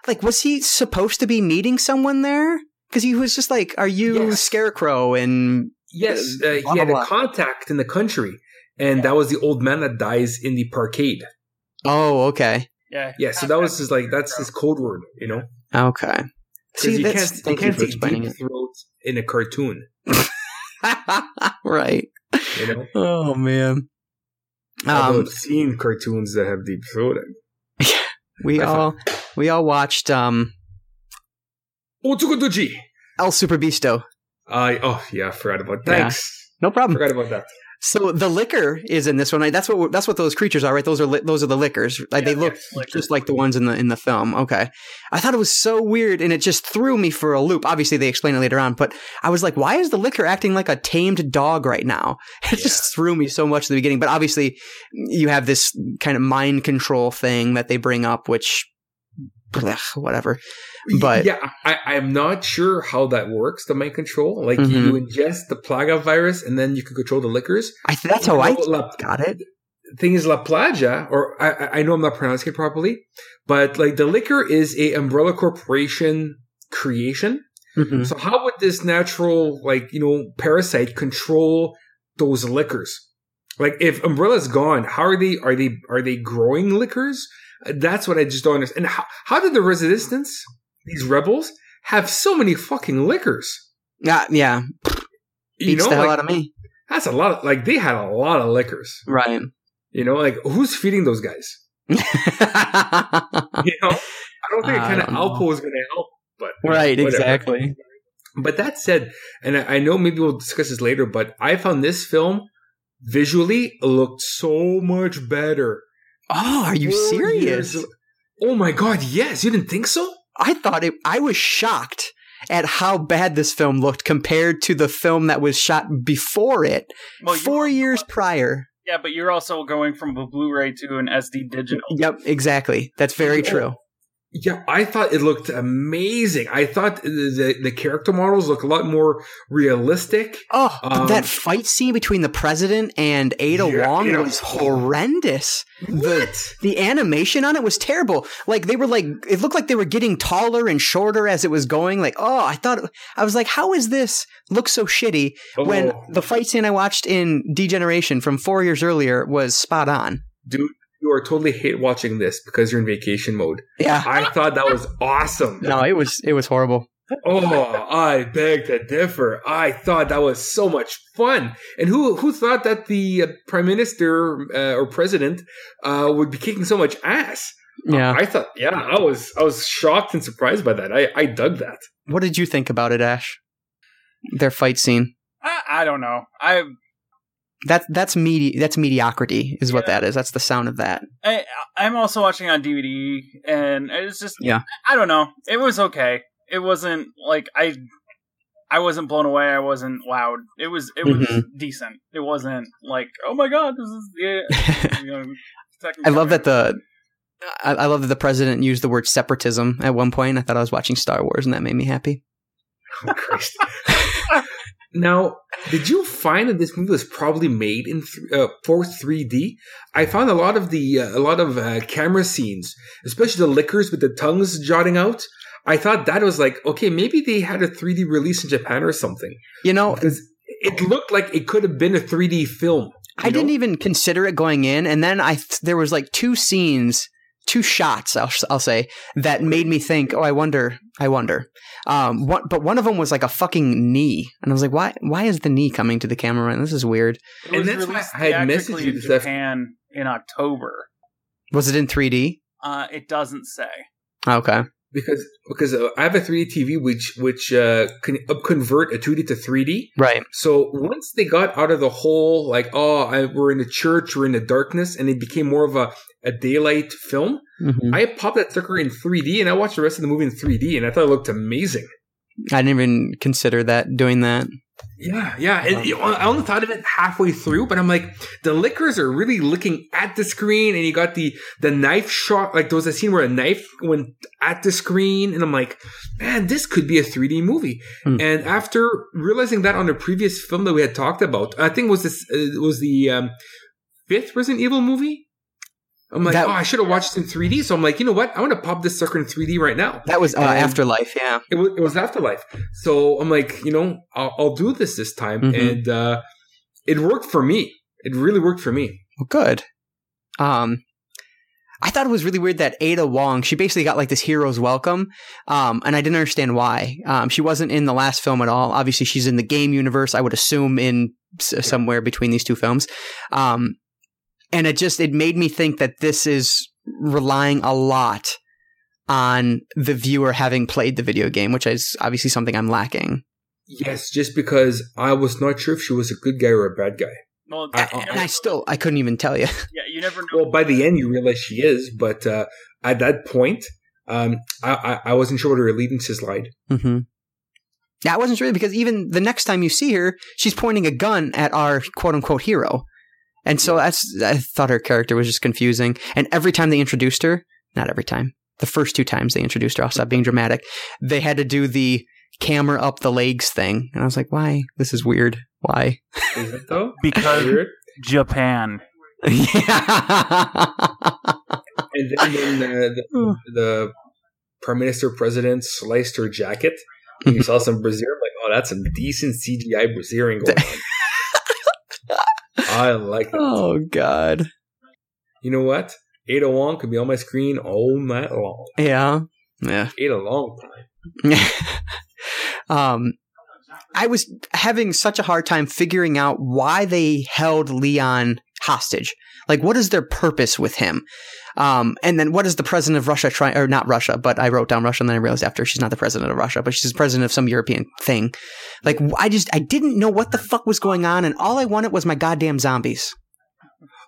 A: Like, was he supposed to be meeting someone there? Because he was just like, "Are you
B: Yes.
A: Scarecrow?" And
B: yes, uh,
A: Blah,
B: he had
A: blah,
B: a contact in the country, and that was the old man that dies in the parkade.
A: oh, okay,
C: yeah,
B: Yeah, so that was his like that's his code word, you know.
A: okay. See,
B: Because you can't you
A: thank you
B: can't
A: for
B: say
A: explaining
B: deep
A: it.
B: throat in a cartoon,
A: right.
B: you know.
A: Oh man.
B: Although
A: Um,
B: I've seen cartoons that have deep throating.
A: we
B: I
A: all we all watched um
B: Otsukadoji.
A: El Super Bisto.
B: I oh yeah, I forgot about.
A: Yeah.
B: Thanks.
A: No problem.
B: Forgot about that.
A: So the Licker is in this one. Right? That's what that's what those creatures are, right? Those are li- those are the Lickers. Like they look
C: liquor.
A: just like the ones in the in the film. Okay, I thought it was so weird, and it just threw me for a loop. Obviously, they explain it later on, but I was like, why is the Licker acting like a tamed dog right now? It just threw me so much at the beginning. But obviously, you have this kind of mind control thing that they bring up, which whatever. But-
B: yeah, I, I'm not sure how that works. The mind control, like
A: Mhm.
B: you ingest the plaga virus, and then you can control the Lickers.
A: I that's how I
B: La-
A: got it.
B: thing is La Plagia, or I- I, know I'm not pronouncing it properly, but like the Licker is a Umbrella Corporation creation.
A: Mhm.
B: So how would this natural, like, you know, parasite control those Lickers? Like if Umbrella's gone, how are they, are they, are they growing Lickers? That's what I just don't understand. And how, how did the resistance, these rebels, have so many fucking Lickers?
A: Yeah, yeah,
B: You
A: beats
B: know,
A: the hell
B: like,
A: out of me.
B: that's a lot of, like, they had a lot of Lickers.
A: Right.
B: You know, like, who's feeding those guys? You know, I don't think a
A: I
B: kind of. Alpo is going to help, but
A: right,
B: whatever.
A: exactly.
B: But that said, and I I know maybe we'll discuss this later, but I found this film visually looked so much better.
A: Oh, are you
B: Four
A: serious?
B: years- Oh my god, yes! You didn't think so?
A: I thought it. I was shocked at how bad this film looked compared to the film that was shot before it,
C: Well,
A: four years prior.
C: Yeah, but you're also going from a Blu-ray to an SD digital.
A: Yep, exactly. That's very true.
B: Yeah, I thought it looked amazing. I thought the the character models look a lot more realistic.
A: Oh,
B: Um,
A: that fight scene between the president and Ada
B: Yeah,
A: Wong
B: Ada-
A: was horrendous. The
B: What?
A: the animation on it was terrible. Like they were like it looked like they were getting taller and shorter as it was going. Like, oh, I thought I was like, how is this look so shitty when
B: Oh,
A: the fight scene I watched in Degeneration from four years earlier was spot on.
B: dude, you are totally hate watching this because you're in vacation mode.
A: Yeah.
B: I thought that was awesome.
A: No, it was it was horrible.
B: Oh, I beg to differ. I thought that was so much fun. And who who thought that the uh, prime minister uh, or president uh, would be kicking so much ass?
A: Yeah.
B: I thought, yeah, I was I was shocked and surprised by that. I I dug that.
A: What did you think about it, Ashe? Their fight scene.
C: I, I don't know. I,
A: That that's medi- that's mediocrity is what
C: Yeah.
A: that is. That's the sound of that.
C: I I'm also watching on DVD, and it's just
A: Yeah.
C: I don't know. It was okay. It wasn't like I. I wasn't blown away. I wasn't wowed. It was it was
A: Mhm.
C: decent. It wasn't like oh my god, this is yeah. You know,
A: I love that the I, I love that the president used the word separatism at one point. I thought I was watching Star Wars, and that made me happy.
B: Oh, Christ. now, did you find that this movie was probably made in th- uh, for 3D? I found a lot of the uh, a lot of uh, camera scenes, especially the Lickers with the tongues jutting out. I thought that was like okay, maybe they had a 3D release in Japan or something
A: You know,
B: because it looked like it could have been a 3D film.
A: I didn't even consider it going in, and then I th- there was like two scenes, two shots, I'll I'll say that made me think. Oh, I wonder, I wonder. Um, one, but one of them was like a fucking knee, and I was like, why? Why is the knee coming to the camera? right? This is weird.
C: It
B: And
C: was
B: that's why I had messaged
C: theatrically
B: you
C: in
B: this af-
C: Japan in October.
A: Was it in 3D?
C: Uh, it doesn't say.
A: Okay.
B: Because because uh, I have a 3D TV which which uh, can convert a 2D to 3D.
A: Right.
B: So once they got out of the whole like oh I, we're in the church we're in the darkness and it became more of a, a daylight film,
A: Mhm.
B: I popped that sucker in 3D and I watched the rest of the movie in 3D and I thought it looked amazing.
A: I didn't even consider that doing that.
B: Yeah, yeah. Know, I only thought of it halfway through, but I'm like, the Lickers are really looking at the screen, and you got the the knife shot. Like there was a scene where a knife went at the screen, and I'm like, man, this could be a 3D movie.
A: Hmm.
B: And after realizing that on the previous film that we had talked about, I think it was this uh, was the um, fifth Resident Evil movie. I'm like,
A: That-
B: oh, I should have watched it in 3D. So I'm like, you know what? I want to pop this sucker in 3D right now.
A: That was uh, Afterlife. Yeah.
B: It was, it was Afterlife. So I'm like, you know, I'll, I'll do this this time.
A: Mhm.
B: And uh, it worked for me. It really worked for me.
A: Well, good. Um, I thought it was really weird that Ada Wong, she basically got like this hero's welcome. Um, and I didn't understand why. Um, she wasn't in the last film at all. Obviously, she's in the game universe. I would assume in s- somewhere between these two films. Um, and it just, it made me think that this is relying a lot on the viewer having played the video game, which is obviously something I'm lacking.
B: Yes, just because I was not sure if she was a good guy or a bad guy.
C: Well,
B: I-
C: you
B: I-
A: and I still I couldn't even tell you.
C: yeah, you never know.
B: Well, by the end, you realize she is, but uh, at that point, um, I, I, I wasn't sure what her allegiances lied.
A: hmm Yeah, I wasn't sure because even the next time you see her, she's pointing a gun at our quote unquote hero. And so that's I thought her character was just confusing. And every time they introduced her, not every time, the first two times they introduced her, I'll stop being dramatic. They had to do the camera up the legs thing. And I was like, why? This is weird. Why?
B: Is it though?
C: because
B: Weird.
C: Japan.
A: yeah.
B: And then when uh, the, the prime minister president sliced her jacket, and you saw some brassiere, I'm like, oh, that's some decent CGI brassiering going on. I like it.
A: oh God.
B: You know what? Ada Wong could be on my screen all night long.
A: Yeah. Yeah.
B: Ada long time.
A: um, I was having such a hard time figuring out why they held Leon hostage. Like, what is their purpose with him? Um, and then what is the president of Russia trying, or not Russia, but I wrote down Russia and then I realized after she's not the president of Russia, but she's the president of some European thing. Like, I just, I didn't know what the fuck was going on and all I wanted was my goddamn zombies.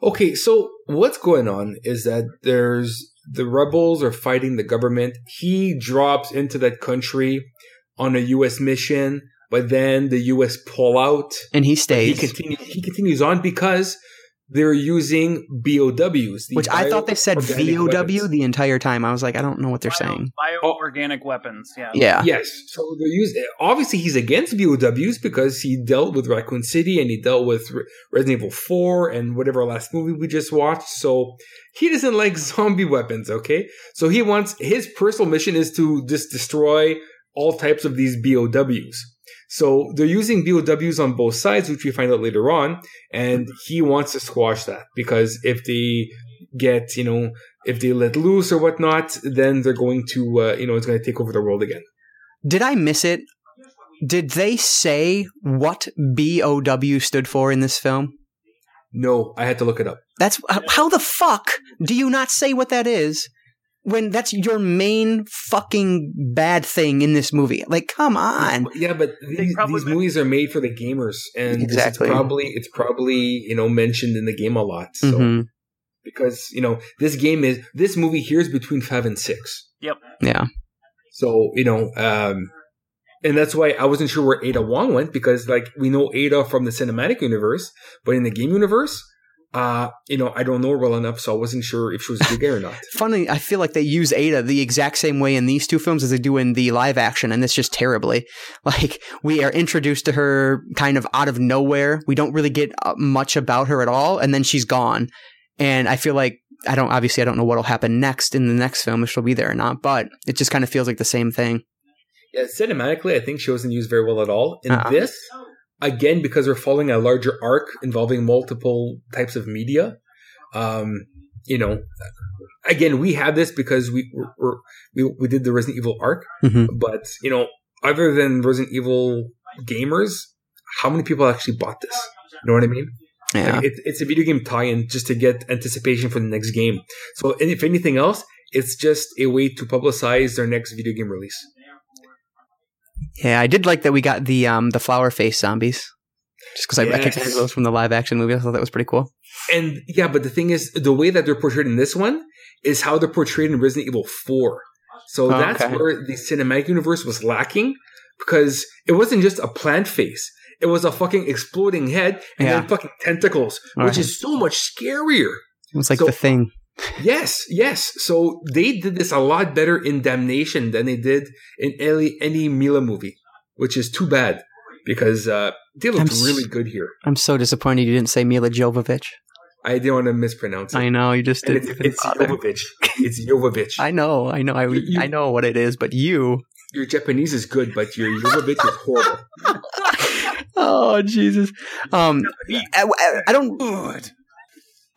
B: Okay, so what's going on is that there's the rebels are fighting the government. He drops into that country on a U.S. mission, but then the U.S. pull out.
A: And he
B: He
A: stays.
B: He continues on because they're using BOWs, the
A: Which I thought they said
B: bioorganic
A: VOW
B: weapons.
A: the entire time. I was like, I don't know what they're saying.
C: Bioorganic weapons. Yeah.
A: Yeah.
B: Yes. So they're using. Obviously, he's against BOWs because he dealt with Raccoon City and he dealt with Re- Resident Evil 4 and whatever last movie we just watched. So he doesn't like zombie weapons. Okay. So he wants his personal mission is to just destroy all types of these BOWs. So they're using BOWs on both sides, which we find out later on, and he wants to squash that because if they get, you know, if they let loose or whatnot, then they're going to, uh, you know, it's going to take over the world again.
A: Did I miss it? Did they say what BOW stood for in this film?
B: No, I had to look it up.
A: That's how the fuck do you not say what that is when that's your main fucking bad thing in this movie? Like, come on.
B: Yeah, but these, these movies are made for the gamers, and this is
A: Exactly.
B: probably it's probably you know mentioned in the game a lot. So
A: Mhm.
B: because you know this game is this movie here is between five and six. Yep.
A: Yeah.
B: So you know, um, and that's why I wasn't sure where Ada Wong went because like we know Ada from the cinematic universe, but in the game universe, uh, you know, I don't know her well enough, so I wasn't sure if she was a or not.
A: Funny, I feel like they use Ada the exact same way in these two films as they do in the live action, and it's just terribly. Like, we are introduced to her kind of out of nowhere. We don't really get uh, much about her at all, and then she's gone. And I feel like, I don't, obviously, I don't know what'll happen next in the next film, if she'll be there or not, but it just kind of feels like the same thing.
B: Yeah, cinematically, I think she wasn't used very well at all. In
A: Uh-uh.
B: this, again, because we're following a larger arc involving multiple types of media, um, you know, again, we have this because we we we did the Resident Evil arc,
A: Mhm.
B: but you know, other than Resident Evil gamers, how many people actually bought this? You know what I mean?
A: Yeah.
B: Like, it, it's a video game tie-in just to get anticipation for the next game. So, and if anything else, it's just a way to publicize their next video game release.
A: Yeah, I did like that we got the um the flower face zombies. Just because I
B: Yes.
A: recognized those from the live action movie, I thought that was pretty cool.
B: And yeah, but the thing is, the way that they're portrayed in this one is how they're portrayed in Resident Evil 4. So
A: Oh,
B: that's
A: okay.
B: where the cinematic universe was lacking because it wasn't just a plant face. It was a fucking exploding head and
A: Yeah.
B: then fucking tentacles,
A: All
B: which
A: right.
B: is so much scarier.
A: It was like
B: So-
A: the thing.
B: Yes, yes. So they did this a lot better in Damnation than they did in any, any Milla movie, which is too bad because uh, they looked
A: I'm
B: really good here.
A: I'm so disappointed you didn't say Milla Jovovich.
B: I didn't want to mispronounce it.
A: I know you just did.
B: it's, it's Jovovich. It's Jovovich.
A: I know, I know, I,
B: You-
A: I know what it is, but you.
B: Your Japanese is good, but your Jovovich is horrible.
A: Oh Jesus. Um, I, I- I don't.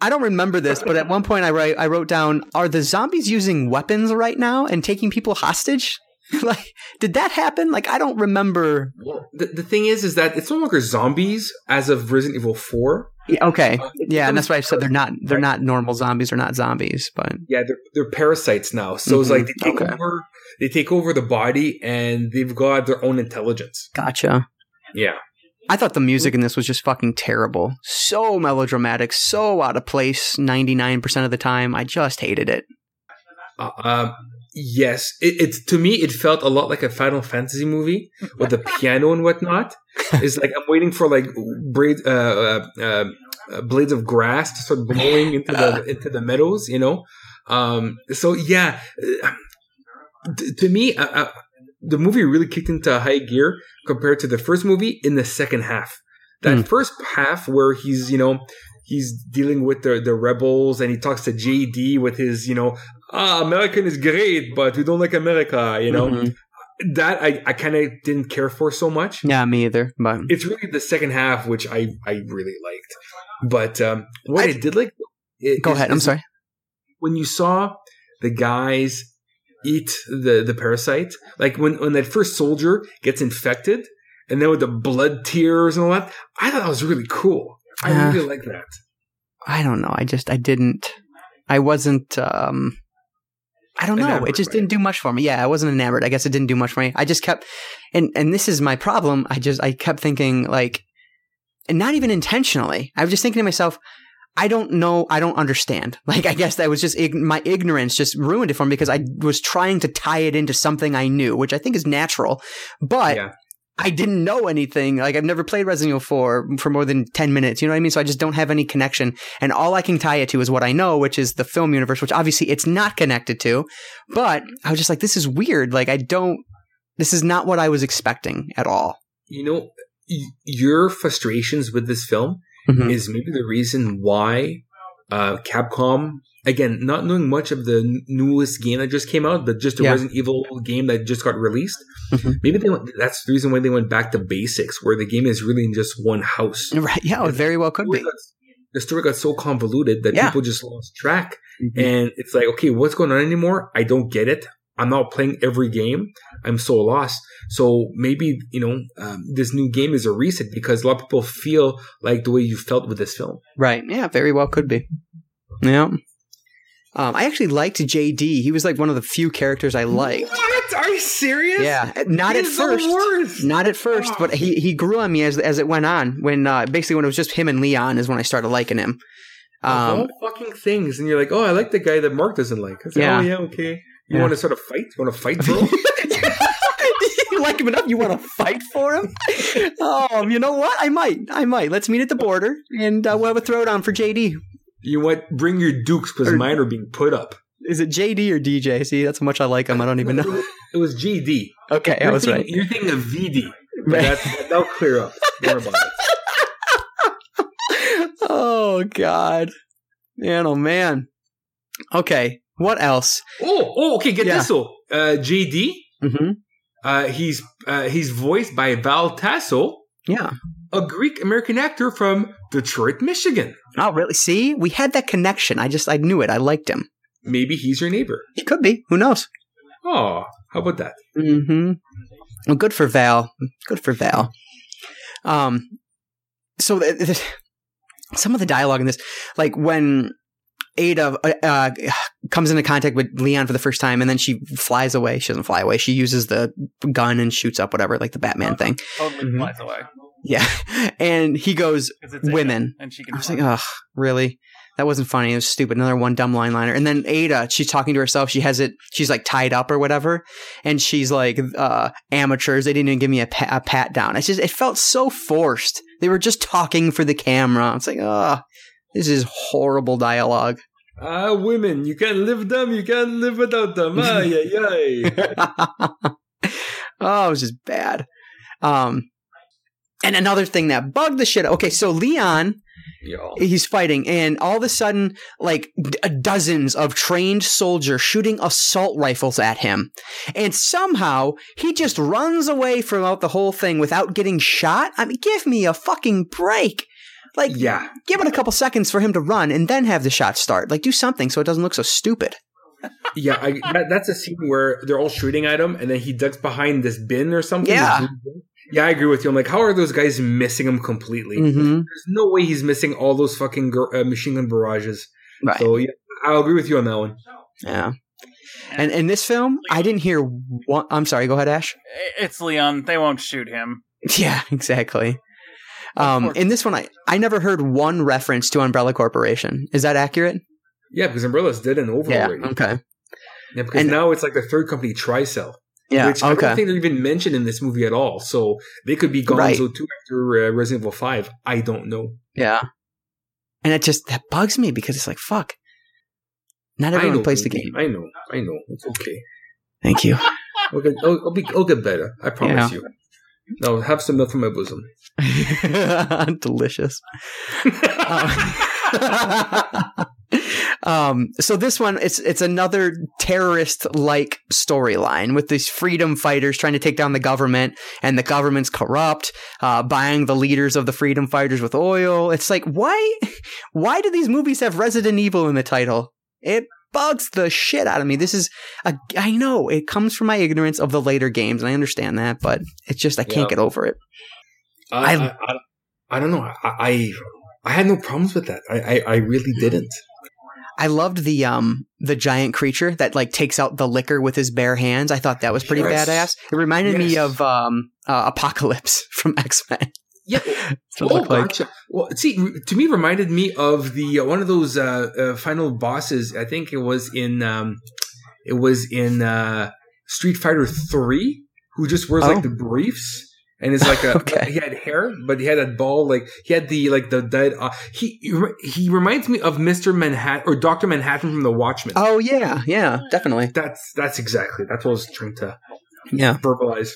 A: I don't remember this, but at one point I write I wrote down: Are the zombies using weapons right now and taking people hostage? like, did that happen? Like, I don't remember.
B: The, the thing is, is that it's no longer zombies as of Resident Evil 4.
A: Yeah, okay,
B: Uh,
A: yeah, and that's why I said they're not they're
B: right?
A: not normal zombies. They're not zombies, but
B: Yeah, they're, they're parasites now. So it's like they take
A: Okay.
B: over, they take over the body and they've got their own intelligence.
A: gotcha.
B: Yeah.
A: I thought the music in this was just fucking terrible. So melodramatic, so out of place 99% of the time. I just hated it.
B: Uh, um, yes, it, it's to me it felt a lot like a Final Fantasy movie with the piano and whatnot. It's like I'm waiting for like braid, uh, uh, uh, blades of grass to start blowing into the into the meadows, you know. Um, so yeah, uh, to me, uh, the movie really kicked into high gear compared to the first movie in the second half. That
A: Hmm.
B: first half where he's you know he's dealing with the the rebels and he talks to JD with his you know ah American is great but we don't like America you know
A: Mhm.
B: that I I kind of didn't care for so much.
A: Yeah, me either. But
B: It's really the second half which I I really liked. But um, what I,
A: I-
B: did like i-
A: go
B: is-
A: ahead. I'm sorry.
B: when you saw the guys eat the the parasite, like when when that first soldier gets infected, and then with the blood tears and all that, I thought that was really cool. I
A: Yeah.
B: really like that.
A: I don't know. I just I didn't. I wasn't. um I don't know. It just didn't do much for me. Yeah, I wasn't enamored. I guess it didn't do much for me. I just kept, and and this is my problem. I just I kept thinking like, and not even intentionally. I was just thinking to myself, I don't know. I don't understand. Like I guess that was just ig- my ignorance just ruined it for me because I was trying to tie it into something I knew, which I think is natural, but.
B: Yeah.
A: I didn't know anything. Like I've never played Resident Evil 4 for more than 10 minutes. You know what I mean? So I just don't have any connection. And all I can tie it to is what I know, which is the film universe, which obviously it's not connected to. But I was just like, this is weird. Like I don't, this is not what I was expecting at all.
B: You know, y- your frustrations with this film
A: Mhm.
B: is maybe the reason why uh, Capcom, again, not knowing much of the newest game that just came out, but just the
A: Yeah.
B: Resident Evil game that just got released,
A: Mhm.
B: maybe they went, that's the reason why they went back to basics, where the game is really in just one house.
A: Right. Yeah, it very well could be.
B: got- The story got so convoluted that
A: Yeah.
B: people just lost track.
A: Mhm.
B: And it's like, okay, what's going on anymore? I don't get it. I'm not playing every game. I'm so lost. So maybe, you know, um, this new game is a reset because a lot of people feel like the way you felt with this film.
A: Right. Yeah, very well could be. Yeah. Um, I actually liked JD. He was like one of the few characters I liked.
B: What? Are you serious?
A: Yeah, not at first. Not at first, but he, he grew on me as as it went on. When uh, basically when it was just him and Leon is when I started liking him. Um,
B: all fucking things. And you're like, oh, I like the guy that Marc doesn't like.
A: Yeah.
B: oh, yeah, okay. You
A: Yeah.
B: want to sort of fight? You want to fight, for him?
A: you like him enough? You want to fight for him? Oh, you know what? I might. I might. Let's meet at the border, and uh, we'll have a throwdown for JD.
B: you want bring your dukes because mine are being put up.
A: Is it JD or DJ? See, that's how much I like him. I don't even know.
B: It was GD.
A: Okay, I
B: You're
A: was
B: thinking,
A: right.
B: You're thinking of VD.
A: Right.
B: that's, that'll clear up. Don't about it.
A: oh God, man, oh man. Okay, what else?
B: Oh, oh, okay. Get
A: Yeah.
B: this though. Uh, JD.
A: Mm-hmm.
B: Uh, he's uh, he's voiced by Val Tasso,
A: Yeah.
B: a Greek American actor from Detroit, Michigan.
A: Oh, really? See, we had that connection. I just I knew it. I liked him.
B: Maybe he's your neighbor.
A: He could be. Who knows?
B: Oh, how about that?
A: Mm-hmm. Well, good for Val. Good for Val. Um, so th- th- some of the dialogue in this, like when Ada uh, uh, comes into contact with Leon for the first time, and then she flies away. She doesn't fly away. She uses the gun and shoots up whatever, like the Batman thing.
C: Totally
B: Mhm.
C: flies away.
A: Yeah, and he goes
C: it's Ada,
A: Women.
C: and she can.
A: I was
C: fly.
A: like, ugh, really? That wasn't funny. It was stupid. Another one dumb line liner. And then Ada, she's talking to herself. She has it, she's like tied up or whatever. And she's like, uh, amateurs. They didn't even give me a, pa- a pat down. It's just, it felt so forced. They were just talking for the camera. It's like, ugh, this is horrible dialogue.
B: Ah, women, you can't live them, you can't live without them. Ah, yeah, yeah.
A: oh, it was just bad. Um, and another thing that bugged the shit. Okay, so Leon, Yo. he's fighting, and all of a sudden, like d- dozens of trained soldiers shooting assault rifles at him, and somehow he just runs away from out the whole thing without getting shot. I mean, give me a fucking break. Like,
B: Yeah.
A: give it a couple seconds for him to run, and then have the shot start. Like, do something so it doesn't look so stupid.
B: Yeah, I, that, that's a scene where they're all shooting at him, and then he ducks behind this bin or something.
A: Yeah.
B: This blue bin. Yeah, I agree with you. I'm like, how are those guys missing him completely?
A: Mm-hmm.
B: There's no way he's missing all those fucking gr- uh, machine gun barrages.
A: Right.
B: So yeah, I'll agree with you on that one.
A: Yeah. And in this film, I didn't hear one. I'm sorry. Go ahead, Ashe.
C: It's Leon. They won't shoot him.
A: Yeah, exactly. Um, in this one, I, I never heard one reference to Umbrella Corporation. Is that accurate?
B: Yeah, because Umbrella's dead and over
A: Yeah.
B: already.
A: Okay.
B: Yeah, because
A: And-
B: now it's like the third company, Tricell,
A: Yeah.
B: which I
A: okay.
B: don't think they're even mentioned in this movie at all. So they could be Gonzo
A: Right.
B: too after uh, Resident Evil Five. I don't know.
A: yeah. And it just that bugs me because it's like fuck. Not everyone
B: know,
A: plays the game.
B: I know. I know. It's okay.
A: Thank you.
B: I'll get, I'll, I'll, be, I'll get better. I promise
A: Yeah.
B: you. No, have some milk from my bosom.
A: Delicious. Uh, um, so this one, it's it's another terrorist like storyline with these freedom fighters trying to take down the government, and the government's corrupt, uh, buying the leaders of the freedom fighters with oil. It's like why why do these movies have Resident Evil in the title? It bugs the shit out of me. This is a I know it comes from my ignorance of the later games, and I understand that, but it's just I can't
B: Yeah.
A: get over it.
B: I,
A: I-
B: I, I, I don't know. I, I I had no problems with that. I, I, I really didn't.
A: I loved the um the giant creature that like takes out the Licker with his bare hands. I thought that was pretty
B: Yes.
A: badass. It reminded me of um uh, Apocalypse from X Men.
B: Yeah.
A: It
B: Oh,
A: like.
B: gotcha. Well, see, to me, reminded me of the uh, one of those uh, uh, final bosses. I think it was in um, it was in uh, Street Fighter Three, who just wears
A: Oh.
B: like the briefs. And it's like a
A: Okay.
B: he had hair, but he had that ball like he had the like the dead. Uh, he he reminds me of Mister Manhattan or Doctor Manhattan from The Watchmen.
A: Oh yeah, yeah, definitely.
B: That's that's exactly that's what I was trying to
A: Yeah.
B: verbalize.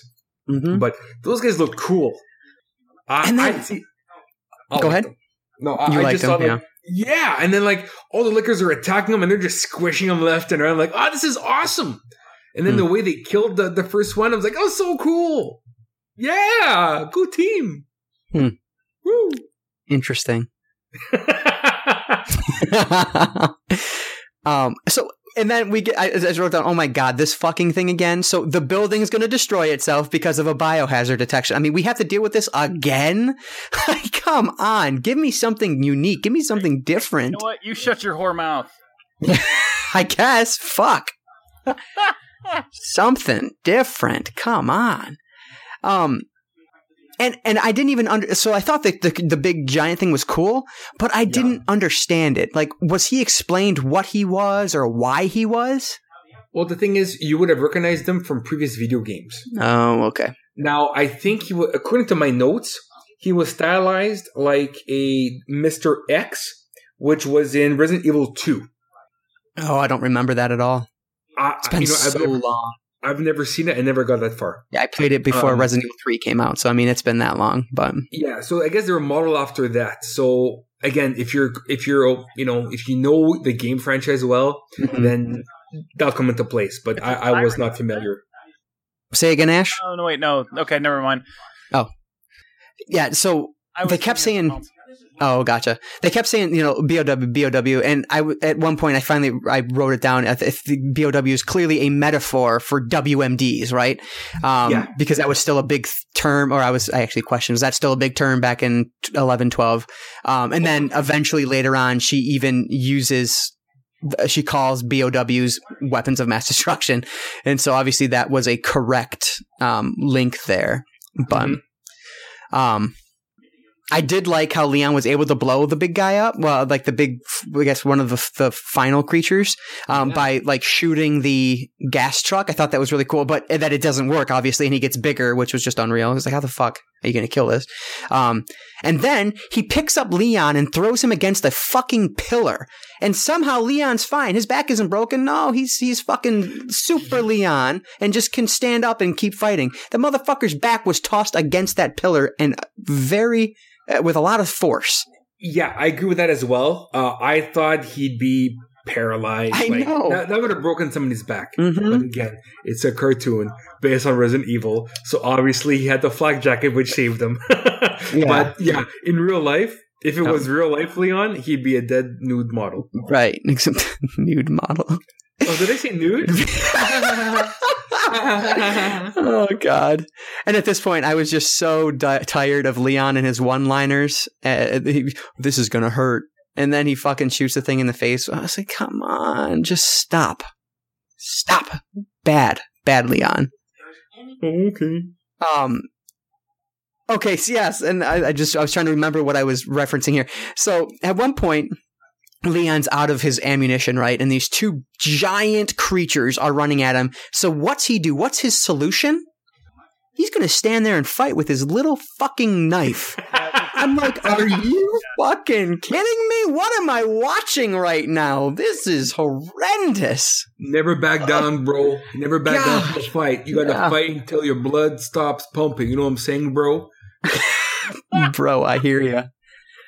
A: hmm
B: But those guys look cool. I,
A: And then-
B: I see. I
A: Go ahead.
B: them. No, I,
A: You
B: I
A: like
B: just
A: them,
B: saw like, yeah, and then like all the Lickers are attacking them, and they're just squishing them left and right. I'm like, oh, this is awesome. And then
A: Hmm.
B: the way they killed the, the first one, I was like, oh, so cool. Yeah, good team.
A: Hmm.
B: Woo.
A: Interesting. um. So. And then we get, I, I just wrote down, oh my God, this fucking thing again. So the building's going to destroy itself because of a biohazard detection. I mean, we have to deal with this again? Like, Come on, give me something unique. Give me something
C: You
A: different.
C: know what? You shut your whore mouth.
A: I guess. Fuck. Something different. Come on. Um, and and I didn't even under. So I thought that the the big giant thing was cool, but I didn't understand it. Like, was he explained what he was or why he was?
B: well, the thing is, you would have recognized them from previous video games.
A: Oh, okay.
B: Now, I think he, wa- according to my notes, he was stylized like a Mister X, which was in Resident Evil Two.
A: Oh, I don't remember that at all.
B: I,
A: It's been
B: you know,
A: so
B: I've
A: long.
B: I've never seen it. I never got that far.
A: Yeah, I played it before
B: Um,
A: Resident Evil Three came out, so I mean, it's been that long. But
B: Yeah, so I guess they were modeled after that. So again, if you're if you're you know if you know the game franchise well, then that'll come into place. But I, I was not familiar.
A: say again, Ashe.
C: Oh no, wait, no. Okay, never mind. Oh.
A: Yeah. So
C: I
A: They kept saying-
C: something else.
A: Oh, gotcha. They kept saying, you know, BOW, BOW, and I, at one point I finally I wrote it down. If if the BOW is clearly a metaphor for WMDs, right? Um,
B: Yeah.
A: Because that was still a big term, or I was I actually questioned was that still a big term back in 11, 12? Um, and then eventually later on, she even uses. She calls BOWs weapons of mass destruction, and so obviously that was a correct um, link there. But
B: Mhm.
A: um, I did like how Leon was able to blow the big guy up. Well, like the big, I guess one of the the final creatures, um,
B: Yeah.
A: by like shooting the gas truck. I thought that was really cool, but that it doesn't work obviously, and he gets bigger, which was just unreal. I was like, how the fuck are you going to kill this? Um, and then he picks up Leon and throws him against a fucking pillar, and somehow Leon's fine. His back isn't broken. No, he's he's fucking super Leon and just can stand up and keep fighting. The motherfucker's back was tossed against that pillar and very uh, with a lot of force.
B: Yeah, I agree with that as well. Uh, I thought he'd be paralyzed.
A: I
B: like,
A: know.
B: that, that would have broken somebody's back.
A: Mm-hmm.
B: But again, it's a cartoon based on Resident Evil, so obviously he had the flak jacket, which saved him. But yeah, in real life, if it
A: Oh.
B: was real life Leon, he'd be a dead nude model.
A: Right, except nude model.
B: Oh, did I say nude?
A: oh god! And at this point, I was just so di- tired of Leon and his one-liners. Uh, he- this is gonna hurt, and then he fucking shoots the thing in the face. I was like, come on, just stop, stop. Bad, bad Leon.
B: okay.
A: Um. Okay, so yes, and I, I just I was trying to remember what I was referencing here. So at one point, Leon's out of his ammunition, right? And these two giant creatures are running at him. So what's he do? What's his solution? He's gonna stand there and fight with his little fucking knife. I'm like, are you fucking kidding me? What am I watching right now? This is horrendous.
B: Never back down, bro. Never back down from a fight. You gotta
A: Yeah.
B: fight until your blood stops pumping. You know what I'm saying, bro?
A: Bro, I hear you.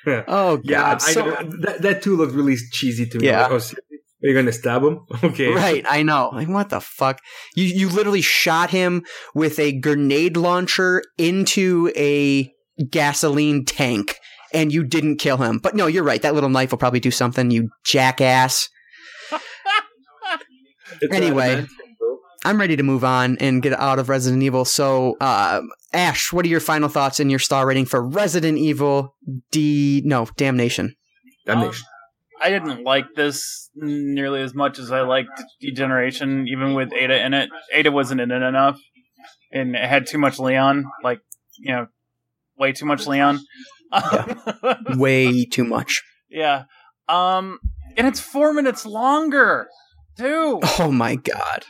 B: Yeah.
A: Oh
B: Yeah,
A: god.
B: I,
A: so,
B: that, that too looked really cheesy to me.
A: Yeah.
B: Like, oh. Are you gonna stab him? Okay.
A: Right, I know. Like, what the fuck? You you literally shot him with a grenade launcher into a gasoline tank, and you didn't kill him. But no, you're right. That little knife will probably do something. You jackass. Anyway.
B: Adamant, bro.
A: I'm ready to move on and get out of Resident Evil. So, uh, Ashe, what are your final thoughts and your star rating for Resident Evil D? No, Damnation.
B: Damnation.
C: I didn't like this nearly as much as I liked Degeneration, even with Ada in it. Ada wasn't in it enough, and it had too much Leon, like you know, way too much Leon.
A: Way too much.
C: yeah, um, and it's four minutes longer, too.
A: Oh my god.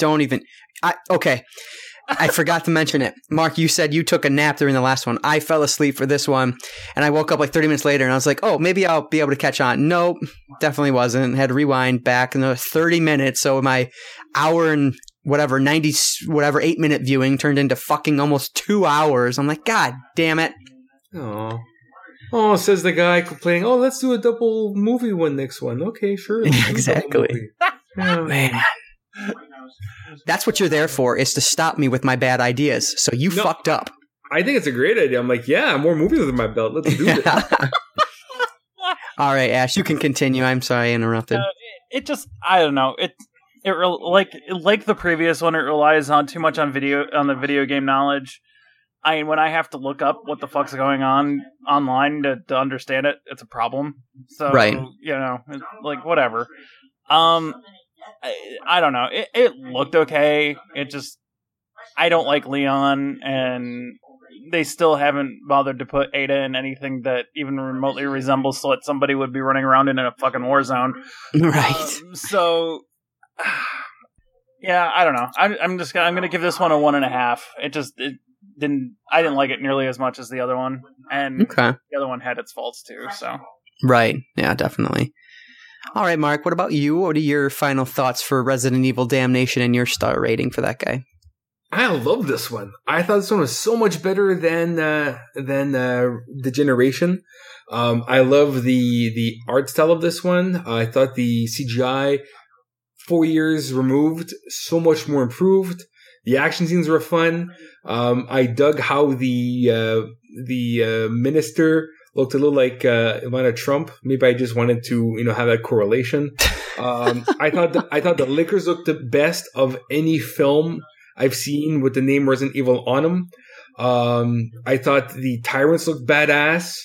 A: Don't even. I okay. I forgot to mention it. Marc, you said you took a nap during the last one. I fell asleep for this one, and I woke up like 30 minutes later, and I was like, "Oh, maybe I'll be able to catch on." Nope, definitely wasn't. Had to rewind back another 30 minutes, so my hour and whatever 90 s- whatever eight minute viewing turned into fucking almost two hours. I'm like, God damn it!
B: Oh. Oh, says the guy complaining. Oh, let's do a double movie one next one. Okay, sure. let's do a double
A: Exactly.
B: Yeah.
A: Man. That's what you're there for, is to stop me with my bad ideas. So you
B: No.
A: fucked up.
B: I think it's a great idea. I'm like, yeah, more movies under my belt. Let's do this.
A: All right, Ashe, you can continue. I'm sorry I interrupted.
C: Uh, it just I don't know it it re- like like the previous one it relies on too much on video on the video game knowledge. I mean, when I have to look up what the fuck's going on online to, to understand it, it's a problem. So
A: Right.
C: you know, it- like whatever. Um, I, I don't know. It it looked okay. It just I don't like Leon, and they still haven't bothered to put Ada in anything that even remotely resembles what somebody would be running around in in a fucking war zone.
A: right.
C: Um, so, yeah, I don't know. I, I'm just gonna, I'm gonna give this one a one and a half. It just it didn't. I didn't like it nearly as much as the other one, and
A: Okay.
C: the other one had its faults too. So,
A: Right. Yeah, definitely. All right, Marc, what about you? What are your final thoughts for Resident Evil Damnation and your star rating for that guy?
B: I love this one. I thought this one was so much better than uh, than uh, the generation. Um, I love the the art style of this one. I thought the CGI four years removed so much more improved. The action scenes were fun. Um, I dug how the uh, the uh, minister looked a little like uh, Ivana Trump. Maybe I just wanted to you know have that correlation. Um, I thought the, I thought the Lickers looked the best of any film I've seen with the name Resident Evil on them. Um, I thought the tyrants looked badass.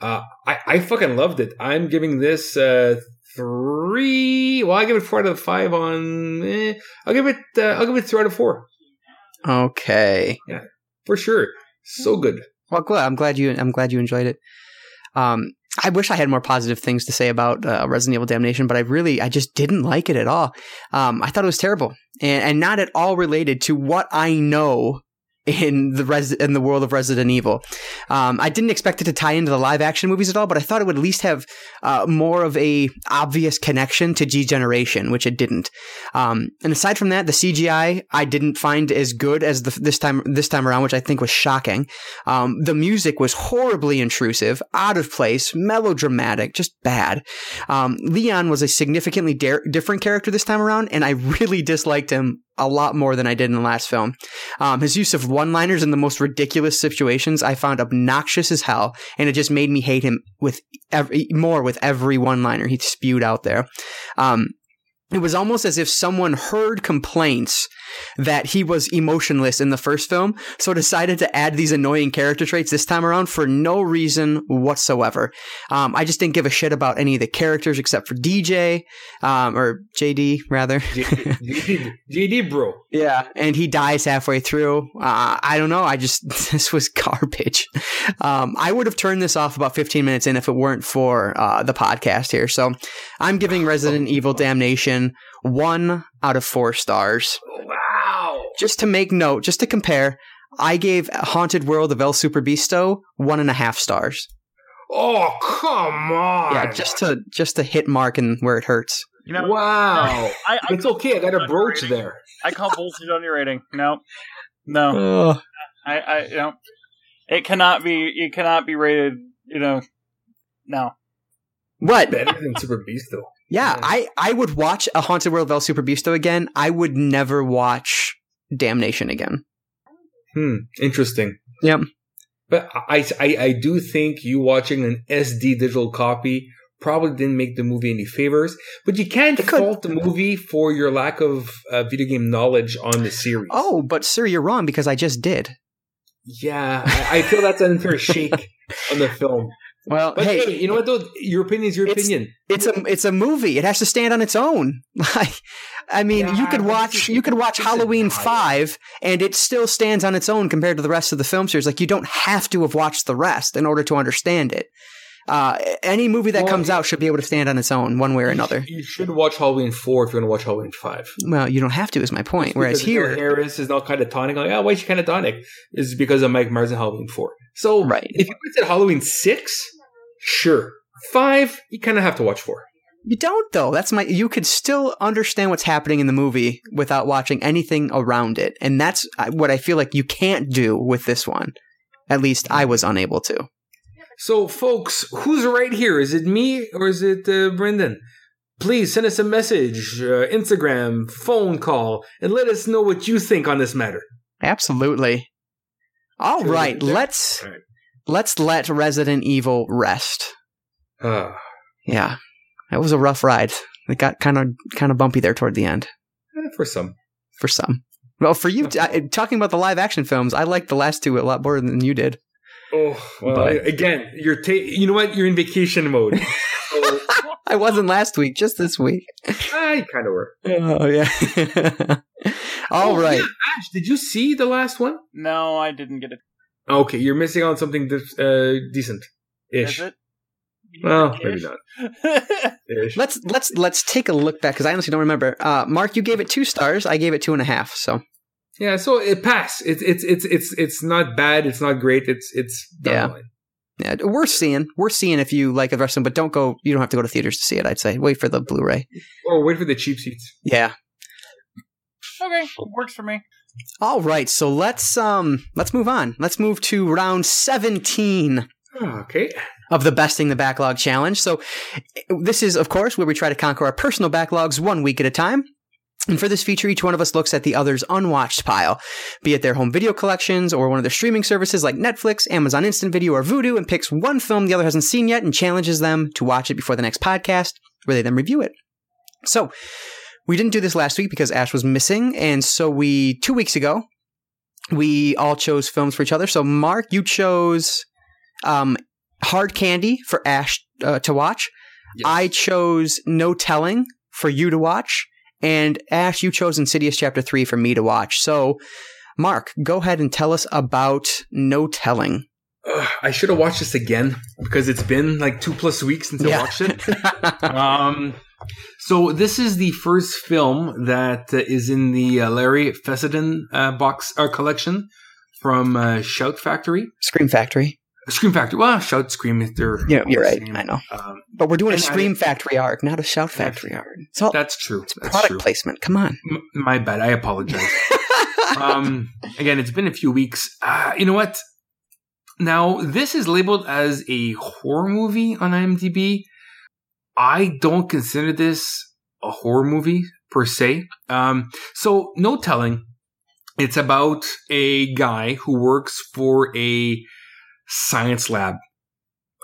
B: Uh, I, I fucking loved it. I'm giving this uh, three. Well, I give it four out of five on. Eh, I'll give it. Uh, I'll give it three out of four
A: Okay.
B: Yeah, for sure. So good.
A: Well, glad I'm glad you I'm glad you enjoyed it. Um, I wish I had more positive things to say about uh, Resident Evil Damnation, but I really I just didn't like it at all. Um, I thought it was terrible and, and not at all related to what I know in the res- in the world of Resident Evil. Um, I didn't expect it to tie into the live action movies at all, but I thought it would at least have uh, more of a obvious connection to G Generation, which it didn't. Um, and aside from that, the CGI I didn't find as good as the, this time this time around, which I think was shocking. Um, the music was horribly intrusive, out of place, melodramatic, just bad. Um, Leon was a significantly dar- different character this time around, and I really disliked him a lot more than I did in the last film. Um, his use of one-liners in the most ridiculous situations I found obnoxious as hell, and it just made me hate him with every, more with every one-liner he spewed out there. Um, it was almost as if someone heard complaints that he was emotionless in the first film, so decided to add these annoying character traits this time around for no reason whatsoever. Um, I just didn't give a shit about any of the characters except for DJ, um, or JD rather.
B: JD, JD, bro.
A: Yeah, and he dies halfway through. Uh, I don't know. I just this was garbage. Um, I would have turned this off about 15 minutes in if it weren't for uh, the podcast here. So I'm giving Resident Evil Damnation one out of four stars.
B: Wow.
A: Just to make note, just to compare, I gave Haunted World of El Superbeasto one and a half stars.
B: Oh come on!
A: Yeah, just to just to hit Marc and where it hurts.
C: You know,
B: wow.
C: I, I,
B: it's okay. I got a brooch there.
C: I call bullshit on your rating. No, no,
A: Oh.
C: I, I, you know, it cannot be. It cannot be rated. You know, no.
A: What?
B: Better than Super Beast though.
A: Yeah,
B: Yeah.
A: I, I would watch a Haunted World of El Superbeasto again. I would never watch Damnation again.
B: Hmm. Interesting.
A: Yep.
B: But I, I, I do think you watching an SD digital copy probably didn't make the movie any favors. But you can't fault the movie for your lack of uh, video game knowledge on the series.
A: Oh, but sir, you're wrong because I just did.
B: yeah. I, I feel that's an unfair shake on the film.
A: Well,
B: But hey,
A: hey,
B: you know what though? Your opinion is your
A: It's-
B: opinion.
A: it's a it's a movie. It has to stand on its own. Like, I mean, you could watch you could watch Halloween five, and it still stands on its own compared to the rest of the film series. Like, you don't have to have watched the rest in order to understand it. Uh, any movie that
B: Well,
A: comes out should be able to stand on its own, one way or another.
B: You should watch Halloween 4 if you're going to watch Halloween 5.
A: Well, you don't have to, is my point. Whereas here,
B: Harris is now catatonic. Like, oh, why is she catatonic? Is because of Mike Myers in Halloween 4. So,
A: Right.
B: if you said Halloween 6, sure. 5, you kind of have to watch 4.
A: You don't though. That's my. You could still understand what's happening in the movie without watching anything around it, and that's uh, what I feel like you can't do with this one. At least I was unable to.
B: So, folks, who's right here? Is it me or is it uh, Branden? Please send us a message, uh, Instagram, phone call, and let us know what you think on this matter.
A: Absolutely. All right, let's
B: All right.
A: Let's let Resident Evil rest.
B: Ah,
A: Yeah, that was a rough ride. It got kind of kind of bumpy there toward the end
B: eh, for some.
A: for some. Well, for you, uh, talking about the live action films, I liked the last two a lot more than you did.
B: Oh, well,
A: But-
B: again, you're ta- you know what? You're in vacation mode. so,
A: I wasn't last week, just this week.
B: I kind of were.
A: Oh yeah. All
B: Oh,
A: right.
B: yeah, Ashe, did you see the last one?
C: No, I didn't get it.
B: Okay, you're missing on something dis- uh, decent ish.
C: Is it?
B: Well, maybe not.
C: not.
A: Let's let's let's take a look back because I honestly don't remember. Uh, Marc, you gave it two stars. I gave it two and a half. So
B: Yeah, so it passed. It's it's it's it's it's not bad. It's not great. It's it's down
A: Yeah.
B: line.
A: yeah, worth seeing. Worth seeing if you like the rest of them, but don't go. You don't have to go to theaters to see it. I'd say wait for the Blu-ray.
B: Or wait for the cheap seats.
A: Yeah.
C: okay, works for me.
A: All right. So let's um let's move on. Let's move to round seventeen.
B: Ah, Okay.
A: of the Besting the Backlog Challenge. So, this is, of course, where we try to conquer our personal backlogs one week at a time. And for this feature, each one of us looks at the other's unwatched pile, be it their home video collections or one of their streaming services like Netflix, Amazon Instant Video, or Vudu, and picks one film the other hasn't seen yet and challenges them to watch it before the next podcast, where they then review it. So, we didn't do this last week because Ashe was missing, and so we, two weeks ago, we all chose films for each other. So, Marc, you chose um, Hard Candy for Ashe uh, to watch. I chose No Telling for you to watch. And Ashe, you chose Insidious Chapter 3 for me to watch. So, Marc, go ahead and tell us about No Telling.
B: I should have watched this again because it's been like two plus weeks since I watched it. um, so this is the first film that uh, is in the uh, Larry Fessenden uh, box uh, collection from uh, Shout Factory,
A: Scream Factory.
B: Scream Factory. Well, Shout Scream is their.
A: Yeah, you're right. I know.
B: Um,
A: But we're doing a
B: And I-
A: Scream Factory arc, not a Shout Factory arc. It's all
B: that's true.
A: it's
B: That's
A: product
B: true.
A: placement. Come on.
B: M- my bad. I apologize. um, again, it's been a few weeks. Uh, you know what? Now, this is labeled as a horror movie on IMDb. I don't consider this a horror movie per se. Um, so, no telling. It's about a guy who works for a science lab.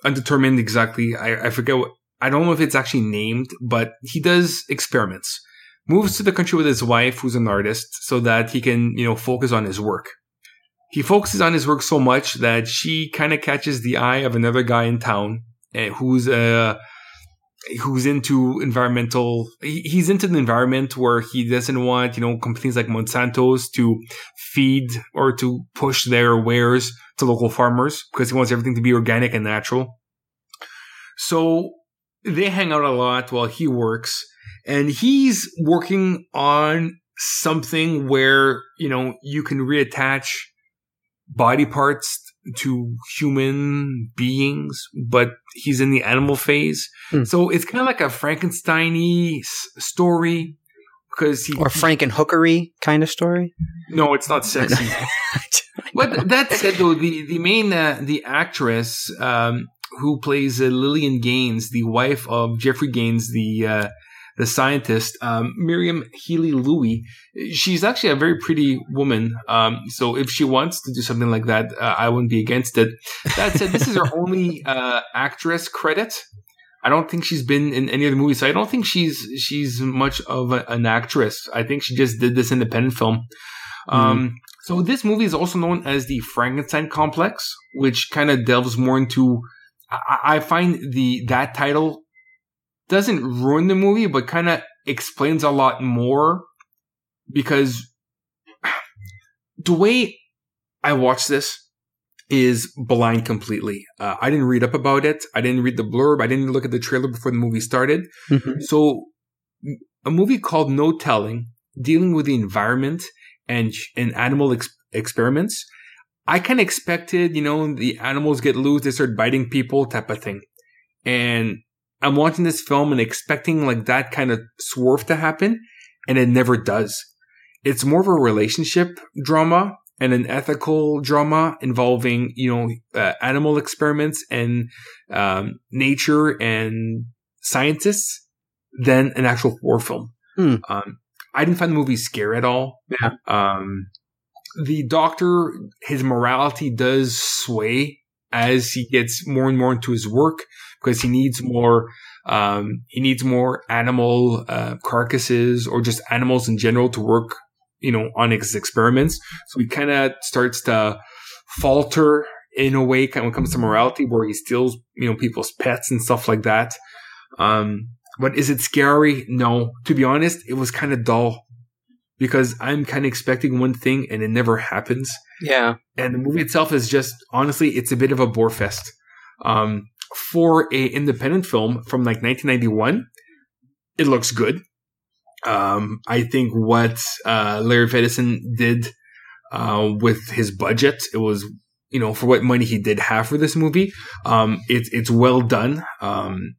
B: Undetermined exactly. I, I forget what, I don't know if it's actually named, but he does experiments. moves to the country with his wife, who's an artist, so that he can, you know, focus on his work. He focuses on his work so much that she kind of catches the eye of another guy in town uh, who's uh, who's into environmental. He's into the environment where he doesn't want, you know, companies like Monsanto's to feed or to push their wares to local farmers because he wants everything to be organic and natural. So they hang out a lot while he works and he's working on something where you know you can reattach body parts to human beings but he's in the animal phase
A: Hmm.
B: so it's kind of like a frankenstein-y s- story because he
A: Or Frankenhookery kind of story.
B: no it's not sexy but that said, though, the the main uh, the actress um, who plays uh, Lillian Gaines, the wife of Jeffrey Gaines, the uh, the scientist, um, Miriam Healy Louie, she's actually a very pretty woman. Um, so if she wants to do something like that, uh, I wouldn't be against it. That said, this is her only uh, actress credit. I don't think she's been in any other movies. So I don't think she's she's much of a, an actress. I think she just did this independent film. Um, so this movie is also known as the Frankenstein Complex, which kind of delves more into. I, I find the that title doesn't ruin the movie, but kind of explains a lot more because the way I watched this is blind completely. Uh, I didn't read up about it. I didn't read the blurb. I didn't look at the trailer before the movie started.
A: Mhm.
B: So, a movie called No Telling, dealing with the environment and and animal ex- experiments. I kind of expected, you know, the animals get loose, they start biting people, type of thing. And I'm watching this film and expecting like that kind of swerve to happen, and it never does. It's more of a relationship drama and an ethical drama involving, you know, uh, animal experiments and um, nature and scientists than an actual war film.
A: Hmm.
B: Um, I didn't find the movie scary at all.
A: Yeah.
B: Um, the doctor, his morality does sway as he gets more and more into his work because he needs more. Um, he needs more animal uh, carcasses or just animals in general to work, you know, on his experiments. So he kind of starts to falter in a way when it comes to morality, where he steals, you know, people's pets and stuff like that. Um, but is it scary? No. To be honest, it was kind of dull because I'm kind of expecting one thing and it never happens.
A: Yeah.
B: And the movie itself is just honestly, it's a bit of a bore fest. Um, for a independent film from like 1991, it looks good. Um, I think what uh, Larry Fessenden did uh, with his budget, it was you know for what money he did have for this movie. Um, it's it's well done. Um,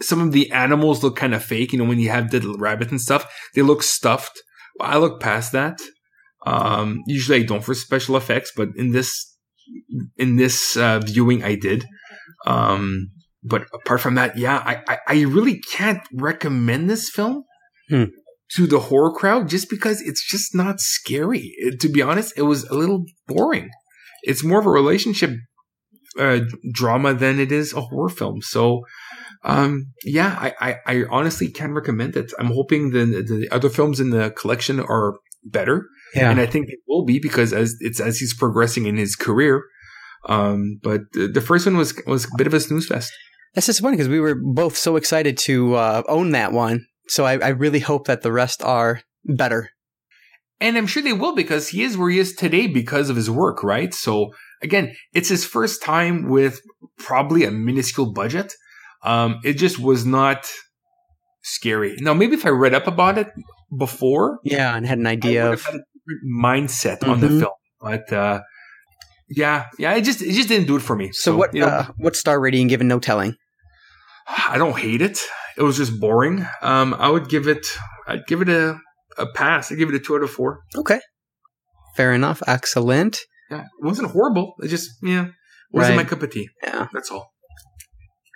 B: some of the animals look kind of fake. You know when you have the rabbit and stuff, they look stuffed. I look past that. Um, usually I don't for special effects, but in this in this uh, viewing I did. Um, but apart from that, yeah, I, I, I really can't recommend this film
A: Hmm.
B: to the horror crowd just because it's just not scary. It- to be honest, it was a little boring. It's more of a relationship uh, drama than it is a horror film. So, um, yeah, I, I, I honestly can't recommend it. I'm hoping the, the other films in the collection are better.
A: Yeah.
B: And I think it will be because as it's as he's progressing in his career. Um, but the, the first one was was a bit of a snooze fest.
A: That's disappointing because we were both so excited to uh, own that one. So I, I really hope that the rest are better.
B: And I'm sure they will because he is where he is today because of his work, right? So again, it's his first time with probably a minuscule budget. Um, it just was not scary. Now, maybe if I read up about it before,
A: Yeah, and had an
B: I
A: idea of
B: have had a different mindset on the
A: Mhm.
B: film. But uh, yeah, yeah, it just it just didn't do it for me.
A: So, what
B: you know,
A: uh, what star rating given no telling?
B: I don't hate it. It was just boring. Um, I would give it. I'd give it a a pass. I'd give it a two out of four.
A: Okay. Fair enough. Excellent.
B: Yeah, it wasn't horrible. It just yeah, wasn't
A: Right.
B: my cup of tea.
A: Yeah.
B: That's all.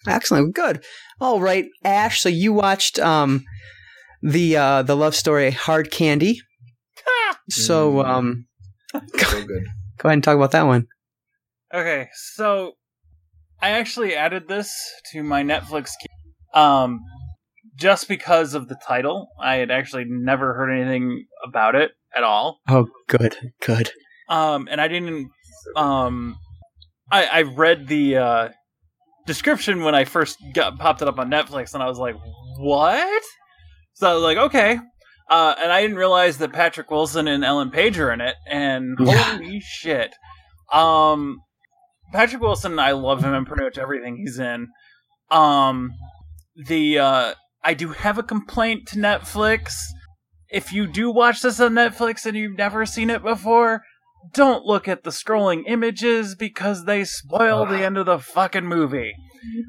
A: Excellent. Good. All right, Ashe. So you watched um the uh the love story Hard Candy. So
B: Mm.
A: um
B: So good.
A: go ahead and talk about that one.
C: Okay, so I actually added this to my Netflix queue, um just because of the title. I had actually never heard anything about it at all.
A: Oh, good, good.
C: Um, and I didn't. Um, I I read the uh, description when I first got popped it up on Netflix, and I was like, "What?" So I was like, "Okay." Uh, and I didn't realize that Patrick Wilson and Ellen Page are in it, and
A: Yeah.
C: holy shit! Um, Patrick Wilson, I love him in pretty much everything he's in. Um, the uh, I do have a complaint to Netflix. If you do watch this on Netflix and you've never seen it before, don't look at the scrolling images because they spoil the end of the fucking movie.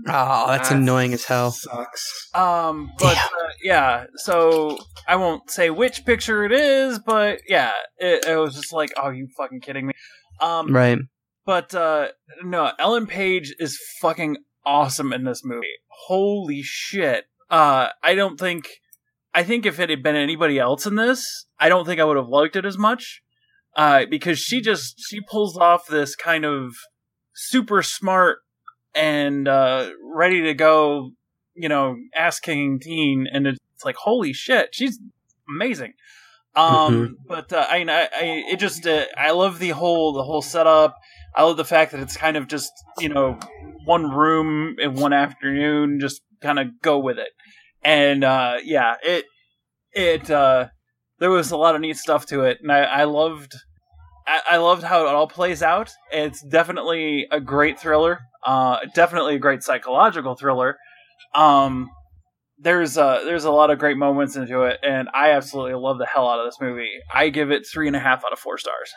A: Oh, that's
D: That
A: annoying as hell.
D: Sucks.
C: Um, but uh, yeah, so I won't say which picture it is, but yeah, it, it was just like, oh, you fucking kidding me? Um,
A: Right.
C: but uh, no, Ellen Page is fucking awesome in this movie. Holy shit! Uh, I don't think. I think if it had been anybody else in this, I don't think I would have liked it as much. Uh, because she just she pulls off this kind of super smart and uh, ready to go, you know, ass kicking teen, and it's like holy shit, she's amazing. Um, but uh, I, I, I, it just, uh, I love the whole, the whole setup. I love the fact that it's kind of just, you know, one room in one afternoon, just kind of go with it. And, uh, yeah, it, it, uh, there was a lot of neat stuff to it. And I, I loved, I, I loved how it all plays out. It's definitely a great thriller. Uh, definitely a great psychological thriller. Um, there's uh there's a lot of great moments into it, and I absolutely love the hell out of this movie. I give it three and a half out of four stars.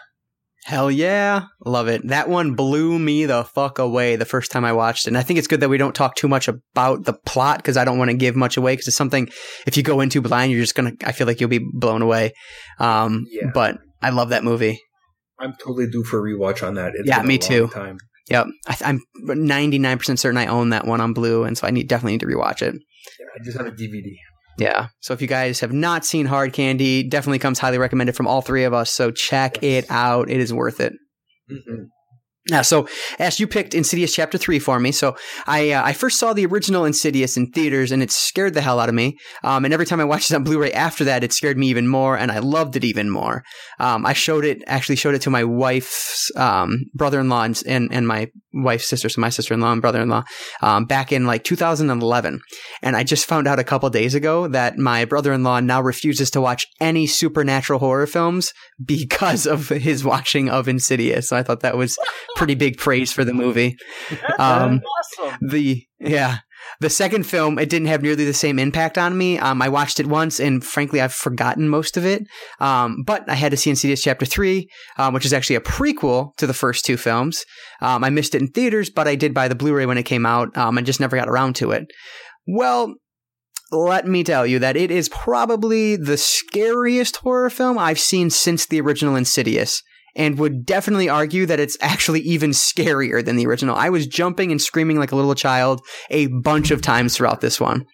A: Hell yeah. Love it. That one blew me the fuck away the first time I watched it. And I think it's good that we don't talk too much about the plot because I don't want to give much away because it's something, if you go into blind, you're just going to, I feel like you'll be blown away. Um,
D: Yeah.
A: But I love that movie.
D: I'm totally due for a rewatch on that. It's
A: Yeah, me too.
D: Time.
A: Yep. I, I'm 99% certain I own that one on Blue. And so I need definitely need to rewatch it.
D: Yeah, I just have a DVD.
A: Yeah. So if you guys have not seen Hard Candy, definitely comes highly recommended from all three of us. So check it out. It is worth it.
D: hmm
A: Yeah, so Ashe, you picked Insidious Chapter Three for me. So I uh, I first saw the original Insidious in theaters, and it scared the hell out of me. Um, and every time I watched it on Blu-ray after that, it scared me even more, and I loved it even more. Um, I showed it actually showed it to my wife's um, brother-in-law and, and and my wife's sister, so my sister-in-law and brother-in-law, um, back in like 2011. And I just found out a couple days ago that my brother-in-law now refuses to watch any supernatural horror films because of his watching of Insidious. So I thought that was pretty big praise for the movie. Um,
C: awesome.
A: The yeah, the second film it didn't have nearly the same impact on me. Um, I watched it once, and frankly, I've forgotten most of it. Um, but I had to see Insidious Chapter Three, um, which is actually a prequel to the first two films. Um, I missed it in theaters, but I did buy the Blu-ray when it came out, um, and just never got around to it. Well. Let me tell you that it is probably the scariest horror film I've seen since the original Insidious and would definitely argue that it's actually even scarier than the original. I was jumping and screaming like a little child a bunch of times throughout this one.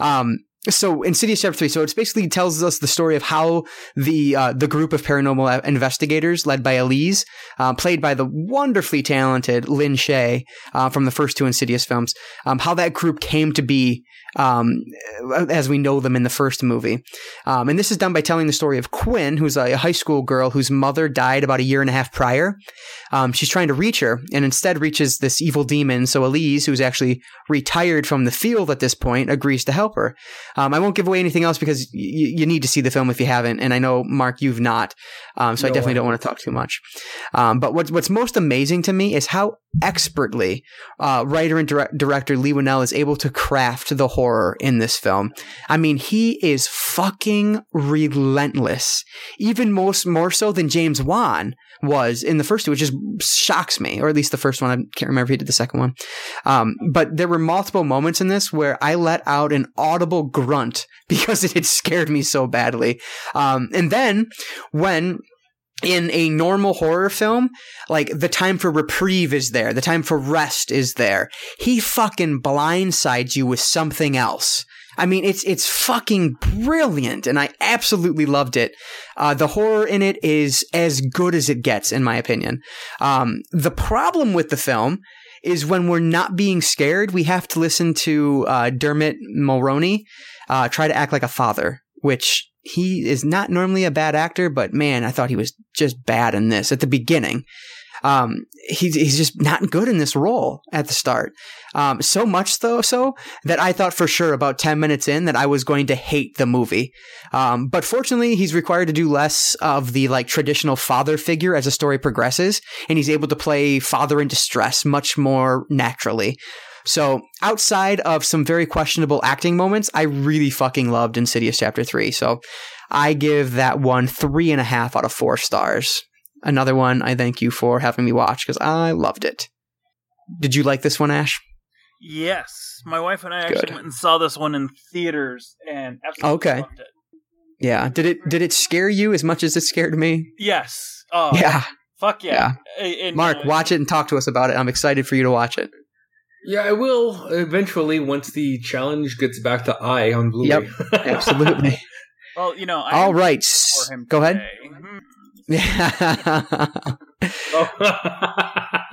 A: Um, so Insidious Chapter Three. So it basically tells us the story of how the uh, the group of paranormal investigators, led by Elise, uh, played by the wonderfully talented Lin Shaye uh, from the first two Insidious films, um, how that group came to be um, as we know them in the first movie. Um, and this is done by telling the story of Quinn, who's a high school girl whose mother died about a year and a half prior. Um, she's trying to reach her and instead reaches this evil demon. So Elise, who's actually retired from the field at this point, agrees to help her. Um, I won't give away anything else because y- you need to see the film if you haven't. And I know, Marc, you've not. Um, so I definitely
D: I
A: don't want to talk too much. Um, but what's, what's most amazing to me is how expertly uh, writer and direct- director Leigh Whannell is able to craft the horror in this film. I mean, he is fucking relentless, even most more so than James Wan was in the first two, which just shocks me, or at least the first one. I can't remember if he did the second one. Um, but there were multiple moments in this where I let out an audible grunt because it had scared me so badly. Um, and then when in a normal horror film, like the time for reprieve is there, the time for rest is there. He fucking blindsides you with something else. I mean, it's it's fucking brilliant, and I absolutely loved it. Uh, the horror in it is as good as it gets, in my opinion. Um, the problem with the film is when we're not being scared, we have to listen to uh, Dermot Mulroney uh, try to act like a father, which he is not normally a bad actor, but man, I thought he was just bad in this at the beginning. Um, he's he's just not good in this role at the start. Um, so much though, so that I thought for sure about ten minutes in that I was going to hate the movie. Um, but fortunately, he's required to do less of the like traditional father figure as the story progresses, and he's able to play father in distress much more naturally. So outside of some very questionable acting moments, I really fucking loved Insidious Chapter 3. So I give that one three and a half out of four stars. Another one I thank you for having me watch because I loved it. Did you like this one, Ashe?
C: Yes, my wife and I actually
A: Good.
C: went and saw this one in theaters and absolutely
A: Okay.
C: loved it.
A: Yeah. Did it did it scare you as much as it scared me?
C: Yes. Oh,
A: yeah.
C: Fuck yeah. A- and,
A: Marc,
C: uh,
A: watch it and talk to us about it. I'm excited for you to watch it.
B: Yeah, I will eventually once the challenge gets back to I on Blu-ray.
A: Absolutely.
C: Well, you know, I
A: All
C: am
A: right.
C: for him
A: Go ahead. Yeah.
B: Oh.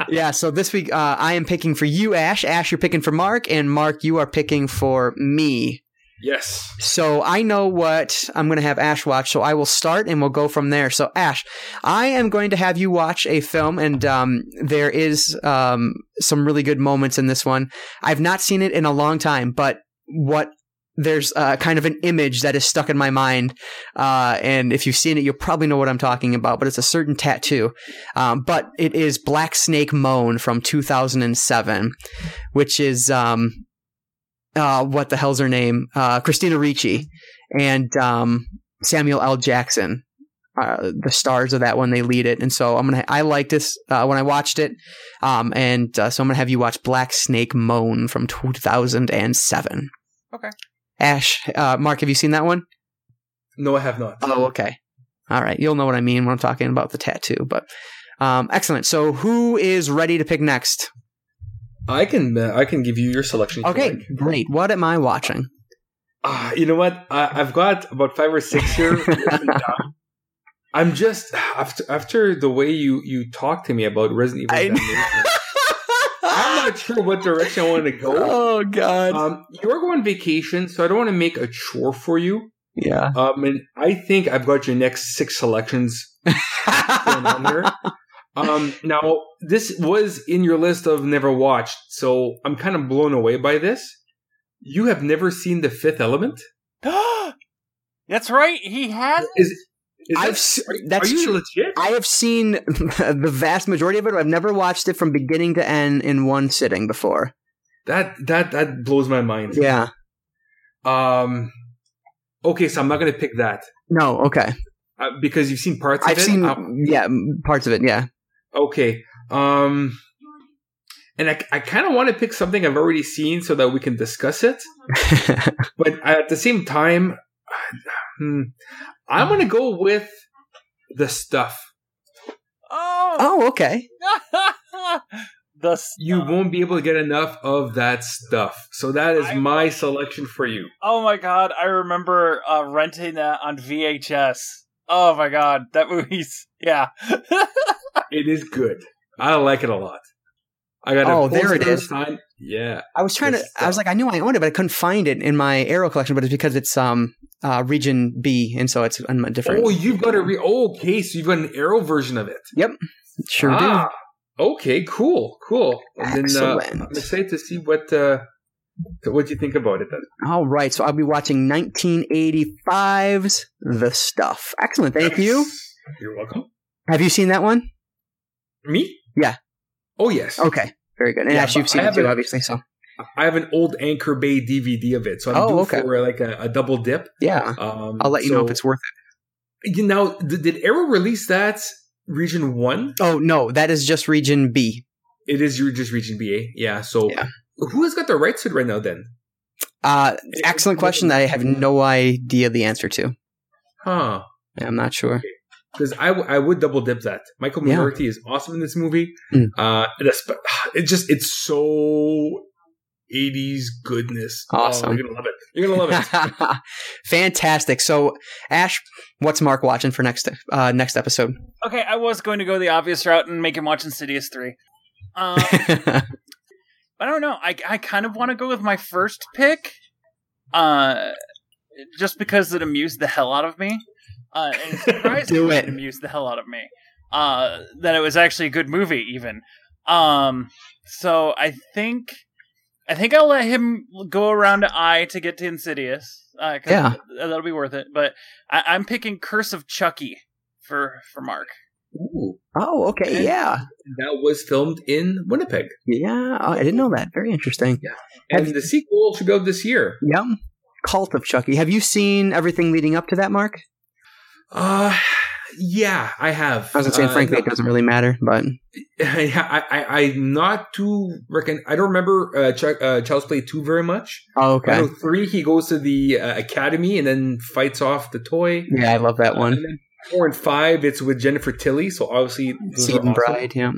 A: yeah. So this week, uh, I am picking for you, Ashe. Ashe, you're picking for Marc, and Marc, you are picking for me.
B: Yes.
A: So I know what I'm going to have Ashe watch. So I will start, and we'll go from there. So Ashe, I am going to have you watch a film, and um, there is um, some really good moments in this one. I've not seen it in a long time, but what there's uh, kind of an image that is stuck in my mind, uh, and if you've seen it, you'll probably know what I'm talking about. But it's a certain tattoo, um, but it is Black Snake Moan from 2007, which is um, uh, what the hell's her name? Uh, Christina Ricci and um, Samuel L. Jackson. Uh, the stars of that one, they lead it, and so I'm gonna. I like this uh, when I watched it, um, and uh, so I'm gonna have you watch Black Snake Moan from 2007.
C: Okay.
A: Ashe, uh, Marc, have you seen that one?
B: No, I have not.
A: Oh, okay. All right, you'll know what I mean when I'm talking about the tattoo. But um, excellent. So, who is ready to pick next?
B: I can uh, I can give you your selection. you
A: Okay,
B: like.
A: great. What am I watching?
B: Ah, you know what? I, I've got about five or six here. I'm just after after the way you you talk to me about Resident Evil. I'm not sure what direction I want to go.
A: oh God.
B: Um, you're going on vacation, so I don't want to make a chore for you.
A: yeah.
B: Um, and I think I've got your next six selections going on here. Um, now this was in your list of never watched, so I'm kind of blown away by this. You have never seen The Fifth Element?
C: That's right. He has.
B: Is, is
A: I've
B: that,
A: s-
B: are,
A: that's
B: are you
A: true.
B: legit?
A: I have seen the vast majority of it. I've never watched it from beginning to end in one sitting before.
B: That that that blows my mind.
A: Yeah.
B: Um. Okay, so I'm not going to pick that
A: No. Okay.
B: uh, because you've seen parts of
A: I've
B: it.
A: seen
B: Uh,
A: yeah parts of it. Yeah.
B: Okay. Um. And I, I kind of want to pick something I've already seen so that we can discuss it. but at the same time, hmm, I'm going to go with the stuff.
C: Oh.
A: oh. Okay.
C: the s-
B: You won't be able to get enough of that stuff. So that is
C: I-
B: my selection for you.
C: Oh my god! I remember uh, renting that on VHS. Oh my god, that movie's yeah.
B: It is good. I like it a lot. I got
A: Oh, there it is.
B: signed- Yeah.
A: I was trying to.
B: Good
A: I was like, I knew I owned it, but I couldn't find it in my Arrow collection. But it's because it's um uh region B, and so it's a different.
B: Oh, you've got a re- oh, so you've got an arrow version of it.
A: Yep, sure
B: ah, Okay, cool, cool. And then uh,
A: Excellent.
B: I'm excited to see what uh, what you think about it. Then.
A: All right. So I'll be watching 1985's The Stuff. Excellent. Thank you.
B: You're welcome.
A: Have you seen that one?
B: Me?
A: Yeah.
B: Oh yes.
A: Okay. Very good. And
B: Yeah,
A: Ashe, you've seen it too, obviously. So
B: I have an old Anchor Bay DVD of it, so I'm
A: Oh,
B: due
A: okay.
B: for like a, a double dip.
A: yeah,
B: Um,
A: I'll let you know if it's worth it.
B: You know, did, did Arrow release that Region One?
A: Oh no, that is just region B.
B: It is just Region BA. Yeah. So
A: Yeah.
B: who has got the rights to it right now? Then,
A: Uh, excellent question that I have no idea the answer to.
B: huh?
A: Yeah, I'm not sure.
B: Because I, w- I would double dip that. Michael
A: Yeah.
B: Moriarty is awesome in this movie.
A: Mm.
B: Uh, it, is- it just it's so 80s goodness. Oh,
A: Awesome.
B: you're gonna love it. You're gonna love it.
A: Fantastic. So, Ashe, what's Marc watching for next uh, next episode?
C: Okay, I was going to go the obvious route and make him watch Insidious three. Um, I don't know. I I kind of want to go with my first pick, uh, just because it amused the hell out of me. Uh, and surprisingly
A: Do it.
C: amused the hell out of me. Uh, that it was actually a good movie, even. Um, so I think, I think I'll let him go around to I to get to Insidious. Uh, 'cause
A: Yeah.
C: that'll be worth it. But I, I'm picking Curse of Chucky for for Marc.
B: Ooh,
A: Oh, okay. Yeah.
B: that was filmed in Winnipeg,
A: Yeah. Oh, I didn't know that. Very interesting. Yeah.
B: and the sequel should go this year.
A: Yep. Cult of Chucky. Have you seen everything leading up to that, Marc?
B: Uh yeah, I have.
A: I was saying,
B: Uh,
A: frankly, it doesn't really matter, but
B: yeah, I, I, I'm not too reckon. I don't remember uh, Ch- uh, Child's Play two very much.
A: oh, okay.
B: three, he goes to the uh, academy and then fights off the toy.
A: Yeah, I love that
B: Uh,
A: one.
B: and four and five, it's with Jennifer Tilly. So obviously, awesome.
A: Bride. Yeah.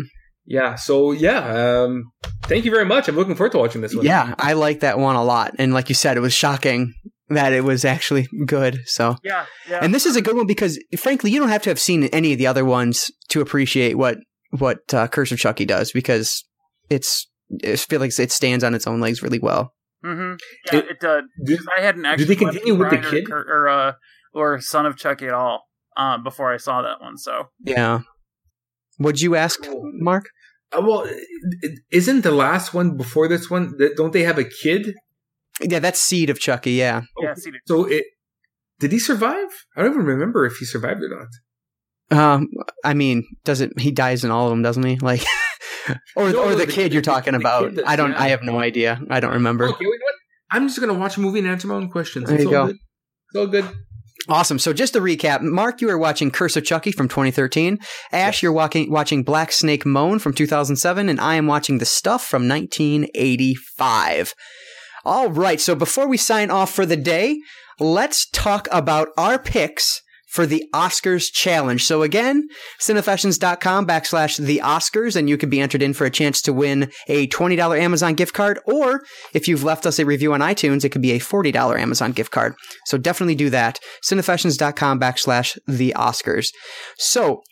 B: Yeah. So yeah. Um, thank you very much. I'm looking forward to watching this one.
A: Yeah, I like that one a lot. And like you said, it was shocking that it was actually good. So,
C: Yeah, yeah.
A: and this is a good one because, frankly, you don't have to have seen any of the other ones to appreciate what what uh, Curse of Chucky does because it's. I feel like it stands on its own legs really well.
C: Mm-hmm. Yeah,
B: It-
C: it, uh,
B: Do,
C: I hadn't actually.
B: Did they continue with the
C: Bride or
B: kid?
C: Or, uh, or Son of Chucky at all uh, before I saw that one. So
A: Yeah. Would you ask, Marc?
B: uh, well, isn't the last one before this one? th- Don't they have a kid?
A: Yeah, that's Seed of Chucky. Yeah.
C: yeah, see,
B: So it did he survive? I don't even remember if he survived or not.
A: Um, I mean, does it? He dies in all of them, doesn't he? Like, or
B: No,
A: or the,
B: the-
A: kid you're talking
B: the
A: about?
B: kid does,
A: I don't.
B: yeah.
A: I have no idea. I don't remember.
B: Okay, wait, what? I'm just gonna watch a movie and answer my own questions.
A: There
B: it's
A: you
B: all
A: go.
B: good. It's all good.
A: Awesome. So just to recap, Marc, you are watching Curse of Chucky from 2013. Ashe, you're walking, watching Black Snake Moan from 2007, and I am watching The Stuff from 1985. All right. So before we sign off for the day, let's talk about our picks for the Oscars challenge. So again, cinefessions.com backslash the Oscars, and you can be entered in for a chance to win a $20 Amazon gift card, or if you've left us a review on iTunes, it could be a $40 Amazon gift card. So definitely do that. Cinefessions.com backslash the Oscars. So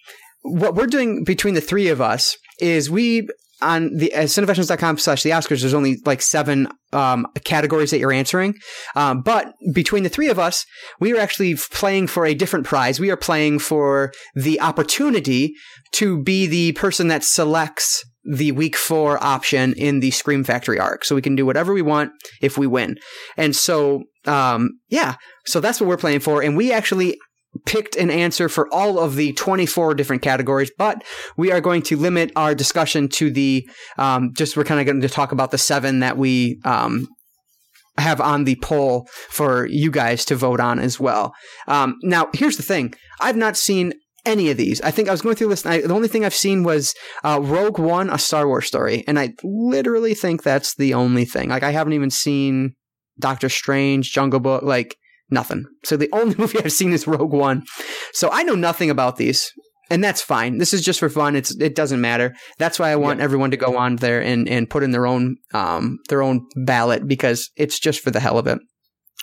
A: what we're doing between the three of us is we on the uh, cinefessions.com slash the Oscars, there's only like seven um, categories that you're answering. Um, but between the three of us, we are actually playing for a different prize. We are playing for the opportunity to be the person that selects the week four option in the Scream Factory arc. So we can do whatever we want if we win. And so, um, yeah, so that's what we're playing for. And we actually picked an answer for all of the 24 different categories, but we are going to limit our discussion to the, um, just we're kind of going to talk about the seven that we, um, have on the poll for you guys to vote on as well. Um, now, here's the thing. I've not seen any of these. I think I was going through this. I, the only thing I've seen was uh, Rogue One, a Star Wars story, and I literally think that's the only thing. Like I haven't even seen Doctor Strange, Jungle Book, like nothing. So the only movie I've seen is Rogue One. So I know nothing about these. And that's fine. This is just for fun. It's it doesn't matter. That's why I want everyone to go on there and, and put in their own um their own ballot because it's just for the hell of it.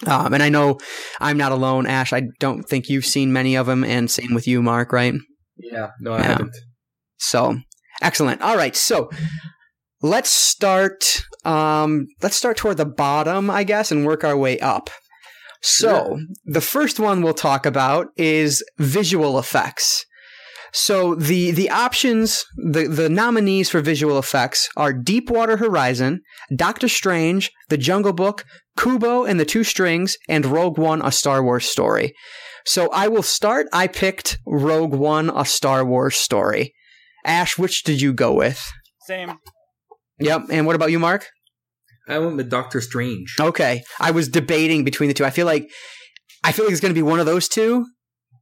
A: Um, and I know I'm not alone, Ashe. I don't think you've seen many of them, and same with you, Marc. Right?
B: Yeah, no, I
A: Yeah.
B: haven't.
A: So excellent. All right, so let's start. Um, let's start toward the bottom, I guess, and work our way up. So the first one we'll talk about is visual effects. So the the options, the the nominees for visual effects are Deepwater Horizon, Doctor Strange, The Jungle Book, Kubo and the Two Strings, and Rogue One: A Star Wars Story. So I will start. I picked Rogue One: A Star Wars Story. Ashe, which did you go with?
C: same.
A: Yep. And what about you, Marc?
B: I went with Doctor Strange.
A: Okay. I was debating between the two. I feel like I feel like it's going to be one of those two,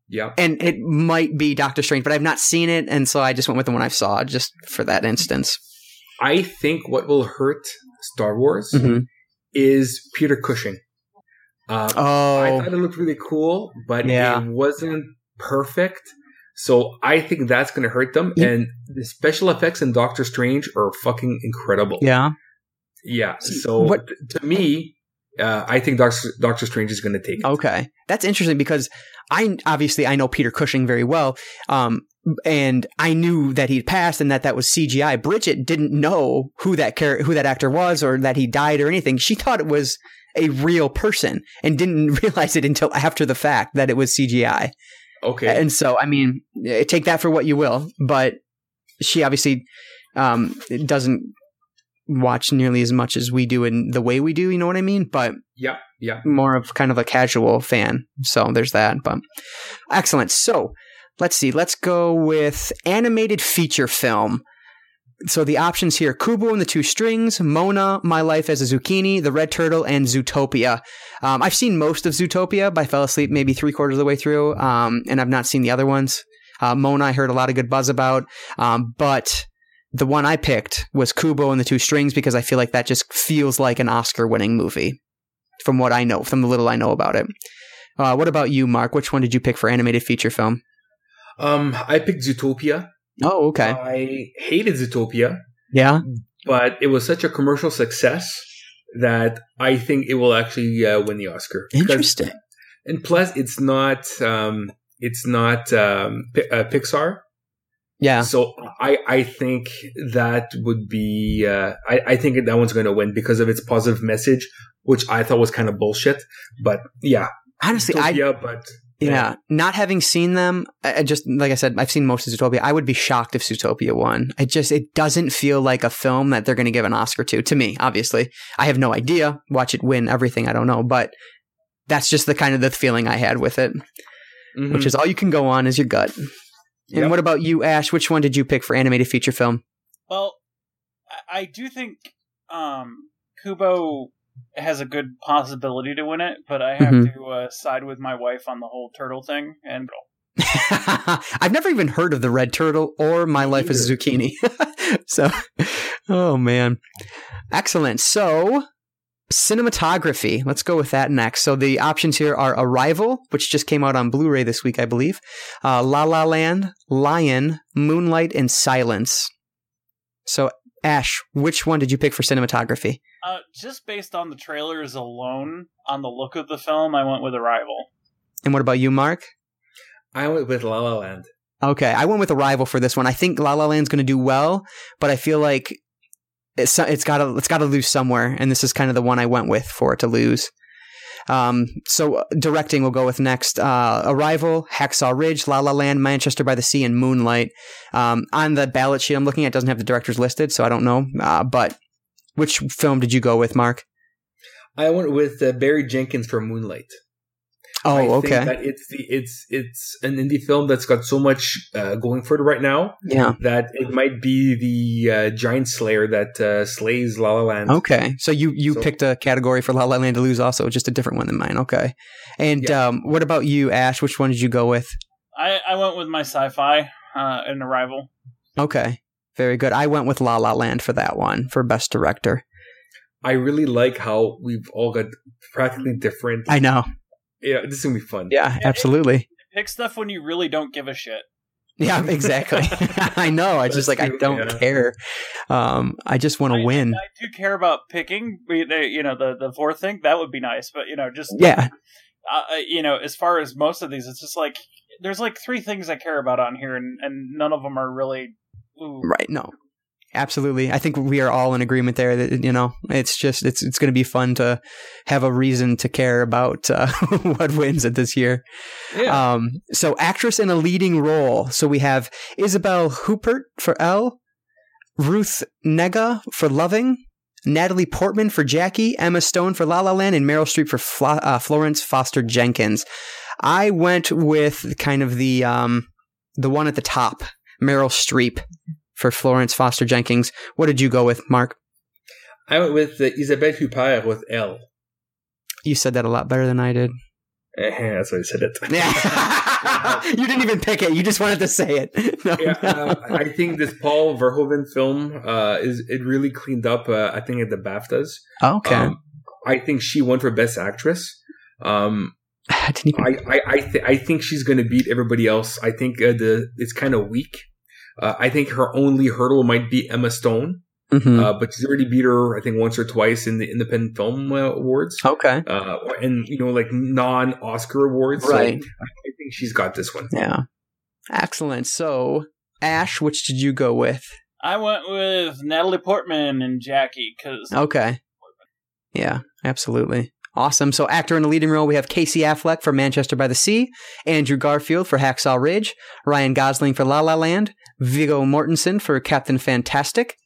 B: Yeah.
A: and it might be Doctor Strange, but I've not seen it, and so I just went with the one I saw just for that instance.
B: I think what will hurt Star Wars
A: Mhm.
B: is Peter Cushing. Uh, I
A: Oh,
B: thought it looked really cool, but
A: Yeah.
B: it wasn't perfect. So I think that's going to hurt them.
A: Yeah.
B: And the special effects in Doctor Strange are fucking incredible.
A: yeah.
B: Yeah. So
A: What-
B: to me, uh, I think Doctor, Doctor Strange is going to take it.
A: Okay, that's interesting because I obviously I know Peter Cushing very well. Um, and I knew that he'd passed and that that was CGI. Bridget didn't know who that char- who that actor was or that he died or anything. She thought it was a real person and didn't realize it until after the fact that it was CGI.
B: Okay.
A: And so, I mean, eh, take that for what you will, but she obviously um, doesn't watch nearly as much as we do in the way we do. You know what I mean? But
B: yeah. Yeah.
A: more of kind of a casual fan. So there's that. But excellent. So let's see. Let's go with animated feature film. So the options here: Kubo and the Two Strings, Moana, My Life as a Zucchini, The Red Turtle, and Zootopia. Um, I've seen most of Zootopia, but I fell asleep maybe three quarters of the way through, um, and I've not seen the other ones. Uh, Moana, I heard a lot of good buzz about, um, but the one I picked was Kubo and the Two Strings because I feel like that just feels like an Oscar-winning movie, from what I know, from the little I know about it. Uh, what about you, Marc? Which one did you pick for animated feature film?
B: Um, I picked Zootopia.
A: Oh, okay.
B: I hated Zootopia,
A: Yeah.
B: but it was such a commercial success that I think it will actually uh, win the Oscar.
A: Interesting.
B: And plus, it's not um, it's not um, Pi- uh, Pixar.
A: Yeah.
B: So I I think that would be uh, I I think that one's going to win because of its positive message, which I thought was kind of bullshit. But yeah,
A: Honestly, I
B: Zootopia, but
A: yeah, not having seen them, I I just like I said, I've seen most of Zootopia. I would be shocked if Zootopia won. It just it doesn't feel like a film that they're going to give an Oscar to. To me, obviously, I have no idea. Watch it win everything. I don't know, but that's just the kind of the feeling I had with it,
B: Mhm.
A: which is all you can go on is your gut. And
B: Yep.
A: what about you, Ashe? Which one did you pick for animated feature film?
C: Well, I- do think um, Kubo has a good possibility to win it, but I have
A: Mhm.
C: to uh, side with my wife on the whole turtle thing. And
A: I've never even heard of the red turtle or my life as a zucchini. so, oh man, excellent. So, cinematography. Let's go with that next. So the options here are Arrival, which just came out on Blu-ray this week, I believe. Uh, La La Land, Lion, Moonlight, and Silence. So, Ashe, which one did you pick for cinematography?
C: uh, just based on the trailers alone, on the look of the film, I went with Arrival.
A: And what about you, Mark?
B: I went with La La Land.
A: Okay, I went with Arrival for this one. I think La La Land's going to do well, but I feel like it's it's got to it's got to lose somewhere, and this is kind of the one I went with for it to lose. Um, so uh, directing we'll go with next. Uh, Arrival, Hacksaw Ridge, La La Land, Manchester by the Sea, and Moonlight. Um, on the ballot sheet I'm looking at, doesn't have the directors listed, so I don't know. Uh, but which film did you go with, Marc?
B: I went with uh, Barry Jenkins for Moonlight.
A: Oh,
B: I think
A: okay,
B: that it's the it's it's an indie film that's got so much uh, going for it right now
A: yeah,
B: that it might be the uh, giant slayer that uh, slays La La Land.
A: okay. So you you
B: So-
A: picked a category for La La Land to lose, also just a different one than mine. Okay, and
B: Yeah.
A: um, what about you, Ashe? Which one did you go with?
C: I, I went with my sci-fi uh, in Arrival.
A: Okay. Very good. I went with La La Land for that one for best director.
B: I really like how we've all got practically different.
A: I know.
B: Yeah, this is gonna be fun.
A: Yeah, absolutely.
C: Pick stuff when you really don't give a shit.
A: Yeah, exactly. I know. I just like I don't
B: yeah.
A: care. Um, I just want to win.
C: I, do care about picking. You know, the the fourth thing that would be nice, but you know, just
A: Yeah,
C: uh, uh, you know, as far as most of these, it's just like there's like three things I care about on here, and and none of them are really. Ooh.
A: right. No, absolutely. I think we are all in agreement there. That you know, it's just it's it's going to be fun to have a reason to care about uh, what wins it this year.
B: Yeah.
A: Um, so actress in a leading role. So we have Isabelle Huppert for Elle, Ruth Negga for Loving, Natalie Portman for Jackie, Emma Stone for La La Land, and Meryl Streep for Fla- uh, Florence Foster Jenkins. I went with kind of the um, the one at the top, Meryl Streep for Florence Foster Jenkins. What did you go with, Marc?
B: I went with uh, Isabelle Huppert with Elle.
A: You said that a lot better than I did.
B: Eh, That's why I said it.
A: Yeah. you didn't even pick it. You just wanted to say it. No,
B: yeah,
A: no.
B: uh, I think this Paul Verhoeven film uh, is it really cleaned up. Uh, I think at the BAFTAs.
A: okay.
B: Um, I think she won for best actress. Um,
A: I didn't even.
B: I I I, th- I think she's going to beat everybody else. I think uh, the it's kind of weak. Uh, I think her only hurdle might be Emma Stone,
A: Mhm.
B: uh, but she's already beat her. I think once or twice in the Independent Film uh, Awards,
A: okay.
B: uh, and you know like non-Oscar awards. So
A: Right.
B: I think she's got this one.
A: Yeah. Excellent. So, Ashe, which did you go with?
C: I went with Natalie Portman and Jackie because
A: Okay. Yeah, absolutely. Awesome. So, actor in the leading role, we have Casey Affleck for Manchester by the Sea, Andrew Garfield for Hacksaw Ridge, Ryan Gosling for La La Land, Viggo Mortensen for Captain Fantastic,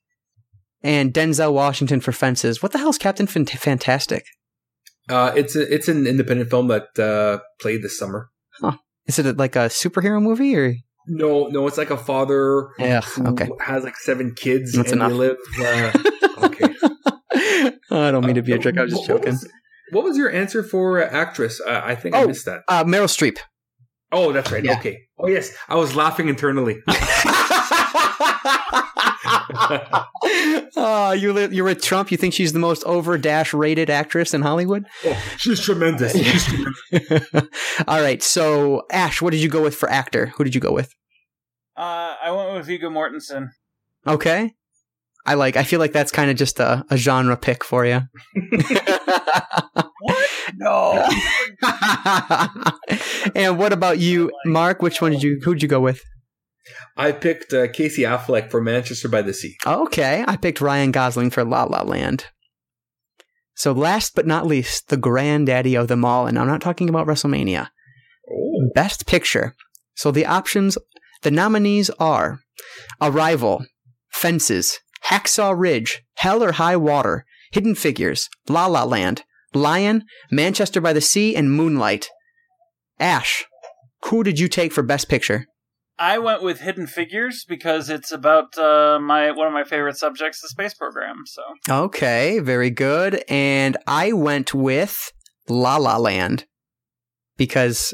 A: and Denzel Washington for Fences. What the hell's Captain Fan- Fantastic?
B: Uh, it's a, it's an independent film that uh, played this summer.
A: Is it like a superhero movie or?
B: No, no, it's like a father
A: Yeah.
B: who
A: Okay.
B: has like seven kids
A: That's
B: and
A: enough.
B: they live. Uh, okay.
A: I don't mean to be a jerk. I was just joking.
B: was- What was your answer for uh, actress? Uh, I think I
A: Oh.
B: missed that.
A: Uh, Meryl Streep.
B: Oh, that's right.
A: Yeah.
B: Okay. Oh, yes. I was laughing internally.
A: oh, you li- you're with Trump. You think she's the most over dash rated actress in Hollywood?
B: oh, she's tremendous. She's tremendous.
A: All right. So, Ashe, what did you go with for actor? Who did you go with?
C: uh, I went with Viggo Mortensen.
A: Okay. I like. I feel like that's kind of just a, a genre pick for you.
C: What? No.
A: and what about you, Marc? Which one did you? Who'd you go with?
B: I picked uh, Casey Affleck for Manchester by the Sea.
A: Okay, I picked Ryan Gosling for La La Land. So, last but not least, the granddaddy of them all, and I'm not talking about WrestleMania.
B: Oh.
A: Best Picture. So the options, the nominees are Arrival, Fences, Hacksaw Ridge, Hell or High Water, Hidden Figures, La La Land, Lion, Manchester by the Sea, and Moonlight. Ashe, who did you take for Best Picture?
C: I went with Hidden Figures because it's about uh, my one of my favorite subjects, the space program. So
A: Okay, very good. And I went with La La Land because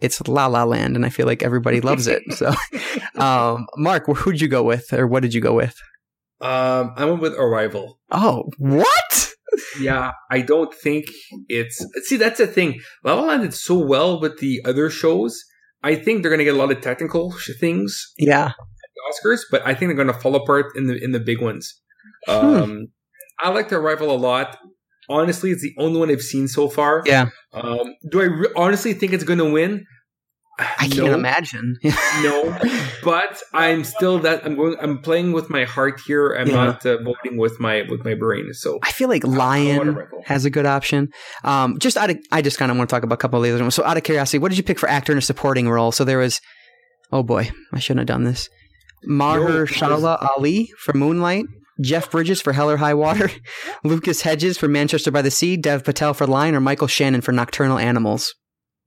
A: it's La La Land, and I feel like everybody loves it. So, um, Marc, who'd you go with, or what did you go with?
B: Um, I went with Arrival.
A: Oh, what?
B: Yeah, I don't think it's. See, that's the thing. La La Land did so well with the other shows. I think they're going to get a lot of technical sh- things
A: Yeah.
B: at the Oscars, but I think they're going to fall apart in the in the big ones. Um, I like the Arrival a lot. Honestly, it's the only one I've seen so far.
A: Yeah.
B: Um, do I re- honestly think it's going to win?
A: I can't
B: No.
A: imagine.
B: no, but I'm still that I'm going. I'm playing with my heart here. I'm
A: Yeah.
B: not uh, voting with my with my brain. So
A: I feel like Lion has a good option. Um, just out of, I just kind of want to talk about a couple of the other ones. So, out of curiosity, what did you pick for actor in a supporting role? So there was, oh boy, I shouldn't have done this.
B: No,
A: Mahershala Ali for Moonlight, Jeff Bridges for Hell or High Water, Lucas Hedges for Manchester by the Sea, Dev Patel for Lion, or Michael Shannon for Nocturnal Animals.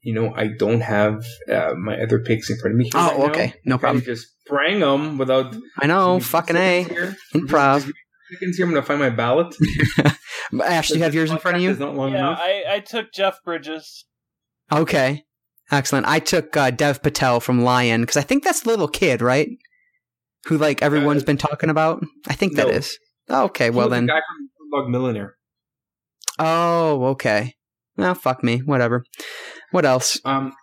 B: You know, I don't have uh, my other picks in front of me. here
A: Oh,
B: right now.
A: okay, no
B: I
A: problem.
B: just sprang them without.
A: I know, fucking a
B: here.
A: improv.
B: Just give me Seconds here. I'm gonna find my ballot.
A: Ashe, do you have yours in front of you?
B: Not long
C: yeah,
B: enough.
C: I, I took Jeff Bridges.
A: Okay, excellent. I took uh, Dev Patel from Lion because I think that's the little kid, right? Who like everyone's
B: Uh,
A: been talking about. I think that
B: no.
A: is. Okay,
B: He
A: well
B: was the
A: then.
B: guy from Slumdog Millionaire.
A: Oh, okay. Well, fuck me. Whatever. What else?
B: Um,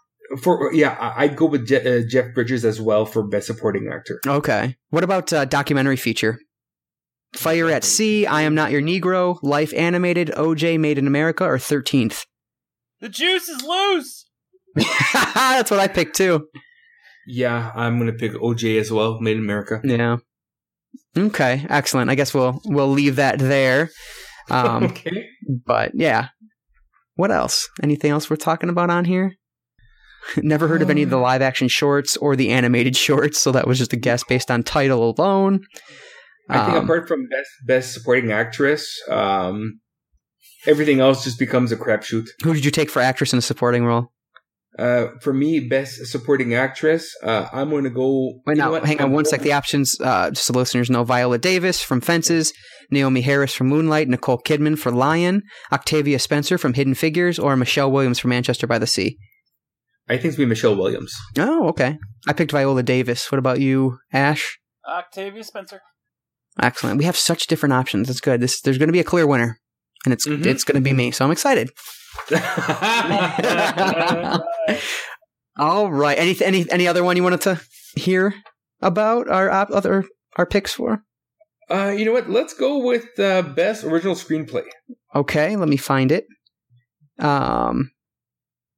B: for yeah, I- I'd go with Je- uh, Jeff Bridges as well for best supporting actor.
A: Okay. What about uh, documentary feature? Fire at Sea, I Am Not Your Negro, Life Animated, OJ Made in America, or 13th?
C: The juice is loose.
A: That's what I picked too.
B: Yeah, I'm gonna pick OJ as well. Made in America.
A: Yeah. Okay, excellent. I guess we'll we'll leave that there. Um,
B: okay.
A: but yeah. What else? Anything else we're talking about on here? Never heard of any of the live action shorts or the animated shorts, so that was just a guess based on title alone.
B: I think
A: Um,
B: apart from best best supporting actress, um, everything else just becomes a crapshoot.
A: who did you take for actress in a supporting role?
B: Uh, for me, best supporting actress, uh, I'm going to go.
A: Wait, now, hang on one sec. The options, uh, just so listeners know Viola Davis from Fences, Naomie Harris from Moonlight, Nicole Kidman for Lion, Octavia Spencer from Hidden Figures, or Michelle Williams from Manchester by the Sea.
B: I think it's be Michelle Williams.
A: Oh, okay. I picked Viola Davis. What about you, Ashe?
C: Octavia Spencer.
A: Excellent. We have such different options. That's good. This there's going to be a clear winner, and it's
B: Mhm.
A: it's going to be me. So I'm excited. All right. Any any any other one you wanted to hear about our op- other our picks for?
B: uh, you know what? Let's go with uh, best original screenplay.
A: Okay, let me find it. Um,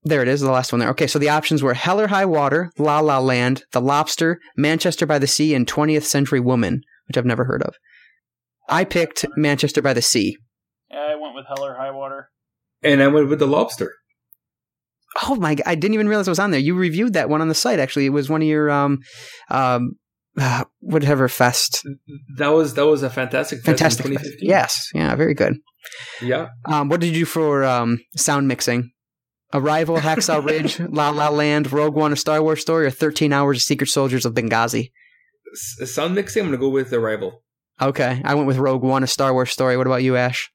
A: There it is, the last one there. Okay, so the options were Hell or High Water, La La Land, The Lobster, Manchester by the Sea, and 20th Century Woman, which I've never heard of. I picked Manchester by the Sea.
C: Yeah, I went with Hell or High Water.
D: And I went with the lobster.
A: Oh my! God, I didn't even realize it was on there. You reviewed that one on the site. Actually, it was one of your um, um, uh, whatever fest.
D: That was that was a fantastic fest in
A: Fantastic. fest. Yes, yeah, very good.
D: Yeah.
A: Um, what did you do for um, sound mixing? Arrival, Hacksaw Ridge, La La Land, Rogue One, a Star Wars story, or Thirteen Hours of Secret Soldiers of Benghazi?
D: S- sound mixing, I'm gonna go with Arrival.
A: Okay, I went with Rogue One, a Star Wars story. What about you, Ashe?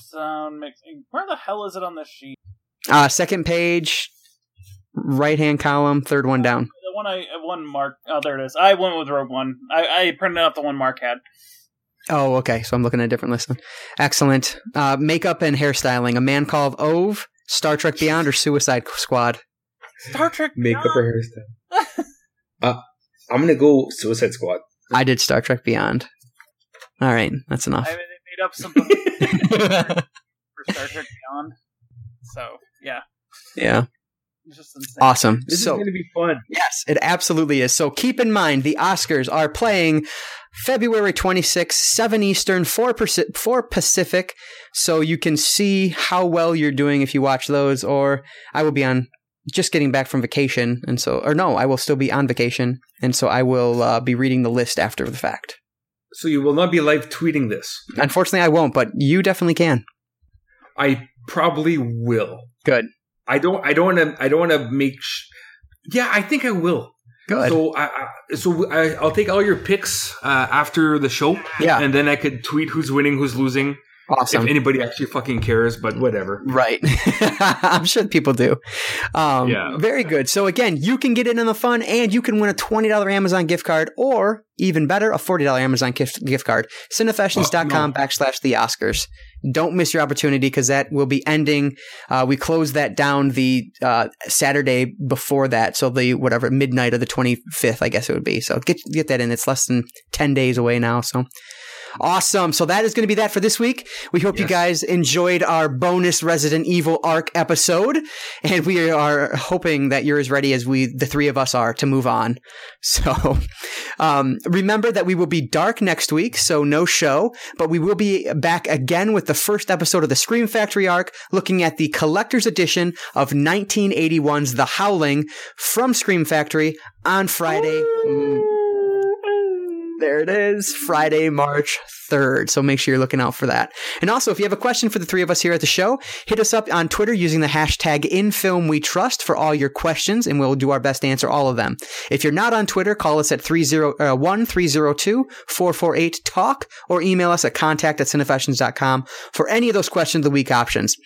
C: Sound mixing. Where the hell is it on the sheet?
A: Uh, second page, right hand column, third one down.
C: The one I uh, one Marc. Oh, there it is. I went with Rogue One. I, I printed out the one Marc had.
A: Oh, okay. So I'm looking at a different list. then. Excellent. Uh, makeup and hairstyling. A Man Called Ove, Star Trek Beyond, or Suicide Squad?
C: Star Trek.
D: Makeup or hairstyle. uh, I'm gonna go Suicide Squad.
A: I did Star Trek Beyond. All right, that's
C: I
A: enough.
C: mean, they made up something for Star Trek Beyond. So yeah,
A: yeah,
C: just
A: awesome.
D: This
A: so
D: is gonna be fun.
A: Yes, it absolutely is. So keep in mind the Oscars are playing February 26th, 7 Eastern, 4, Paci- 4 Pacific. So you can see how well you're doing if you watch those. Or I will be on just getting back from vacation. And so, or no, I will still be on vacation. And so I will uh, be reading the list after the fact.
D: So you will not be live tweeting this.
A: Unfortunately, I won't, but you definitely can.
D: I probably will.
A: Good.
D: I don't. I don't want to. I don't want to make. Sh- yeah, I think I will.
A: Good.
D: So I, I so I, I'll take all your picks uh, after the show,
A: yeah.
D: and then I could tweet who's winning, who's losing,
A: Awesome.
D: if anybody actually fucking cares. But whatever.
A: Right. I'm sure people do. Um,
D: Yeah.
A: Very good. So, again, you can get in on the fun and you can win a $20 Amazon gift card or, even better, a $40 Amazon gift, gift card. Cinefessions.com backslash the Oscars. Don't miss your opportunity because that will be ending. Uh, we close that down the uh, Saturday before that. So, the whatever, midnight of the 25th, I guess it would be. So, get, get that in. It's less than 10 days away now. So, Awesome. So that is going to be that for this week. We hope you guys enjoyed our bonus Resident Evil Arc episode, and we are hoping that you're as ready as we, the three of us, are to move on. So, um, remember that we will be dark next week, so no show, but we will be back again with the first episode of the Scream Factory arc, looking at the collector's edition of 1981's The Howling from Scream Factory on Friday. There it is, Friday, March 3rd. So make sure you're looking out for that. And also, if you have a question for the three of us here at the show, hit us up on Twitter using the hashtag InFilmWeTrust for all your questions, and we'll do our best to answer all of them. If you're not on Twitter, call us at uh, 1-302-448-TALK or email us at contact at cinefessions.com for any of those questions of the week options.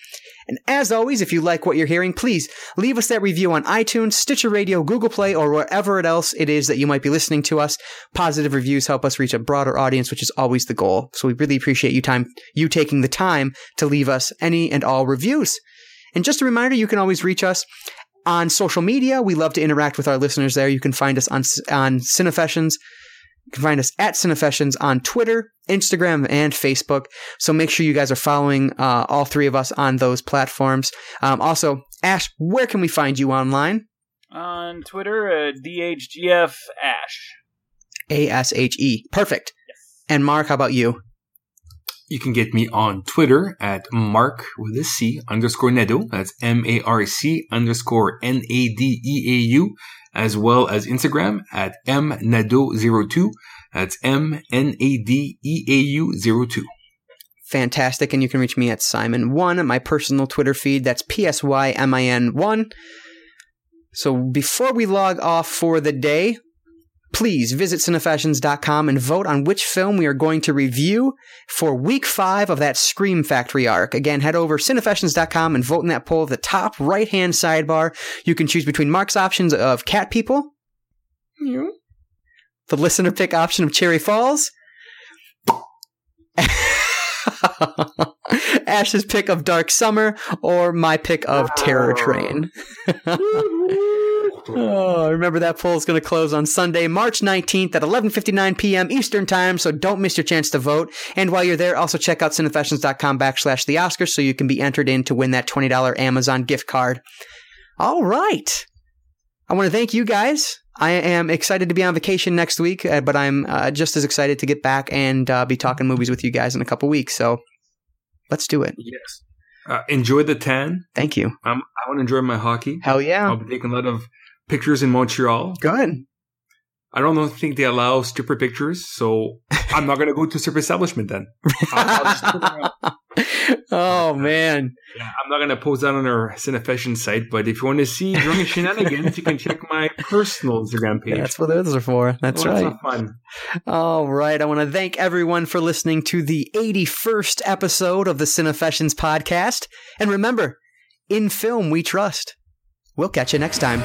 A: And as always, if you like what you're hearing, please leave us that review on iTunes, Stitcher Radio, Google Play, or wherever else it is that you might be listening to us. Positive reviews help us reach a broader audience, which is always the goal. So we really appreciate you time, you taking the time to leave us any and all reviews. And just a reminder, you can always reach us on social media. We love to interact with our listeners there. You can find us on, on Cinefessions. You can find us at Cinefessions on Twitter, Instagram, and Facebook. So make sure you guys are following uh, all three of us on those platforms. Um, also, Ashe, where can we find you online?
C: On Twitter, uh, DHGF Ashe.
A: A S H E. Perfect. And Marc, how about you?
B: You can get me on Twitter at Mark with a C underscore Nadeau. That's M A R C underscore N A D E A U, as well as Instagram at M Nadeau02. That's M N A D E A U 02.
A: Fantastic. And you can reach me at Psymin1, my personal Twitter feed. That's P S Y M I N 1. So before we log off for the day, please visit cinefessions.com and vote on which film we are going to review for week five of that Scream Factory arc. Again, head over cinefessions.com and vote in that poll at the top right hand sidebar. You can choose between Marc's options of Cat People, the listener pick option of Cherry Falls, Ashe's pick of Dark Summer, or my pick of Terror Train. Oh, remember that poll is going to close on Sunday, March 19th at 11:59 p.m. Eastern Time, so don't miss your chance to vote. And while you're there, also check out cinefessions.com backslash the Oscars so you can be entered in to win that $20 Amazon gift card. All right. I want to thank you guys. I am excited to be on vacation next week, uh, but I'm uh, just as excited to get back and uh, be talking movies with you guys in a couple weeks. So let's do it.
B: Yes. Uh, enjoy the tan.
A: Thank you.
B: Um, I want to enjoy my hockey.
A: Hell yeah.
B: I'll be taking a lot of pictures in Montreal.
A: Good.
B: I don't know, think they allow stripper pictures, so I'm not going to go to a stripper establishment then. I'll, I'll just put them out.
A: oh, man.
B: Yeah, I'm not going to post that on our Cinefession site, but if you want to see drunken shenanigans, you can check my personal Instagram page.
A: That's what those are for. That's oh,
B: Lots
A: right.
B: fun.
A: All right. I want to thank everyone for listening to the 81st episode of the Cinefessions podcast. And remember, in film we trust. We'll catch you next time.